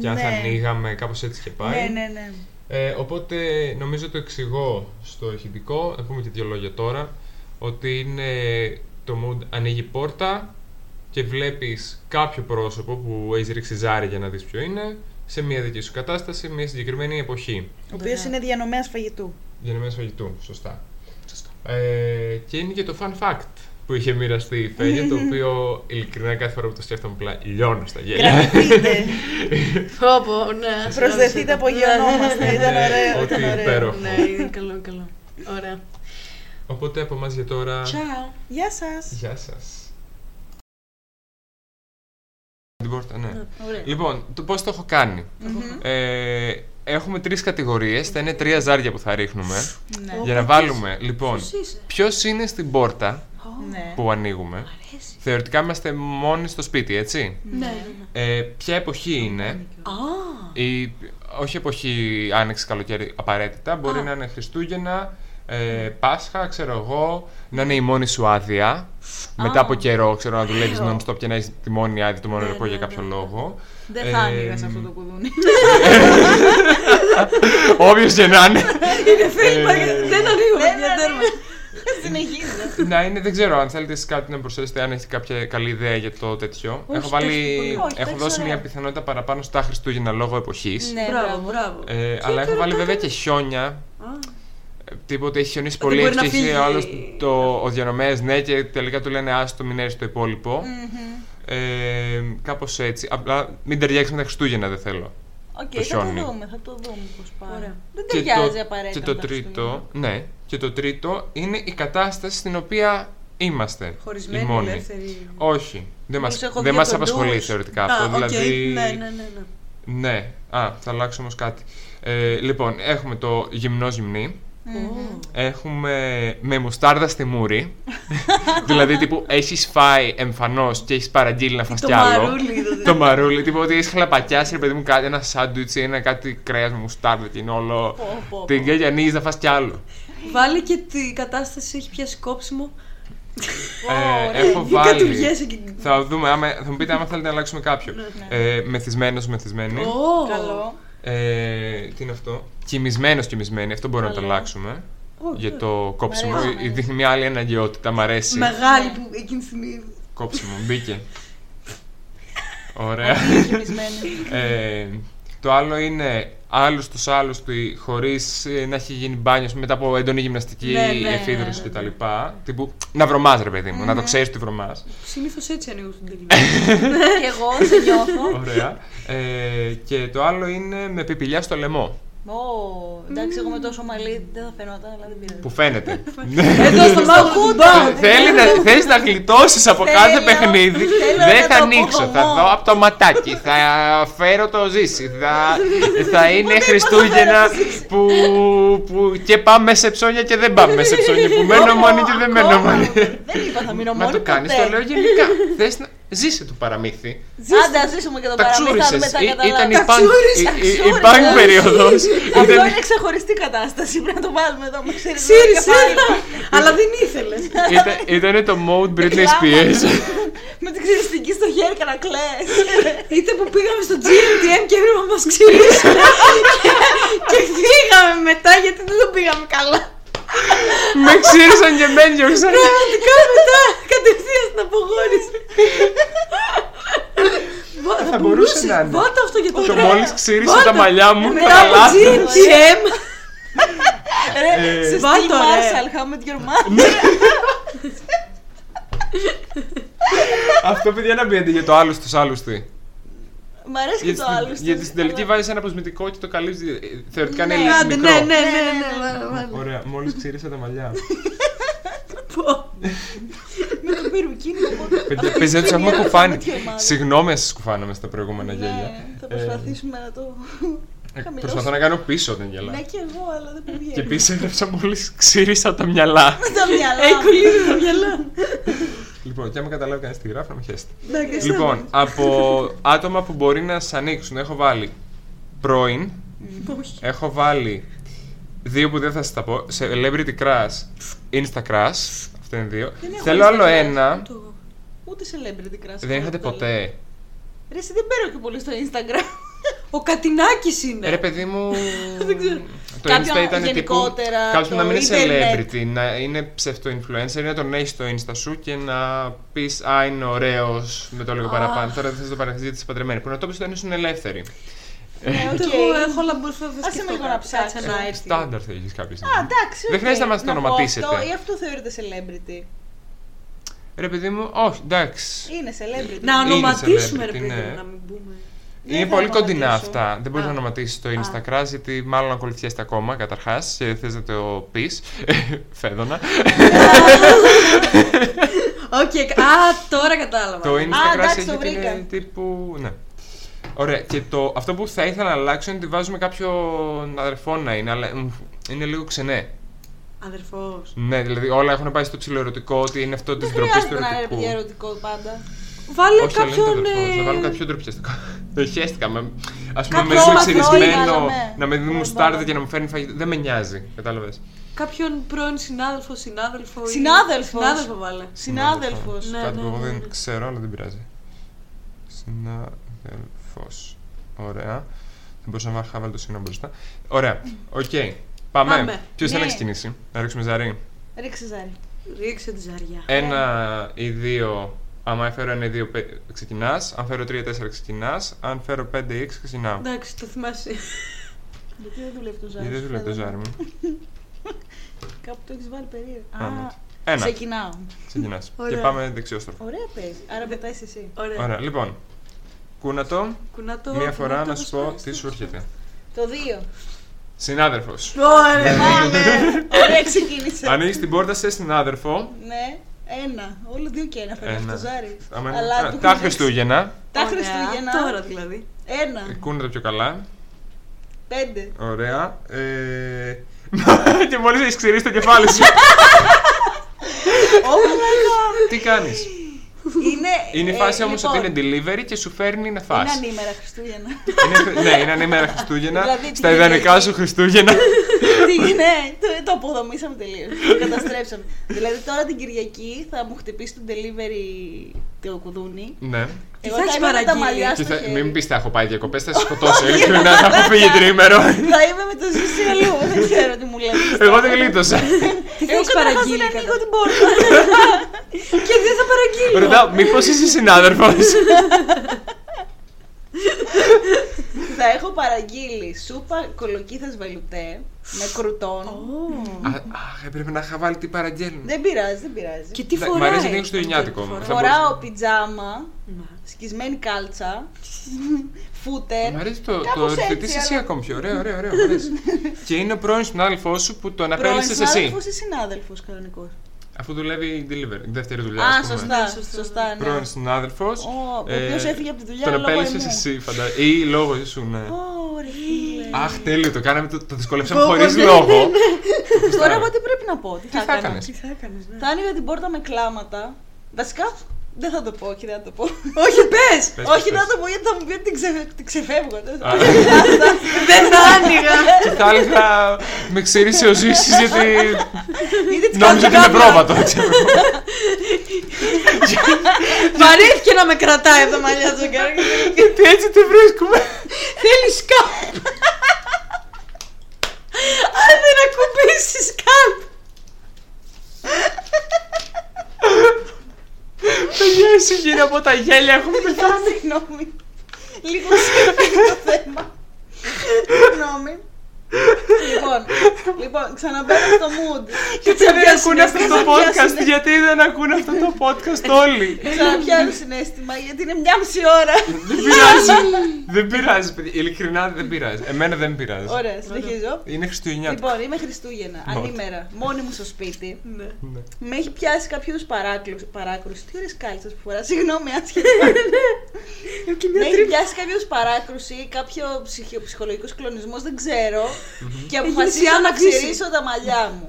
και αν θα Ναι. ανοίγαμε, κάπως έτσι και πάει. Ναι, ναι, ναι. Ε, οπότε νομίζω το εξηγώ στο ηχητικό, να πούμε και δύο λόγια τώρα, ότι είναι το mood ανοίγει πόρτα και βλέπεις κάποιο πρόσωπο που έχει ρίξει ζάρι για να δεις ποιο είναι, σε μια δική σου κατάσταση, μια συγκεκριμένη εποχή. Ο οποίος είναι διανομέας φαγητού. Διανομές φαγητού, σωστά. Ε, και είναι και το fun fact που είχε μοιραστεί η Φένια, το οποίο ειλικρινά κάθε φορά που το σκέφτομαι απλά λιώνω στα γέλια. Κρατηθείτε. Πω, πω, ναι. ας- Προσδεθείτε, ας- απογειωνόμαστε. Ναι. Ήταν Ε, ωραίο. ότι Ήταν ωραίο. υπέροχο. Ναι, είναι καλό, καλό. Ωραία. Οπότε από εμάς για τώρα, Ciao. Γεια σας. γεια σας. Την πόρτα, ναι. Ωραία. Λοιπόν, το πώς το έχω κάνει; Ε, έχουμε τρεις κατηγορίες, θα είναι τρία ζάρια που θα ρίχνουμε. Ναι. για να βάλουμε, λοιπόν, Ποιος είσαι; ποιος είναι στην πόρτα Ναι. που ανοίγουμε. Αρέσει. Θεωρητικά είμαστε μόνοι στο σπίτι, έτσι; Ναι. Ε, ποια εποχή είναι, Α, ή όχι εποχή άνοιξη καλοκαίρι απαραίτητα, μπορεί Α. να είναι Χριστούγεννα, ε, Πάσχα, ξέρω εγώ, να είναι η μόνη σου άδεια. Μετά από καιρό, ξέρω, να δουλεύεις Ωραίο. non-stop και να έχεις τη μόνη άδεια, το μόνο Ναι, ρεπό ναι, για ναι, κάποιο ναι. λόγο. Δεν θα Ε, άνοιγα σε αυτό το κουδούνι. Όποιο και να είναι. είναι φίλμα, Ε, δεν ανοίγω, Δεν παιδιά, τέρμα. Συνεχίζω. να είναι, δεν ξέρω αν θέλετε εσείς κάτι να προσθέσετε, αν έχετε κάποια καλή ιδέα για το τέτοιο. Όχι, έχω βάλει, τόσο πολύ. Όχι, έχω εντάξει, δώσει ωραία. μια πιθανότητα παραπάνω στα Χριστούγεννα λόγω εποχής. Ναι, Μπράβο, μπράβο. μπράβο. Ε, αλλά έχω βάλει βέβαια και χιόνια. Α, ε, Τίποτε έχει χιονίσει Δεν πολύ, μπορεί να έχει αρχίσει φύγει. ο άλλος το, ο διανομέας, ναι, και τελικά του λένε άστο μην έρθει το υπόλοιπο. Μμμ. Ε, κάπως έτσι. Απλά μην ταιριάξει με τα Χριστούγεννα δεν θέλω. Οκ, Το θα το χιόνι. δούμε, θα το δούμε πώς πάει. Ωραία. Δεν Και ταιριάζει το, απαραίτητα. και το με τα Χριστούγεννα. τρίτο, ναι, και το τρίτο είναι η κατάσταση στην οποία είμαστε Χωρισμένοι, οι μόνοι. ελεύθεροι. Όχι. Δεν μας, έχω δεν δύο μας κοντούς. απασχολεί θεωρητικά Α, αυτό. οκ. Δηλαδή, Ναι, ναι, ναι. ναι. ναι. Α, θα αλλάξω όμως κάτι. Ε, λοιπόν, έχουμε το γυμνός γυμνή. Ω. Έχουμε με μουστάρδα στη μούρη. δηλαδή, τύπου, έχεις φάει εμφανώς και έχεις παραγγείλει να φας Το κι άλλο. μαρούλι, το- το μαρούλι, τύπου ότι έχεις χλαπατιάσει, ρε παιδί μου, κάτι, ένα σάντουιτς ή ένα κάτι κρέας με μουστάρδα και είναι όλο... Πω, πω, πω. Την και ανοίγεις να φας κι άλλο. Βάλε και τη κατάσταση έχει πιάσει κόψιμο. Ε, ωραία. έχω Ή βάλει. κατουργέσαι και- Θα δούμε, άμα, θα μου πείτε άμα θέλετε να αλλάξουμε κάποιο. Ναι. Ε, μεθυσμένος, μεθυσμένη. Ω. Καλό. Ε, τι είναι αυτό; Κοιμισμένος, κοιμισμένη. Αυτό μπορούμε να το Καλό. αλλάξουμε. Ω, για ναι. το κόψιμο. αρέσει, μ' Ε, αρέσει. Δείχνει μια άλλη αναγκαιότητα. Μ' αρέσει. Μεγάλη που εκείνη τη στιγμή. Κόψιμο. Μπήκε. Ωραία. Κοιμισμένη. ε, το άλλο είναι άλλο τους άλλους του χωρίς να έχει γίνει μπάνιος μετά από έντονη γυμναστική Ναι, ναι, εφίδρωση ναι, ναι. κτλ. Τύπου να βρωμάς, ρε παιδί μου, να το ξέρεις ότι βρωμάς. Συνήθως έτσι ανοίγω στην τελική. Και εγώ σε νιώθω. Ωραία. Ε, και το άλλο είναι με πιπηλιά στο λαιμό. Ω, εντάξει, εγώ με τόσο μαλλί δεν θα φαινόταν, αλλά δεν πειράζει. Που φαίνεται. Εδώ στο μάγο του μπαμ. Θέλει να, θες να γλιτώσεις από Θέλω- κάθε παιχνίδι. θέλω Δεν να θα το ανοίξω. Θα αποκομώ. δω από το ματάκι. Θα φέρω το ζήσει. Θα, θα είναι Χριστούγεννα που, που και πάμε σε ψώνια και δεν πάμε σε ψώνια. Που μένω μόνη και δεν μένω μόνη. Δεν είπα θα μείνω Μα μόνη το κάνεις, ποτέ. το λέω γενικά. Θες να ζήσε το παραμύθι. Άντε, ας ζήσουμε και το Τα παραμύθι, θα ξούρισες. μετά Ή- Ήταν η καταλάβω. punk, ξούρισες, η- η- η ξούρισες. punk περίοδος. Αυτό Ήταν- είναι ξεχωριστή κατάσταση, πρέπει να το βάλουμε εδώ, με ξέρεις. Σύρισε. Αλλά δεν ήθελες. ήταν- Ήταν το mode Britney Κλάμα. Spears. Με την ξυριστική στο χέρι και να κλαις. Είτε που πήγαμε στο GNTM και έπρεπε να μας ξυρίσουν. και φύγαμε μετά γιατί δεν το πήγαμε καλά. Με ξύρισαν και με διώξαν. Πραγματικά μετά κατευθείαν στην απογόνηση. Βα- Θα μπορούσε να είναι. Βάλτε αυτό για το Το τρένο. μόλις ξύρισα Βάλτε. τα μαλλιά μου, Μετά τα από λάθη. GNTM. Ρε, σε Βάλ' στυλ το, ρε. Marshall, how met your mother. Αυτό παιδιά να μπείτε για το άλλο στους άλλους τι. Μ' αρέσει και Γιατί, το άλλο. στην- γιατί στην τελική βάζεις ένα αποσμητικό και το καλύψεις. ε, Θεωρητικά είναι Ναι, Άντε, μικρό. ναι, ναι, ναι, ναι, βάλε, βάλε. Ωραία, μόλις ξύρισα τα μαλιά. Πω. Με το πυρουκίνη. οπότε- Παιδιά, Αυτή παιδιά, η τους έχουμε σκηνή, κουφάνει. how met your mother. Συγγνώμη αν σας κουφάναμε στα προηγούμενα Ναι, γέλια. θα Ε, προσπαθήσουμε να το ε, χαμηλώσουμε. Προσπαθώ να κάνω πίσω όταν Ναι γελάω. και εγώ, αλλά δεν μου βγαίνει. Και επίσης έγραψα μόλις ξύρισα τα μυαλά. Τα μυαλά. Έχει κολλήσει τα μυαλά. Λοιπόν, και άμα καταλάβει κανείς τι γράφω, να με χέσετε. Εντάξει. Λοιπόν, από άτομα που μπορεί να σας ανοίξουν, έχω βάλει πρώην, Όχι. έχω βάλει δύο που δεν θα σας τα πω, celebrity crush, insta crush, αυτά είναι δύο. Δεν έχω Θέλω Insta άλλο crush. ένα, Το- Ούτε celebrity crush. δεν είχατε αυτό ποτέ. λέω. Ρε, εσύ δεν παίρνω και πολύ στο Instagram. Ο Κατινάκης είναι. Ρε παιδί μου, το Κάποιον Insta ήταν τύπου, γενικότερα, κάποιος που το να μην είναι ίντερνετ. celebrity, να είναι ψευτο-influencer ή να τον έχεις στο Insta σου και να πεις «Α, είναι ωραίος, με το λίγο παραπάνω, τώρα δεν θες να το παραδείξεις γιατί είσαι παντρεμένη». Που να το πεις όταν ήσουν ελεύθερη. Ναι, Ούτε οκ. εγώ έχω, αλλά μπορώ να Άσε με λίγο να ψάξω. να έρθει. Στάνταρ θα έχεις κάποια Α, στιγμή. εντάξει. Δεν οκ. χρειάζεται να μας το πω ονοματίσετε. Αυτό, ή αυτό θεωρείται celebrity. Ρε παιδί μου, όχι, εντάξει. Είναι celebrity. Να ονοματίσουμε, ρε celebrity, παιδί ναι. μου, να μην πούμε. Δεν Είναι θα πολύ κοντινά ονοματίσω. αυτά. Δεν μπορείς Α. να ονοματίσεις το Α. Instagram γιατί μάλλον ακολουθιέστε ακόμα καταρχάς και θες να το πεις; Φέδωνα. Οκ, α, τώρα κατάλαβα. το Instagram εντάξει, έχει το την βρήκα. τύπου. Ναι. Ωραία. Και το, αυτό που θα ήθελα να αλλάξω είναι ότι βάζουμε κάποιον αδερφό να είναι, αλλά μ, είναι λίγο ξενέ. Αδερφός. Ναι, δηλαδή όλα έχουν πάει στο ψηλοερωτικό ότι είναι αυτό της Δεν ντροπής του χρειάζεται να είναι ερωτικού. παιδιά ερωτικό πάντα. Βάλε Όχι, αλλά είναι το κάποιον. αδερφός. ε, Να βάλω κάποιο ντροπιαστικό. Δεν χαίστηκα. με- Ας πούμε, Κάποιο με δούμε όνειρο ξυρισμένο, βάλαμε. να με δίνει Ναι, μουστάρδα βάλαμε. και να μου φέρνει φαγητό. Δεν με νοιάζει. Κατάλαβες. Κάποιον πρώην συνάδελφο, συνάδελφο. ή- Συνάδελφος. Συνάδελφο βάλε. Συνάδελφος. Ναι, Κάτι ναι, που εγώ ναι, δεν ναι. ξέρω, αλλά δεν πειράζει. Συνάδελφος. Ωραία. Δεν μπορούσα να είχα βάλει το σύνολο μπροστά. Ωραία. Οκ. Πάμε. Πάμε. Ποιος θέλει να Ναι. ξεκινήσει, να ρίξουμε ζαρί. Ρίξε ζάρι. Ρίξε τη ζαριά. Ένα ή δύο. Άμα φέρω ένα ή δύο, ξεκινάς. Αν φέρω τρία-τέσσερα, ξεκινάς. Αν φέρω πέντε ή έξι, ξεκινάω. Εντάξει, το θυμάσαι. Γιατί δεν δουλεύει το ζάρι. Γιατί δεν σου, δουλεύει το φαίνεται. ζάρι μου. Κάπου το έχεις βάλει περίεργο. Α, Α, ναι. Ένα. Ξεκινάω. Ξεκινάς. Και Ωραία. πάμε δεξιόστροφο. Ωραία παίζει. Άρα πετάει εσύ. Ωραία. Ωραία, λοιπόν. Κούνατο, Κουνάτο, μία φορά κουνάτο, να σου πω σπάς, τι σου έρχεται. Το 2. Συνάδελφος. Ωραία. Πάμε. Ωραία, ξεκίνησε. Ανοίγεις την πόρτα σε συνάδελφο Ναι. Ένα. Όλο δύο και ένα φέρνει Ένα. αυτό ζάρι. Άμα είναι- Αλλά Α, του έχουν Τα δείξει- Χριστούγεννα. Τα Ωραία. Χριστούγεννα. Τώρα δηλαδή. Ένα. Κούνε τα πιο καλά. Πέντε. Ωραία. Ε... και μόλις έχεις ξηρίσει το κεφάλι σου. Oh my Τι κάνεις; God. Είναι, Είναι η ε, φάση όμως λοιπόν, ότι είναι delivery και σου φέρνει να Είναι φας. ανήμερα Χριστούγεννα. Είναι, ναι, είναι ανήμερα Χριστούγεννα. Δηλαδή, στα τι ιδανικά Κυριακή. σου Χριστούγεννα. Τι, ναι, το, το αποδομήσαμε τελείως. Το καταστρέψαμε. δηλαδή τώρα την Κυριακή θα μου χτυπήσει το delivery το κουδούνι. ναι. Εγώ θα θα έχεις είμαι με τα παραγγείλει; μαλλιά Και στο θα, χέρι. μην πεις θα έχω πάει διακοπές, θα σε σκοτώσω. Ειλικρινά θα έχω φύγει τρίμερο. Θα είμαι με το ζήσει αλλού. Δεν ξέρω τι μου λέτε. Εγώ δεν γλίτωσα. Τι θα Εγώ έχεις καταρχάς παραγγείλει δεν κατά. ανοίγω την πόρτα. Και δεν θα παραγγείλω. Ρωτάω, μήπως είσαι συνάδελφος; θα έχω παραγγείλει σούπα κολοκύθας βελουτέ με κρουτόν. Α, Αχ, έπρεπε να είχα βάλει τι παραγγέλνουν. Δεν πειράζει, δεν πειράζει. Και τι Εντάξει, φοράει; μ' αρέσει λίγο χριστουγεννιάτικο. Αυτό που Θα φοράει. μπορούσα- Φοράω πιτζάμα, Ναι. σκισμένη κάλτσα, φούτερ. Μ' αρέσει το, το Κάπως ρυθμιτής έτσι, εσύ αλλά- ακόμα πιο ωραίο, ωραίο, ωραίο. μ' αρέσει. και είναι ο πρώην συνάδελφός σου που τον απέλυσες εσύ. συνάδελφος ή συνάδελφος κανονικός; Αφού δουλεύει delivery, δεύτερη δουλειά. Α, ας πούμε. σωστά, Ναι, σωστά. σωστά, ναι. Πρώην συνάδελφος. Ο, ο οποίος έφυγε από τη δουλειά Τον λόγω απέλυσες εμού. εσύ, φαντάζομαι. Ή λόγω σου, ναι. Ωραία, φίλε. Αχ, τέλειο, το κάναμε, το, το δυσκολεύσαμε Πω, χωρίς ναι, λόγο. Τώρα εγώ τι πρέπει να πω, τι θα θα έκανα. έκανες; Τι θα έκανες, ναι. Θα άνοιγα την πόρτα με κλάματα. Βασικά δεν θα το πω, όχι δεν θα το πω. Όχι, πες! Πες, όχι, πες. δεν θα το πω γιατί θα μου πει ότι την, ξε- την ξεφεύγω. Α, Δεν θα άνοιγα. Και θα έλεγα με ξύρισε ο Ζήσης γιατί Είτε της νόμιζα ότι κάνω είναι κάμερα. πρόβατο. ξέρω. Βαρύθηκε να με κρατάει από τα μαλλιά του και Γιατί έτσι τη βρίσκουμε. θέλεις σκάλπ. Αν δεν ακουμπήσει σκάλπ. Παιδιά, εσύ γύρω από τα γέλια έχουμε πεθάνει. Συγγνώμη. Λίγο σκέφτομαι το θέμα. Συγγνώμη. Λοιπόν, λοιπόν, ξαναμπαίνω στο mood. Γιατί δεν ακούνε αυτό το podcast, Ξαναπιάσουνε- γιατί δεν ακούνε αυτό το podcast όλοι. Ξαναπιάνω συνέστημα γιατί είναι μια μισή ώρα. Δεν πειράζει. Δεν πειράζει, παιδιά. Ειλικρινά δεν πειράζει. Εμένα δεν πειράζει. Ωραία, συνεχίζω. Είναι Χριστουγεννιάτικο. Λοιπόν, είμαι Χριστούγεννα, Νότ. ανήμερα, μόνη μου στο σπίτι. Ναι. Ναι. Με έχει πιάσει κάποιο παράκρουση. Τι ωραίες κάλτσες που φοράς. Συγγνώμη, άσχετα. Και Με μια έχει τρύπα. πιάσει κάποιο παράκρουση, κάποιο ψυχο- ψυχολογικός κλονισμός, δεν ξέρω. Και Έχει αποφασίζω νησιά να να ξύσει. ξυρίσω τα μαλλιά μου.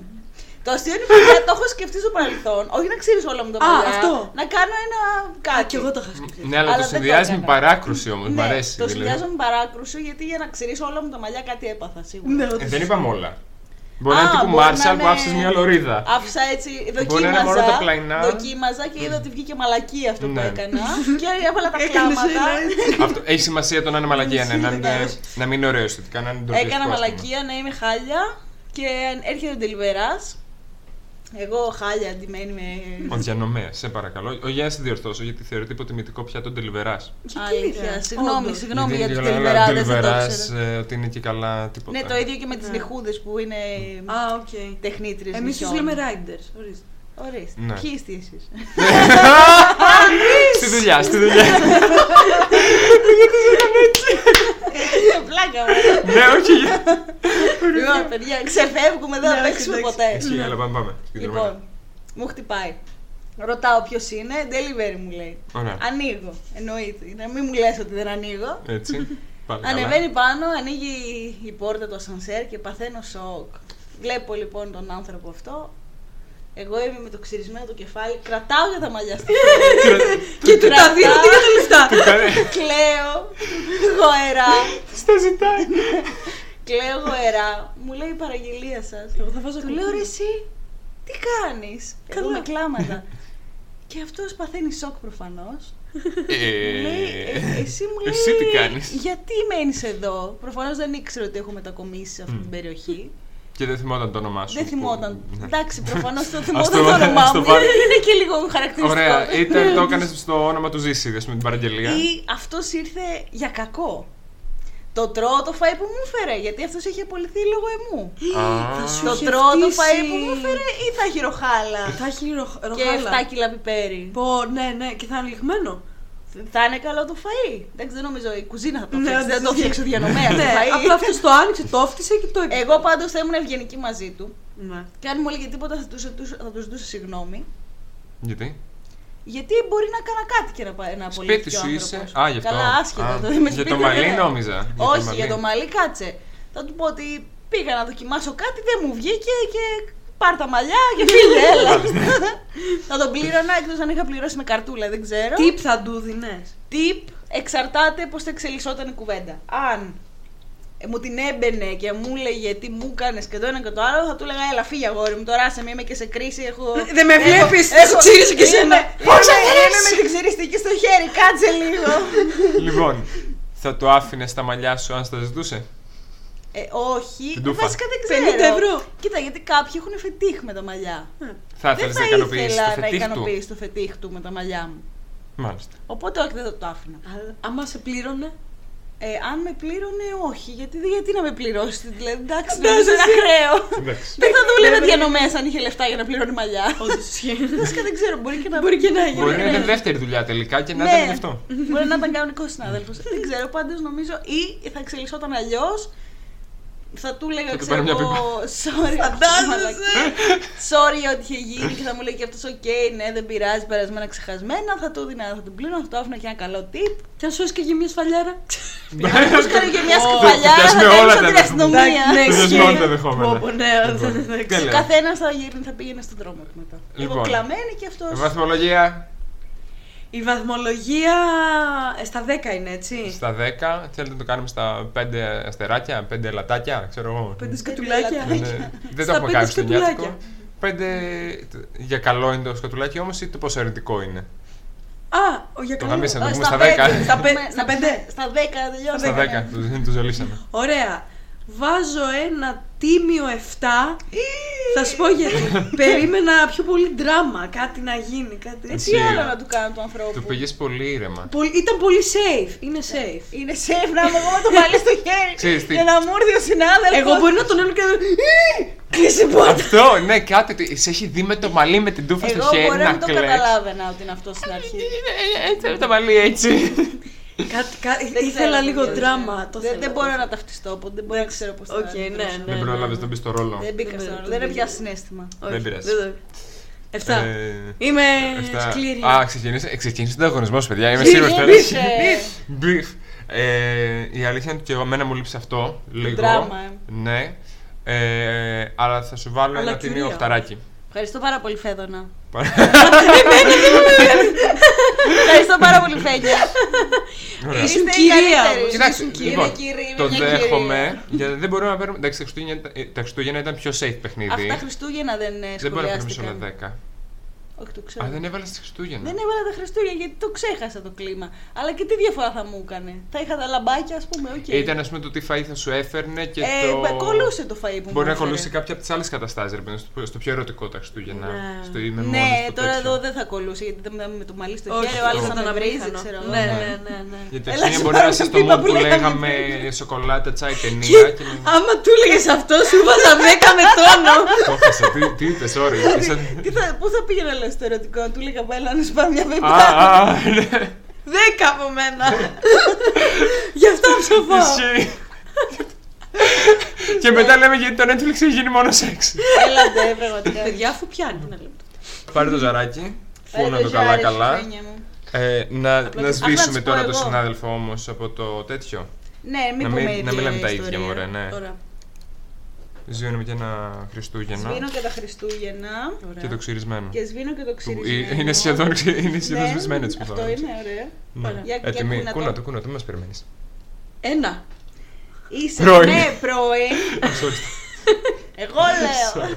Το αστείο είναι παιδιά, το έχω σκεφτεί στο παρελθόν. Όχι να ξυρίσω όλα μου τα Α, μαλλιά. αυτό. Να κάνω ένα Α, κάτι. κι εγώ το είχα σκεφτεί. Ναι, αλλά Αλλά το δεν το συνδυάζει με έκανα. παράκρουση όμως. Μ' Ναι, αρέσει. Το δηλαδή. συνδυάζω με παράκρουση γιατί για να ξυρίσω όλα μου τα μαλλιά κάτι έπαθα σίγουρα. Ναι, Ε, όντως. Δεν είπαμε όλα. Μπορεί να Α, είναι τύπου μπορεί να Μάρσαλ που είναι- άφησες μια λωρίδα. Άφησα έτσι, Μπορεί να είναι δοκίμαζα, μόνο τα πλαϊνά. δοκίμαζα και είδα ότι βγήκε μαλακή αυτό που Ναι. έκανα. και έβαλα τα Έκανες κλάματα. ένα- Αυτό έχει σημασία το να είναι μαλακία, ναι, να, είναι, να μην είναι ωραίο αισθητικά, να είναι ντροπιαστικό, Έκανα ας πούμε. μαλακία να είμαι χάλια και έρχεται ο Ντελιβεράς. Εγώ χάλια ντυμένη με. Ο διανομέα, σε παρακαλώ. Ο Γιάννης σε διορθώσω γιατί θεωρείται υποτιμητικό πια τον Ντελιβεράς. Αλήθεια. ρε, Συγγνώμη, όντως. συγγνώμη για τους Ντελιβεράδες, δεν το ήξερα. ε, ότι είναι και καλά τίποτα. Ναι, το ίδιο και με τις Ναι. νυχούδες που είναι Α, οκ. τεχνίτριες Εμείς τους νυχιών. λέμε riders. Ορίστε. Ορίστε. Ναι. Ποιοι είστε εσείς; στη δουλειά, στη δουλειά. Πλάκα μου. ναι, όχι. για- Λοιπόν, παιδιά, ξεφεύγουμε, δεν θα Ναι, παίξουμε εντάξει. ποτέ. Εσύ, έλα, πάμε, πάμε. Στην Λοιπόν, τρομερά. μου χτυπάει. Ρωτάω ποιος είναι, delivery μου λέει. Ωραία. Ανοίγω. Εννοείται. Να μην μου λες ότι δεν ανοίγω. Έτσι. Πάλι καλά. Ανεβαίνει πάνω, ανοίγει η πόρτα του ασανσέρ και παθαίνω σοκ. Βλέπω λοιπόν τον άνθρωπο αυτό. Εγώ είμαι με το ξυρισμένο το κεφάλι, κρατάω για τα μαλλιά στο χέρι. Και του τα δίνω τι για τα λεφτά. Κλαίω, γοερά, Στα ζητάει. κλαίω γοερά. Μου λέει η παραγγελία σας. Εγώ θα βάζω Του λέω ρε εσύ, τι κάνεις. Εγώ Καλά. με κλάματα. και αυτός παθαίνει σοκ προφανώς. Ε, Μου λέει, «Ε, εσύ μου λέει, Εσύ τι κάνεις. γιατί μένεις εδώ. Προφανώς δεν ήξερε ότι έχω μετακομίσει σε αυτή την Μμ. περιοχή. Και δεν θυμόταν το όνομά σου. Δεν που- θυμόταν. Ναι. Εντάξει, προφανώς το Ας θυμόταν το- το όνομά ας το μου. βάλω. Είναι, είναι και λίγο χαρακτηριστικό. Ωραία, είτε το έκανες στο όνομα του Ζήση, ας πούμε, την παραγγελία. Ή αυτός ήρθε για κακό. Το τρώω το φαΐ που μου έφερε, γιατί αυτός έχει απολυθεί λόγω εμού. Α. Θα σου Το είχε τρώω το φτύσει. φαΐ που μου έφερε ή θα έχει ροχάλα; Θα έχει ροχ- και ροχάλα. 7 κιλά πιπέρι. Πω, ναι, ναι, και θα είναι λιγμένο. Θα είναι καλό το φαΐ. Εντάξει, δεν νομίζω η κουζίνα θα το Ναι, φτιάξει. δεν το όντως. φτιάξει ο διανομέα το Ναι, φαΐ. απλά αυτός το άνοιξε, το έφτιασε και το έπιασε. Εγώ πάντως θα ήμουν ευγενική μαζί του. Ναι. Και αν μου έλεγε τίποτα θα τους, θα τους ζητούσα συγγνώμη. Γιατί; Γιατί μπορεί να κάνα κάτι και να, πάει- να απολύσει. Σπίτι σου είσαι; Α, γι' αυτό. Καλά, άσχετα. Α, το, με για σπίτι το δεν μαλλί είναι. νόμιζα. Για το Όχι, μαλλί. για το μαλλί κάτσε. Θα του πω ότι πήγα να δοκιμάσω κάτι, δεν μου βγήκε και πάρ τα μαλλιά και φύγε, έλα. θα τον πλήρωνα εκτός αν είχα πληρώσει με καρτούλα, δεν ξέρω. Τιπ θα του δίνες. Tip εξαρτάται πώς θα εξελισσόταν η κουβέντα. Αν ε, μου την έμπαινε και μου έλεγε τι μου έκανε και το ένα και το άλλο, θα του έλεγα Έλα, φύγε αγόρι μου. Τώρα σε είμαι και σε κρίση. Έχω... Δεν με έχω- βλέπεις, έχω- σου ξύρισε και εσένα. Είμαι- Πώς θα είμαι- γυρίσεις; Είμαι με την ξυριστική στο χέρι, κάτσε λίγο. Λοιπόν, θα το άφηνες στα μαλλιά σου αν στα ζητούσε; Ε, όχι, Την τούφα. βασικά δεν ξέρω. 50 ευρώ. Κοίτα, γιατί κάποιοι έχουν φετίχ με τα μαλλιά. Θα δεν ήθελες θα να ικανοποιήσεις ήθελα το να φετίχ του; ικανοποιήσει το φετίχ του με τα μαλλιά μου. Μάλιστα. Οπότε όχι, δεν θα το άφηνα. Αλλά άμα σε πλήρωνε; Ε, αν με πλήρωνε, όχι. Γιατί, γιατί να με πληρώσει, δηλαδή. Εντάξει, Ναι, νομίζω είναι εσύ. ακραίο. Εντάξει. Δεν θα δούλευε διανομέας αν είχε λεφτά για να πληρώνει μαλλιά. Όντως ισχύει. Βασικά δεν ξέρω, μπορεί και να. Μπορεί και να γίνει. Μπορεί να είναι δεύτερη δουλειά τελικά και να Ναι. ήταν γι' αυτό. Μπορεί να ήταν κανονικός συνάδελφος. δεν ξέρω, πάντως νομίζω ή θα εξελισσόταν αλλιώς. Θα του έλεγα, Θα του ξέρω πάρει μια εγώ, sorry, Φαντάζεσαι. sorry ότι είχε γίνει και θα μου λέει και αυτός, οκ, ναι, δεν πειράζει, περασμένα ξεχασμένα. Θα του δίνα, θα του πλήρωνα, θα του άφηνα και ένα καλό tip. Και αν σου έσκαγε μια σφαλιάρα. Πώ κάνει και μια Ω, σκουφαλιά, θα πιάσουμε κάνει όλα σαν τα την αστυνομία. Ναι, Πιάσουμε ισχύει. όλα τα δεχόμενα. Πω, πω, ναι, Λοιπόν, εντάξει. τέλεια. Ο καθένας θα, γύρνει- θα πήγαινε στον δρόμο του μετά. Λίγο Λοιπόν. κλαμμένη και αυτός. Βαθμολογία Η βαθμολογία ε, στα 10 είναι, έτσι; στα 10. Θέλετε να το κάνουμε στα 5 αστεράκια, 5 λατάκια, ξέρω εγώ. Πέντε σκατουλάκια. λατάκια. Ναι, Δεν Στα το έχουμε πέντε κάνει στο σκατουλάκια. νιάτικο. Πέντε για καλό είναι το σκατουλάκι όμως ή το πόσο αρνητικό είναι; Α, ο για Το καλό. γαμίσαμε. Α, το πούμε στα στα δέκα. πέντε, Στα να πέ- πούμε- στα να πέντε. πούμε Στα 10 τελειώσαμε. Στα 10. Το, το ζολίσαμε. Ωραία. Βάζω ένα τίμιο 7. Θα σου πω γιατί. Περίμενα πιο πολύ δράμα, κάτι να γίνει. Κάτι έτσι. Τι Εσύ. άλλο να του κάνω του ανθρώπου. Το πήγε πολύ ήρεμα. Πολύ- Ήταν πολύ safe. Είναι safe. Είναι safe να είμαι εγώ με το μαλλί στο χέρι. Ξέρεις τι. Για να μου έρθει ο συνάδελφο. Εγώ μπορεί να τον έλω και να. Κλείσε την πόρτα. Αυτό, ναι, κάτι. ότι Σε έχει δει με το μαλλί με την τούφα στο Εγώ χέρι μπορεί να να μην το κλαις. καταλάβαινα ότι είναι αυτό στην αρχή. Έτσι, με το μαλλί έτσι. Κάτι, κάτι, Δεν ήθελα ξέρω, λίγο δεν δράμα. ξέρω. Το Δεν, θέλω. δεν μπορώ να ταυτιστώ, οπότε δεν μπορώ να ξέρω πώς θα Οκ, ναι, αντιδράσω. ναι. Δεν πρόλαβε να μπεις στο ρόλο. Δεν μπήκα Δεν στο με- ρόλο. δεν Δεν έπια μπήκα. συναίσθημα. Όχι, Δεν πειράζει. το- Εφτά. Ε, Είμαι Εφτά. σκληρή. Α, ξεκίνησε, ε, ξεκίνησε ο ανταγωνισμός, παιδιά. Είμαι Beef, σίγουρος τώρα. μπιφ. Μπιφ. Ε, η αλήθεια είναι ότι και εγώ εμένα μου λείψει αυτό. Λίγο. Δράμα, ε. Ναι. Ε, αλλά θα σου βάλω Αλλά ένα τίμιο κυρία. οχταράκι. Ευχαριστώ πάρα πολύ, Φέδωνα. Ευχαριστώ πάρα πολύ, Φέγγια. Ωραία. Ήσουν Είστε οι κυρία καλύτεροι. όμως. Κοιτάξτε, Ήσουν κυρία, λοιπόν, κυρία, το μια κυρία. δέχομαι. Γιατί δεν μπορούμε να παίρνουμε. Εντάξει, τα Χριστούγεννα, ήταν- ε, τα Χριστούγεννα ήταν πιο safe παιχνίδι. Αυτά τα Χριστούγεννα δεν ε, Δεν μπορεί να παίρνουμε σε όλα σχολιάστηκαν. 10. Όχι, το ξέρω. Α, δεν έβαλες στα Χριστούγεννα. Δεν έβαλα τα Χριστούγεννα γιατί το ξέχασα το κλίμα. Αλλά και τι διαφορά θα μου έκανε. Θα είχα τα λαμπάκια, ας πούμε, οκ. Ήταν ας πούμε το τι φαΐ θα σου έφερνε και Ε, το. πα- κολλούσε το φαΐ που μου Μπορεί να έφερε. κολλούσε κάποια από τις άλλες καταστάσεις, ρε παιδί, στο, στο πιο ερωτικό τα Χριστούγεννα. Ναι. Στο είμαι Ναι, μόνος, το τώρα τέτοιο. εδώ δεν θα κολούσε γιατί δεν με το μαλλί στο Όχι, χέρι, ο άλλος θα θα ήταν με βρίζει, αμήχανο. ξέρω εγώ. Ναι, Ναι. ναι, ναι, ναι. Γιατί Έλα, αρχήν σε μπορεί να πάρω είσαι το στο πίπα mood που που λέγαμε λέγαμε σοκολάτα, τσάι, ταινία. και να- Άμα του έλεγες αυτό, σου βάζα 10 με τόνο. Το έχασα. Τι, τι είπες, sorry. Είσαι- Τι θα, πού θα πήγαινα λέω στο ερωτικό, του έλεγα πέλα να σου πάρω μια Α, πίπα. α, ναι. 10 από μένα. Γι' αυτό ψοφάω. Ισχύει. Και μετά λέμε γιατί το Netflix έχει γίνει μόνο σεξ. Έλατε, πραγματικά. Παιδιά, αφού πιάνει ένα λεπτό. Πάρε το ζαράκι. Πάρε Φούνα το ζάρι, καλά καλά. φρένια μου. Ε, να, Απλά να το- σβήσουμε Αχ, να τώρα σου πω το εγώ. συνάδελφο όμως από το τέτοιο. Ναι, μην να πούμε μην, να μην λέμε τα ίδια, ιστορία. μωρέ, ναι. Ωραία. Σβήνουμε και ένα Χριστούγεννα Σβήνω και τα Χριστούγεννα Ωραία. και το ξυρισμένο. και σβήνω και το Που ξυρισμένο. Είναι σχεδόν, ξυ- είναι σχεδόν Ναι, σβησμένο έτσι που Αυτό το έλεγες. είναι ωραίο. Ναι. Ωραία. Για- για Έτοιμη. κούνα το. Κούνα το, κούνα το, μην μας περιμένεις. Ένα. Είσαι Πρώην. ναι, πρώην. Sorry. Εγώ λέω.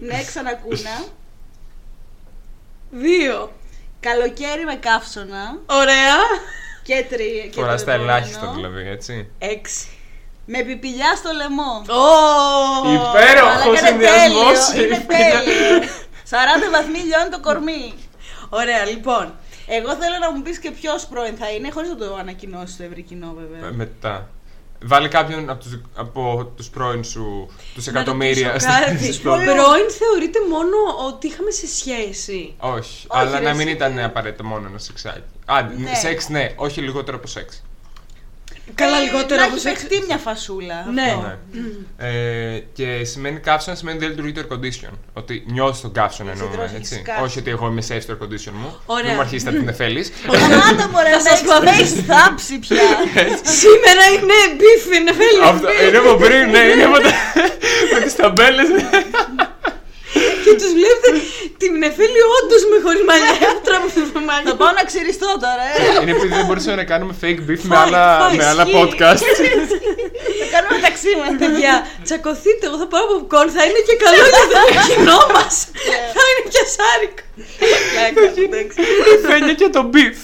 ναι, ξανακούνα. Δύο. Καλοκαίρι με καύσωνα Ωραία. και τρία. και Φοράς το τα επόμενο. ελάχιστα δηλαδή, έτσι. Έξι. Με πιπηλιά στο λαιμό. Ω! Υπέροχος Αλλά είναι συνδυασμός. τέλειο, Είναι τέλειο. 40 βαθμοί λιώνει το κορμί. Ωραία, λοιπόν. Εγώ θέλω να μου πεις και ποιος πρώην θα είναι, χωρίς να το ανακοινώσεις στο ευρύ κοινό βέβαια. Ε, Μετά. Βάλει κάποιον από τους, από τους πρώην σου, τους Να εκατομμύρια ρωτήσω στις- κάτι. στις πρώην. Πρώην θεωρείται μόνο ότι είχαμε σε σχέση. Όχι, Όχι, αλλά ρε, να μην εσύ ήταν τι- απαραίτητο μόνο ένα σεξάκι. Α, Ναι. σεξ ναι, όχι λιγότερο από σεξ. Καλά, Ε, λιγότερο να από έχεις σεξ. παιχτεί μια φασούλα. Ναι. αυτό. Ναι. Ε, και σημαίνει καύσωνα σημαίνει δεν λειτουργεί το air condition. Ότι νιώθεις τον καύσωνα Εσύ εννοούμε. τρως Έτσι. έχεις καύσωνα. Όχι ότι εγώ είμαι safe στο air condition μου. Ωραία. Μην μου αρχίσετε από την Εφέλη. Σταμάτα μωρέ, Θα με σας έχεις- πω. με έχεις θάψει πια. Σήμερα είναι beef, Νεφέλη. Αυτό είναι από πριν, ναι, είναι από τα. με τις ταμπέλες. Και τους βλέπετε την Νεφέλη όντως με χωρίς μαλλιά. Τράβω με μαλλιά. Θα πάω να ξυριστώ τώρα, ε. είναι επειδή δεν μπορούσαμε να κάνουμε fake beef με Φάει, άλλα, φάει, με άλλα ισχύει. podcast. Θα κάνουμε μεταξύ μας. Παιδιά, τσακωθείτε, εγώ θα πάρω popcorn, θα είναι και καλό για το κοινό μας. Θα είναι και σάρικο. Πλάκα, εντάξει. Φαίνεται και το beef.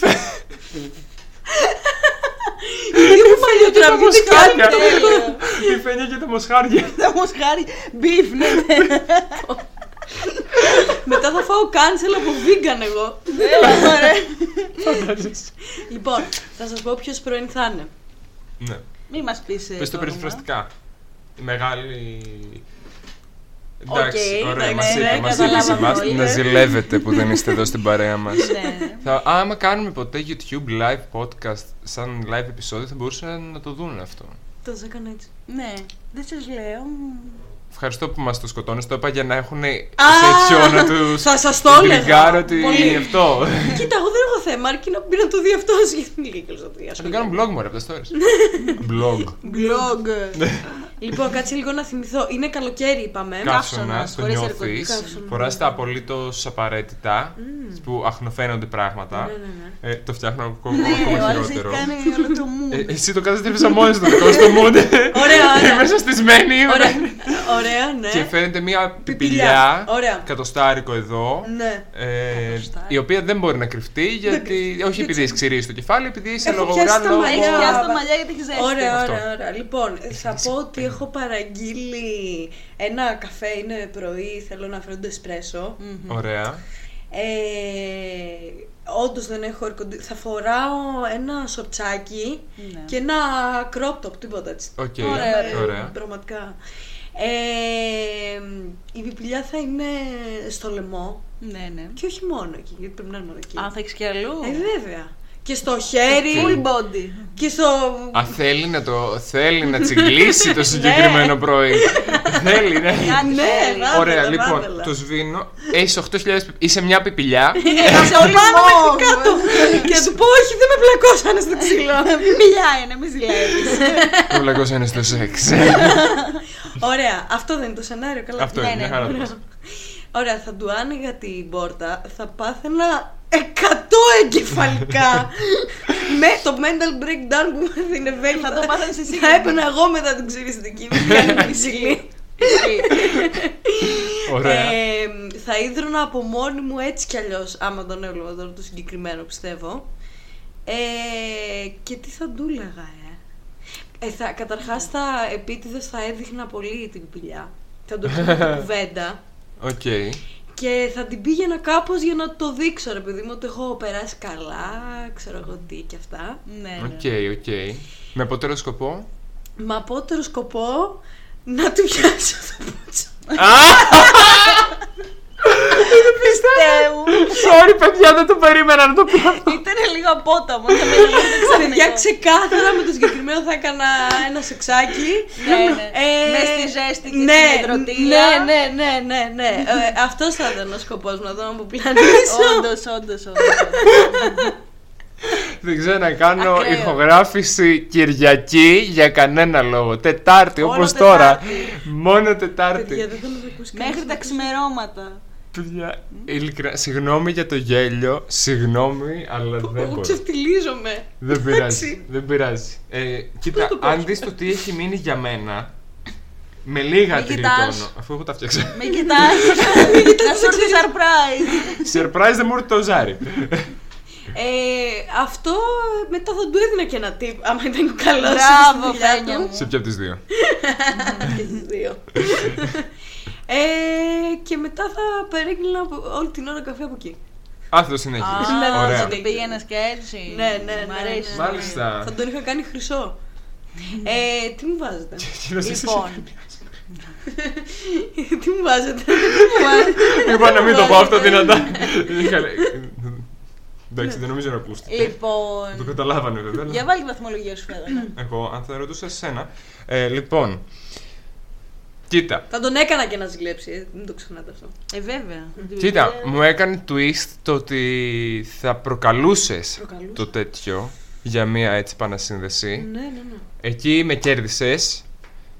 Τι μου μαλλιό τραβιούνται κι άλλοι. μοσχάρια. Τέλειο. Η φαίνεται και τα μοσχάρια. Θα μου σχάρει μπιφ, ναι. Μετά θα φάω cancel από vegan εγώ. Έλα, ωραία. Φαντάζεσαι. Λοιπόν, θα σας πω ποιος πρώην θα είναι. Ναι. Μη μας πεις ε, Πες το όνομα. περιφραστικά. Η μεγάλη... Οκ, Εντάξει, ωραία, εντάξει, μας ναι, είπε, μας είπε σε καταλάβαμε εμάς όλοι. να ζηλεύετε που δεν είστε εδώ στην παρέα μας. Ναι. Θα, άμα κάνουμε ποτέ YouTube live podcast σαν live επεισόδιο θα μπορούσαν να το δουν αυτό. Το έκανα έτσι. Ναι, δεν σας λέω. Ευχαριστώ που μας το σκοτώνεις, το είπα για να έχουν section να τους Θα σας το έλεγα. τριγκάρω ότι Πολύ. είναι αυτό. Κοίτα, εγώ δεν έχω θέμα, αρκεί να μπει να το δει αυτός γιατί είναι λίγο στο Θα το κάνω blog μου ρε από τα stories. blog. Blog. Λοιπόν, κάτσε λίγο να θυμηθώ. Είναι καλοκαίρι, είπαμε. Καύσωνα, το χωρίς νιώθεις, καύσωνα. φοράς τα απολύτως απαραίτητα που αχνοφαίνονται πράγματα. Ναι, ναι, Ε, το φτιάχνω ακόμα Ναι, ο ακόμα άλλος έχει χειρότερο. κάνει όλο το mood. Ε, εσύ το καταστρέφεις μόνος το δικό σου το mood. Ωραία, ωραία. Είμαι σωστισμένη. είμαι. Ωραία, ωραία, ναι. Και φαίνεται μια Πιπιλιά. πιπιλιά, Ωραία. κατοστάρικο εδώ, Ναι. ε, Κατοστάρικο. η οποία δεν μπορεί να κρυφτεί, γιατί, όχι επειδή έχει ξηρίσει το κεφάλι, επειδή είσαι Έχω λογογράν πιάσει τα λόγω... Έχει μαλλιά. πιάσει τα μαλλιά γιατί έχει ζέστη. Ωραία, Αυτό. ωραία, ωραία. Λοιπόν, θα πω ότι έχω παραγγείλει ένα καφέ, είναι πρωί, θέλω να φέρω το εσπρέσο. Ωραία. Ε, Όντως δεν έχω air condi- Θα φοράω ένα σορτσάκι Ναι. και ένα crop top, τίποτα έτσι. Οκ, Ωραία, Ε, ωραία. Πραγματικά. Ε, η πιπιλιά θα είναι στο λαιμό Ναι, ναι. και όχι μόνο εκεί, γιατί πρέπει να είναι μόνο εκεί. Αν θα έχεις και αλλού. Ε, βέβαια. Και στο χέρι. Full body. Και στο. Α, θέλει να, το, θέλει να τσιγκλίσει το συγκεκριμένο πρωί. θέλει, ναι. Κάτι Ναι, θέλει. να- Ωραία, Βάβελα, λοιπόν, βάβελα. το σβήνω. Έχεις 8.000. Είσαι μια πιπιλιά. Είσαι ο Πάνω μέχρι λιμός. κάτω. και να του πω, όχι, δεν με πλακώσανε στο ξύλο. Μιλιά είναι, μη ζηλεύεις. Το βλακό είναι στο σεξ. Ωραία, αυτό δεν είναι το σενάριο, καλά. Αυτό Ναι, είναι, ναι, μια χαρά ναι. το πας. Ωραία, θα του άνοιγα την πόρτα, θα πάθαινα 100 εγκεφαλικά με το mental breakdown που με την Ευέλη. Θα το πάθαινες εσύ. Θα έπαιρνα εγώ μετά την ξυριστική μου κάνει φυσιλή. Ωραία. Ε, θα ίδρωνα από μόνη μου έτσι κι αλλιώς, άμα τον έβλεπα τώρα το συγκεκριμένο πιστεύω. Ε, και τι θα ντούλαγα, ε; ε θα, καταρχάς θα επίτηδες θα έδειχνα πολύ την πηλιά. Θα το έκανα την κουβέντα. Οκ. Και θα την πήγαινα κάπως για να το δείξω, ρε παιδί μου, ότι έχω περάσει καλά, ξέρω εγώ τι και αυτά. Ναι, ναι. OK, OK. Με απότερο σκοπό; Με απότερο σκοπό να του πιάσω το πούτσο. Πιστεύω. Sorry, παιδιά, δεν το περίμενα να το πω. Ήταν λίγο απότομο. και με λίγο δεν ξέρω Παιδιά, εγώ. ξεκάθαρα με το συγκεκριμένο θα έκανα ένα σεξάκι. Ναι, ναι. Ε, Μες στη ζέστη και ναι, στην ιδρωτίλα. Ναι, ναι, ναι, ναι, ναι. Ε, αυτός θα ήταν ο σκοπός μου, να τον αποπλανήσω. Όντως, όντως, όντως. Δεν ξέρω να κάνω Ακραίο. ηχογράφηση Κυριακή για κανένα λόγο. Τετάρτη, Όλο όπως τώρα. Τετάρτη. Μόνο Παιδιά, Τετάρτη. δεν θα μας ακούσει Μέχρι κανείς. τα ξημερώματα. Παιδιά, ειλικρινά, συγγνώμη για το γέλιο, συγγνώμη, αλλά δεν Εγώ μπορώ. ξεφτιλίζομαι. Δεν πειράζει, Εντάξει. δεν πειράζει. Ε, κοίτα, το αν δεις το τι έχει μείνει για μένα, με λίγα Μην τριτώνω, κοιτάς. αφού εγώ τα φτιάξα. Με κοιτάς. Να σου έρθει surprise. Surprise δεν μου ήρθε το ζάρι. Ε, αυτό μετά θα του έδινα και ένα tip, άμα ήταν καλός Μπράβο, Φένια μου. Σε ποια από τις δύο. και στις δύο. Ε, και μετά θα περίγυνα από- όλη την ώρα καφέ από εκεί. Α, θα το συνεχίσεις. Α, Ωραία. θα το πήγαινες και έτσι. Ναι, ναι, Μ' ναι, αρέσει. ναι. Μάλιστα. Θα τον είχα κάνει χρυσό. ε, τι μου βάζετε; Λοιπόν, τι μου βάζετε; Είπα να μην το πω αυτό δυνατά. Είχα- Εντάξει, δεν νομίζω να ακούστηκε. Το Λοιπόν. καταλάβανε βέβαια. αλλά- Για βάλει τη βαθμολογία σου, Φέδωνα. Εγώ, αν θα ρωτούσα εσένα. Ε, λοιπόν. Κοίτα. Θα τον έκανα και να ζηλέψει, ε, μην το ξεχνάτε αυτό. Ε, βέβαια. Κοίτα, μου έκανε twist το ότι θα προκαλούσες Προκαλούσα. το τέτοιο για μία έτσι επανασύνδεση. Ναι, ναι, ναι. Εκεί με κέρδισες.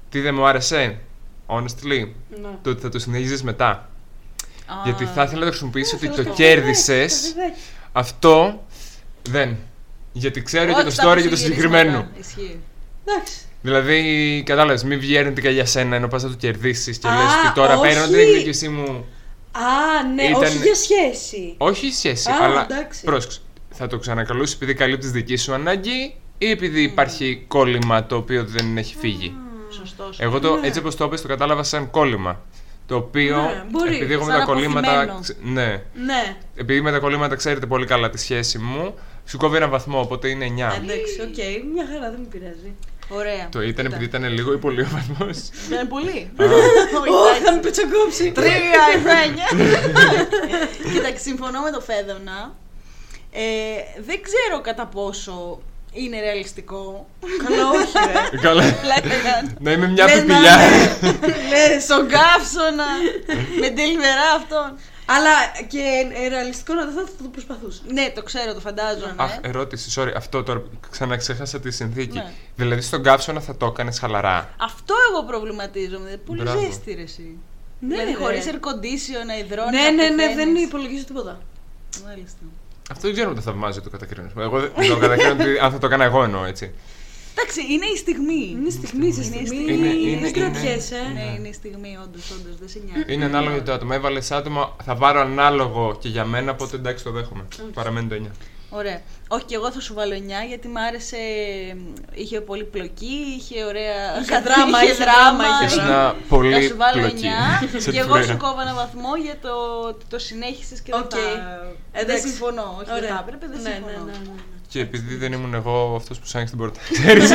Τι δεν μου άρεσε, honestly, ναι. το ότι θα το συνεχίζεις μετά. Α, Γιατί θα ήθελα να το χρησιμοποιήσω ότι Θέλω το το κέρδισες. παιδάκι, το παιδάκι. Αυτό δεν. Γιατί ξέρω και όχι, το στα story και το προσυγυρίσματα. συγκεκριμένο. Ισχύει. Εντάξει. Δηλαδή, κατάλαβες, μην βγει αρνητικά για σένα ενώ πας να το κερδίσεις και Α, λες ότι τώρα όχι. παίρνω την εκδίκησή μου. Α, ναι, Ήταν- όχι για σχέση. Όχι σχέση, Α, αλλά. εντάξει. Πρόσεξε. Θα το ξανακαλούσεις επειδή καλύπτεις δική σου ανάγκη ή επειδή υπάρχει κόλλημα το οποίο δεν έχει φύγει. Σωστός. Εγώ το, Ναι. έτσι όπως το είπες το κατάλαβα σαν κόλλημα. Το οποίο, Ναι, μπορεί. επειδή εγώ με Σαν τα κολλήματα. απωθημένο. ξε- Ναι, Ναι. επειδή με τα κολλήματα ξέρετε πολύ καλά τη σχέση μου, σου κόβει ένα βαθμό, οπότε είναι 9. Εντάξει, οκ, μια χαρά δεν με πειράζει. Ωραία. Το ήταν επειδή ήταν λίγο ή πολύ ο βαθμός. Ήταν πολύ. Ωχ, θα με πετσοκόψει. Τρία εφένια. Κοίταξε, συμφωνώ με το Φέδωνα. Ε, δεν ξέρω κατά πόσο είναι ρεαλιστικό. Καλά, όχι, ρε. Καλά. Πλάκα κάνω. Να είμαι μια Λες να πιπηλιά. είναι Στον καύσωνα. με τελειβερά αυτόν. Αλλά και ε, ρεαλιστικό να το θα το προσπαθούσα. Ναι, το ξέρω, το φαντάζομαι. Αχ, ερώτηση, sorry, αυτό τώρα ξαναξέχασα τη συνθήκη. Ναι. Δηλαδή στον κάψονα θα το έκανες χαλαρά. Αυτό εγώ προβληματίζομαι. Πολύ Μπράβο. ζέστη ρε εσύ. Ναι, δηλαδή ρε. χωρίς air condition να υδρώνεις. Ναι, να ναι, ναι, πεθαίνεις. δεν υπολογίζω τίποτα. Μάλιστα. Αυτό δεν ξέρω αν το θαυμάζει το κατακρίνω. Εγώ δεν το κατακρίνω ότι αν θα το έκανα εγώ εννοώ έτσι. Εντάξει, είναι η στιγμή. Είναι στιγμή, σε Είναι η στιγμή. στιγμή. Είναι- Δεν είναι- κρατιέσαι. Ναι, είναι η στιγμή, όντως, όντως, δεν σε νοιάζει. Είναι ανάλογο για το άτομο. Έβαλες άτομο, θα πάρω ανάλογο και για μένα, οπότε εντάξει το δέχομαι. Παραμένει το 9. Ωραία. Όχι, και εγώ θα σου βάλω 9 γιατί μ' άρεσε. Είχε πολύ πλοκή, είχε ωραία. Είχε δράμα, είχε δράμα, είχε Έχει δράμα. ένα πολύ Θα σου βάλω 9 πλοκή. Σε και εγώ πήρα. σου κόβω ένα βαθμό για το ότι το συνέχισες και δεν Οκ. θα. Δεν Εντάξει. συμφωνώ. Όχι, δεν Ωραία. θα έπρεπε, δεν Ναι, ναι, συμφωνώ. Ναι, ναι, ναι. Και επειδή δεν ήμουν εγώ αυτός που σου άνοιξε την πόρτα. Ξέρεις.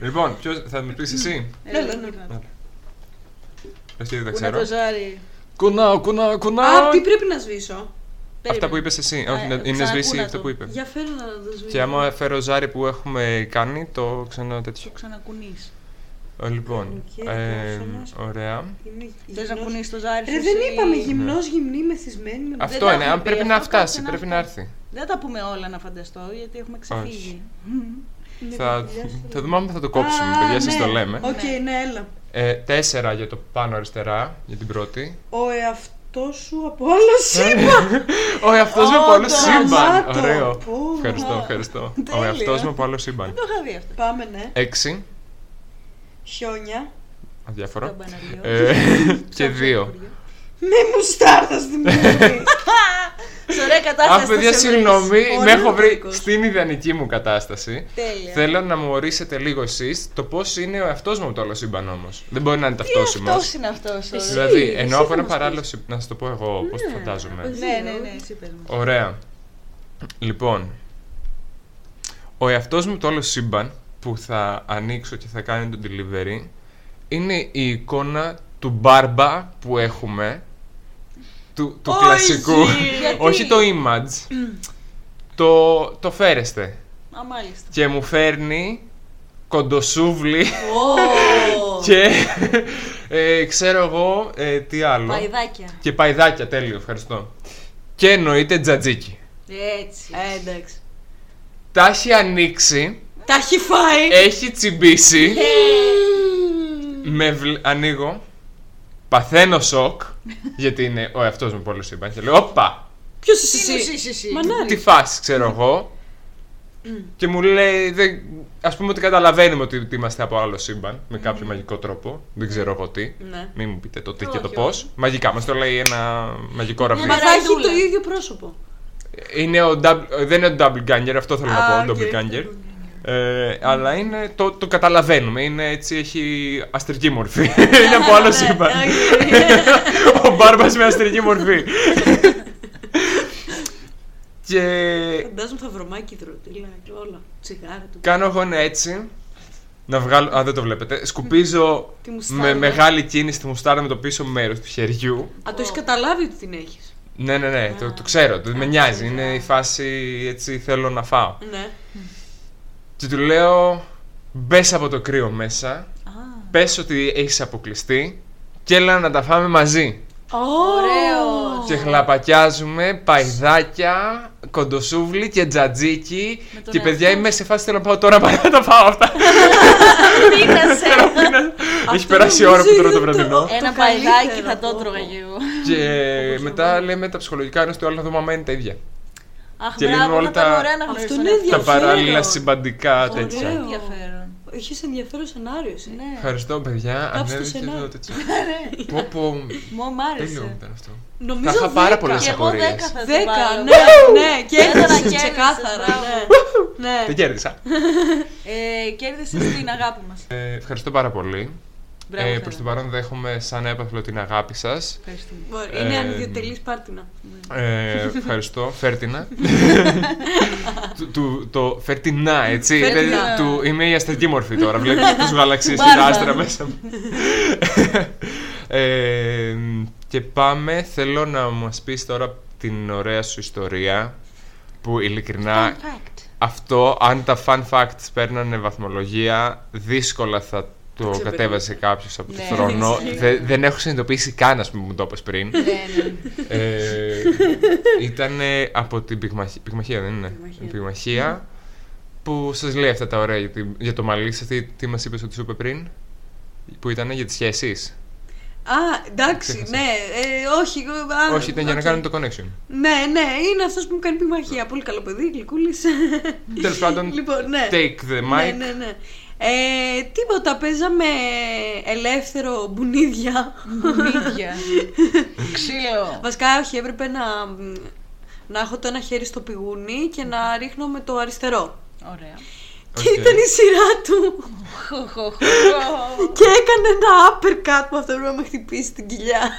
λοιπόν, ποιος, θα μου πεις εσύ; Ε, Ναι, ναι, δεν ναι. είπα. Εσύ δεν τα Πού είναι ξέρω. το ζάρι. Κουνάω, κουνάω, κουνάω. Α, τι πρέπει να σβήσω. Αυτά που είπες εσύ. Όχι, Ε, είναι- είναι ξανακούνα σβήσει το. αυτό που είπε. Για φέρω να το σβήσω. Και άμα φέρω ζάρι που έχουμε κάνει, το ξανά Το τέτοιο. Ξανακουνείς. Ε, Λοιπόν, Οκ, ε, καύσωνας. ωραία. Είναι Θες να γυμνός. κουνείς το ζάρι σου. Ρε, δεν εσύ; είπαμε γυμνός, γυμνή, μεθυσμένη. με- Αυτό τα είναι, έχουμε αν πει, πρέπει να αυτό φτάσει, κάτσε να πρέπει να φτάσει. έρθει. Δεν τα πούμε όλα να φανταστώ γιατί έχουμε ξεφύγει. Είναι Θα, παιδιά στο- θα δούμε αν θα το κόψουμε, Α, παιδιά, σας ναι. το λέμε. Οκ, ναι, έλα. Ε, τέσσερα για το πάνω αριστερά, για την πρώτη. Ο εαυτός σου από άλλο σύμπαν. Όχι, αυτός με Ω, από άλλο το σύμπαν. γαμάτο. Ωραίο. Πω. Ευχαριστώ, ευχαριστώ. Ο Τέλειο. εαυτός με από άλλο σύμπαν. Δεν το είχα δει αυτό. Πάμε, ναι. Έξι, Χιόνια. αδιάφορο. Καμπαναριό. Ε, και δύο. Με μουστάρδα στη μύτη. Σε ωραία κατάσταση. Αχ, παιδιά, θα σε βρεις. συγγνώμη, Ωραίο με έχω βρει τελικός. στην ιδανική μου κατάσταση. Τέλεια. Θέλω να μου ορίσετε λίγο εσείς το πώς είναι ο εαυτός μου από το άλλο σύμπαν όμως. Δεν μπορεί να είναι ταυτόσιμος. Αυτό είναι αυτός. Εσύ. Δηλαδή, εσύ εννοώ θα από ένα μας παράλληλο πεις. σύμπαν. Να σας το πω εγώ πώς το φαντάζομαι. πες. Ναι, ναι, ναι, εσύ πες μου. Ωραία. Λοιπόν, ο εαυτός μου το άλλο σύμπαν που θα ανοίξω και θα κάνει το delivery είναι η εικόνα του μπάρμπα που έχουμε. Του, του Όχι! κλασικού. Γιατί; Όχι το image. το, το φέρεστε. Α, μάλιστα. Και μου φέρνει κοντοσούβλι Ω. και ε, ξέρω εγώ ε, τι άλλο. Παϊδάκια. Και παϊδάκια, τέλειο, ευχαριστώ. Και εννοείται τζατζίκι. Έτσι. Ε, εντάξει. Τα έχει ανοίξει, Τα έχει φάει. έχει τσιμπήσει. με βλ... ανοίγω. Παθαίνω σοκ. γιατί είναι ο εαυτός μου πολύ σύμπαν. Και λέω, Όπα! Ποιος είσαι Τι εσύ; εσύ, εσύ. Τι Μανάρι. φάση, ξέρω εγώ. και μου λέει, δεν... ας πούμε ότι καταλαβαίνουμε ότι ότι είμαστε από άλλο σύμπαν, με κάποιο μαγικό τρόπο. Δεν ξέρω εγώ τι. Ναι. Μην μου πείτε το τι Όχι, και το όχι. πώς. Μαγικά, μας το λέει ένα μαγικό ραβδί. Μα θα έχει Μαραϊδούλα. το ίδιο πρόσωπο. Είναι ο double, δεν είναι ο double ganger, αυτό θέλω Α, να πω, οκ. double ganger. Ε, αλλά είναι, το, το καταλαβαίνουμε, είναι έτσι, έχει αστρική μορφή. είναι από άλλο Ναι, σύμπαν. οκ. ο Μπάρμπας με αστρική μορφή. και Φαντάζομαι θα βρωμάκι δροτήλα και όλα. Τσιγάρα του. κάνω εγώ ένα έτσι, να βγάλω, α δεν το βλέπετε, σκουπίζω Τη μουστάρδα. με μεγάλη κίνηση τη μουστάρδα με το πίσω μέρος του χεριού. Α, το έχεις καταλάβει ότι την έχεις; Ναι, ναι, ναι, το, το ξέρω, το, με νοιάζει. Είναι η φάση έτσι θέλω να φάω. Ναι. Και του λέω μπες από το κρύο μέσα, πες ότι έχεις αποκλειστεί και έλα να τα φάμε μαζί. Ωραίο. Και χλαπακιάζουμε, παϊδάκια, κοντοσούβλι και τζατζίκι. Με τον Και παιδιά εαυτό είμαι σε φάση θέλω να πάω τώρα παρά να τα φάω αυτά. Πείνασε. Έχει περάσει η ώρα που τρώω το βραδινό. Ένα Το παϊδάκι καλύτερο, θα το πω, έτρωγα πω. και εγώ. Και μετά λέμε τα ψυχολογικά ενό του άλλου να δούμε άμα είναι τα ίδια. Αχ, Και λέμε μπράβο, όλα θα ήταν τα- ωραία να Αυτό γνωρίσω είναι τον εαυτό Τα μου. Ενδιαφέρον. παράλληλα συμπαντικά Ωραίο. τέτοια. Ενδιαφέρον. Έχεις ενδιαφέρον σενάριο, εσύ. Ναι. Ευχαριστώ, παιδιά. Κάψτε το Ανέβηκε σενάριο. εδώ τέτοιο. Πω πω. Μου μ' Τέλειο άρεσε. ήταν αυτό. Νομίζω Θα είχα πάρα 10. πολλές Και εγώ απορίες. δέκα θα του Δέκα, βάλω. ναι, ναι, Έδωνα κέρδισες κέρδισες, ξεκάθαρα. μπράβο. ναι. Ναι. Δεν κέρδισα. Ε, κέρδισες την αγάπη μας. Ε, ευχαριστώ πάρα πολύ. Μπράβο, Ε, Θέα. προς το παρόν δέχομαι σαν έπαθλο την αγάπη σας. Ευχαριστούμε. Μπορεί, Είναι Ε, ανιδιοτελής πάρτινα. Ε, ευχαριστώ. Φέρτινα. του, του- το φέρτινα, έτσι. Φέρτινα. Δηλαδή, του, είμαι η αστική μορφή τώρα. Βλέπεις τους γαλαξίες και τα Μπάρμπα. άστρα μέσα μου. ε, και πάμε. Θέλω να μας πεις τώρα την ωραία σου ιστορία. Που ειλικρινά Fact. αυτό, αν τα fun facts παίρνανε βαθμολογία, δύσκολα θα το ξεπερνούσε. κατέβασε κάποιος από το Ναι, χρόνο. ισχύει. Δε- δεν έχω συνειδητοποιήσει καν, ας πούμε, που μου το είπες πριν. Ναι, ναι. ε, ήταν από την πυγμαχία, πυγμαχία δεν είναι; Πυγμαχία. Πυγμαχία, που σας λέει αυτά τα ωραία για, τη- για το μαλλί σας. Τι, τι μας είπες ότι σου είπε πριν, που ήταν για τις σχέσεις. Α, εντάξει, Ξέχασα. ναι, ε, όχι. α, Όχι, ήταν για να οκ. κάνουν το connection. Ναι, ναι, είναι αυτός που μου κάνει πυγμαχία. Πολύ καλό παιδί, γλυκούλης. Τέλος πάντων, λοιπόν, ναι. take the mic. Ναι, ναι, ναι. Ε, τίποτα, παίζαμε ελεύθερο μπουνίδια. Μπουνίδια. Ξύλο. Βασικά, όχι, έπρεπε να, να έχω το ένα χέρι στο πηγούνι και να ρίχνω με το αριστερό. Ωραία. Και Οκ. ήταν η σειρά του. Χω, χω, χω. και έκανε ένα uppercut που αυτό έπρεπε να με χτυπήσει την κοιλιά.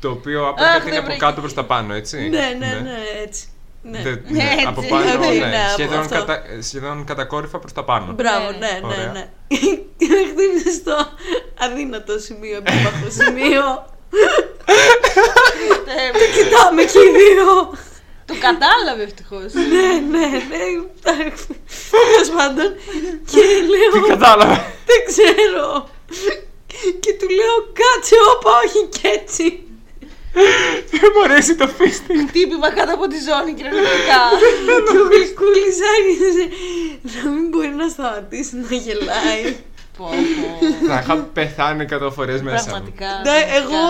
Το οποίο από Αχ, κάτι είναι δεν από βρήκε. κάτω προς τα πάνω, έτσι; ναι, ναι, ναι, έτσι. Ναι. Δε- Ναι, ναι, έτσι. από πάνω, Έτσι, ναι. ναι, από σχεδόν, αυτό. κατα, σχεδόν κατακόρυφα προς τα πάνω. Μπράβο, Ναι, ναι, ναι. ναι, Ωραία. ναι. Και με χτύπησε στο αδύνατο σημείο, επίμαχο σημείο. Κοιτάμε και οι δύο. Το κατάλαβε ευτυχώς. Ναι, ναι, ναι. Τέλος πάντων. Και Τι λέω. κατάλαβα. Δεν ξέρω. Και του λέω κάτσε, όπα, όχι και έτσι. Δεν μου αρέσει το fisting. Χτύπημα κάτω από τη ζώνη κυριολεκτικά. Και ο Γλυκούλης άρχισε να μην μπορεί να σταματήσει να γελάει. Πω, πω. Θα είχα πεθάνει 100 φορές μέσα μου. Πραγματικά. Ναι, πραγματικά. εγώ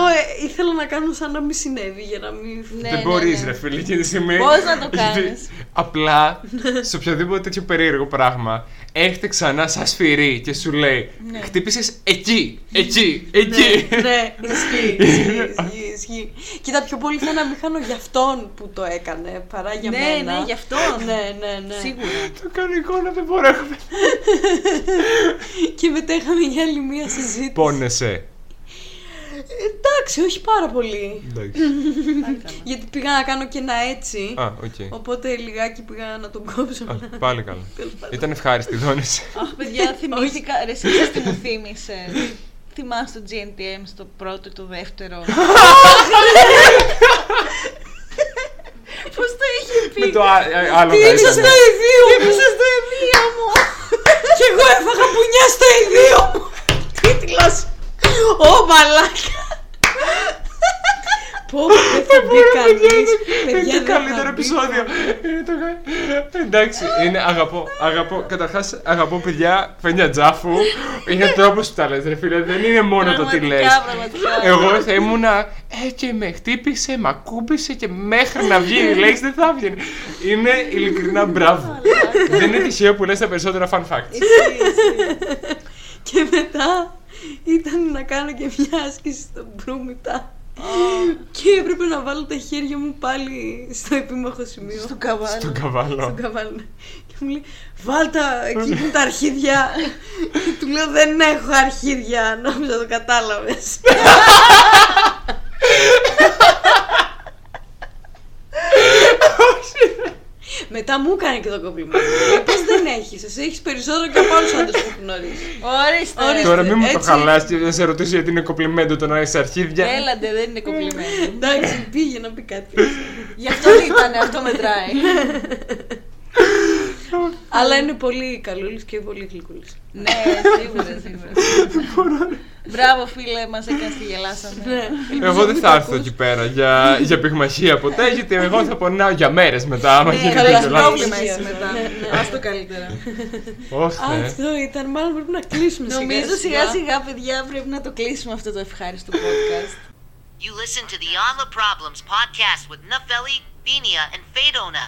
ε, ήθελα να κάνω σαν να μην συνέβη για να μην. Ναι, Δεν ναι, μπορείς ναι. ρε φίλε εκείνη τη στιγμή. Πώς να το Γιατί κάνεις. Απλά σε οποιοδήποτε τέτοιο περίεργο πράγμα έρχεται ξανά σαν σφυρί και σου λέει Ναι. χτύπησες εκεί, εκεί, εκεί. Ναι, ναι, ισχύει, ισχύει, ισχύει, ισχύει. Κοίτα, πιο πολύ θα να μην χάνω για αυτόν που το έκανε παρά για Ναι, μένα. ναι, γι' αυτό. Ναι, ναι, ναι. Σίγουρα. Το κάνω εικόνα δεν μπορώ. έχω- Και μετά είχαμε για άλλη μία συζήτηση. Πόνεσαι. Εντάξει, όχι πάρα πολύ. Εντάξει. Γιατί πήγα να κάνω και ένα έτσι. Α, οκ. Οπότε λιγάκι πήγα να τον κόψω. Α, Πάλι καλά. Τέλος πάντων. Ήταν ευχάριστη η δόνηση. Αχ, παιδιά, θυμήθηκα. Ρε, εσύ ξέρεις τι μου θύμισε. Θυμάσαι το GNTM στο πρώτο ή το δεύτερο; Πώς το είχε πει; Με το α- α- άλλο Τι θα ήρθε ήταν. στο ιδίο μου! Έπεσε στο ευεία μου. Κι εγώ έφαγα πουνιά στο ιδίο μου! Τίτλος! Ω μαλάκα! Πω, πω, δεν θα μπει κανείς. Είναι Παιδιά, το δεν θα καλύτερο μπει επεισόδιο. Είναι το κα- Εντάξει, είναι αγαπώ. Αγαπώ. Καταρχάς, αγαπώ παιδιά, φένια τζάφου. Είναι τρόπος που τα λες, ρε φίλε. Δεν είναι μόνο το τι λες. Πραγματικά, πραγματικά. Εγώ θα ήμουνα. Ε, και με χτύπησε, με ακούμπησε και μέχρι να βγει η λέξη δεν θα βγαίνει. Είναι ειλικρινά μπράβο. δεν είναι τυχαίο που λες τα περισσότερα fun facts. Και μετά ήταν να κάνω και μια άσκηση στο μπρούμητα. Και έπρεπε να βάλω τα χέρια μου πάλι στο επίμαχο σημείο. Στον καβάλο. Τον καβάλο. Στον καβάλο. Και μου λέει, βάλτα εκεί που είναι τα αρχίδια. Και του λέω, δεν έχω αρχίδια. Νόμιζα το κατάλαβες. Μετά μου έκανε και το κομπλιμέντο. Λέει, Πώς δεν έχεις, εσύ έχεις περισσότερο και από άλλους άντρες που έχω γνωρίσει. Ορίστε. Ορίστε. Τώρα μην μου το έτσι. χαλάς και δεν σε ρωτήσω γιατί είναι κομπλιμέντο το να έχει αρχίδια. Έλαντε, δεν είναι κομπλιμένο. Εντάξει, πήγε να πει κάτι. Γι' αυτό ήταν, αυτό μετράει. Αλλά είναι πολύ καλούλης και πολύ γλυκούλης. ναι, σίγουρα, σίγουρα. Μπράβο φίλε, μας έκανες και γελάσαμε. Ναι. Εγώ δεν θα έρθω εκεί πέρα για, για πυγμαχία ποτέ, γιατί εγώ θα πονάω για μέρες μετά. Άμα Ναι, γίνει καλά, τέτοιο λάθος. πρόβλημα εσύ μετά. Ας το καλύτερα. Ωχ, ναι. Αυτό ήταν, μάλλον πρέπει να κλείσουμε Νομίζω σιγά σιγά παιδιά πρέπει να το κλείσουμε αυτό το ευχάριστο podcast. You listen to the On the Problems podcast with Nafeli, Binia, and Fedona.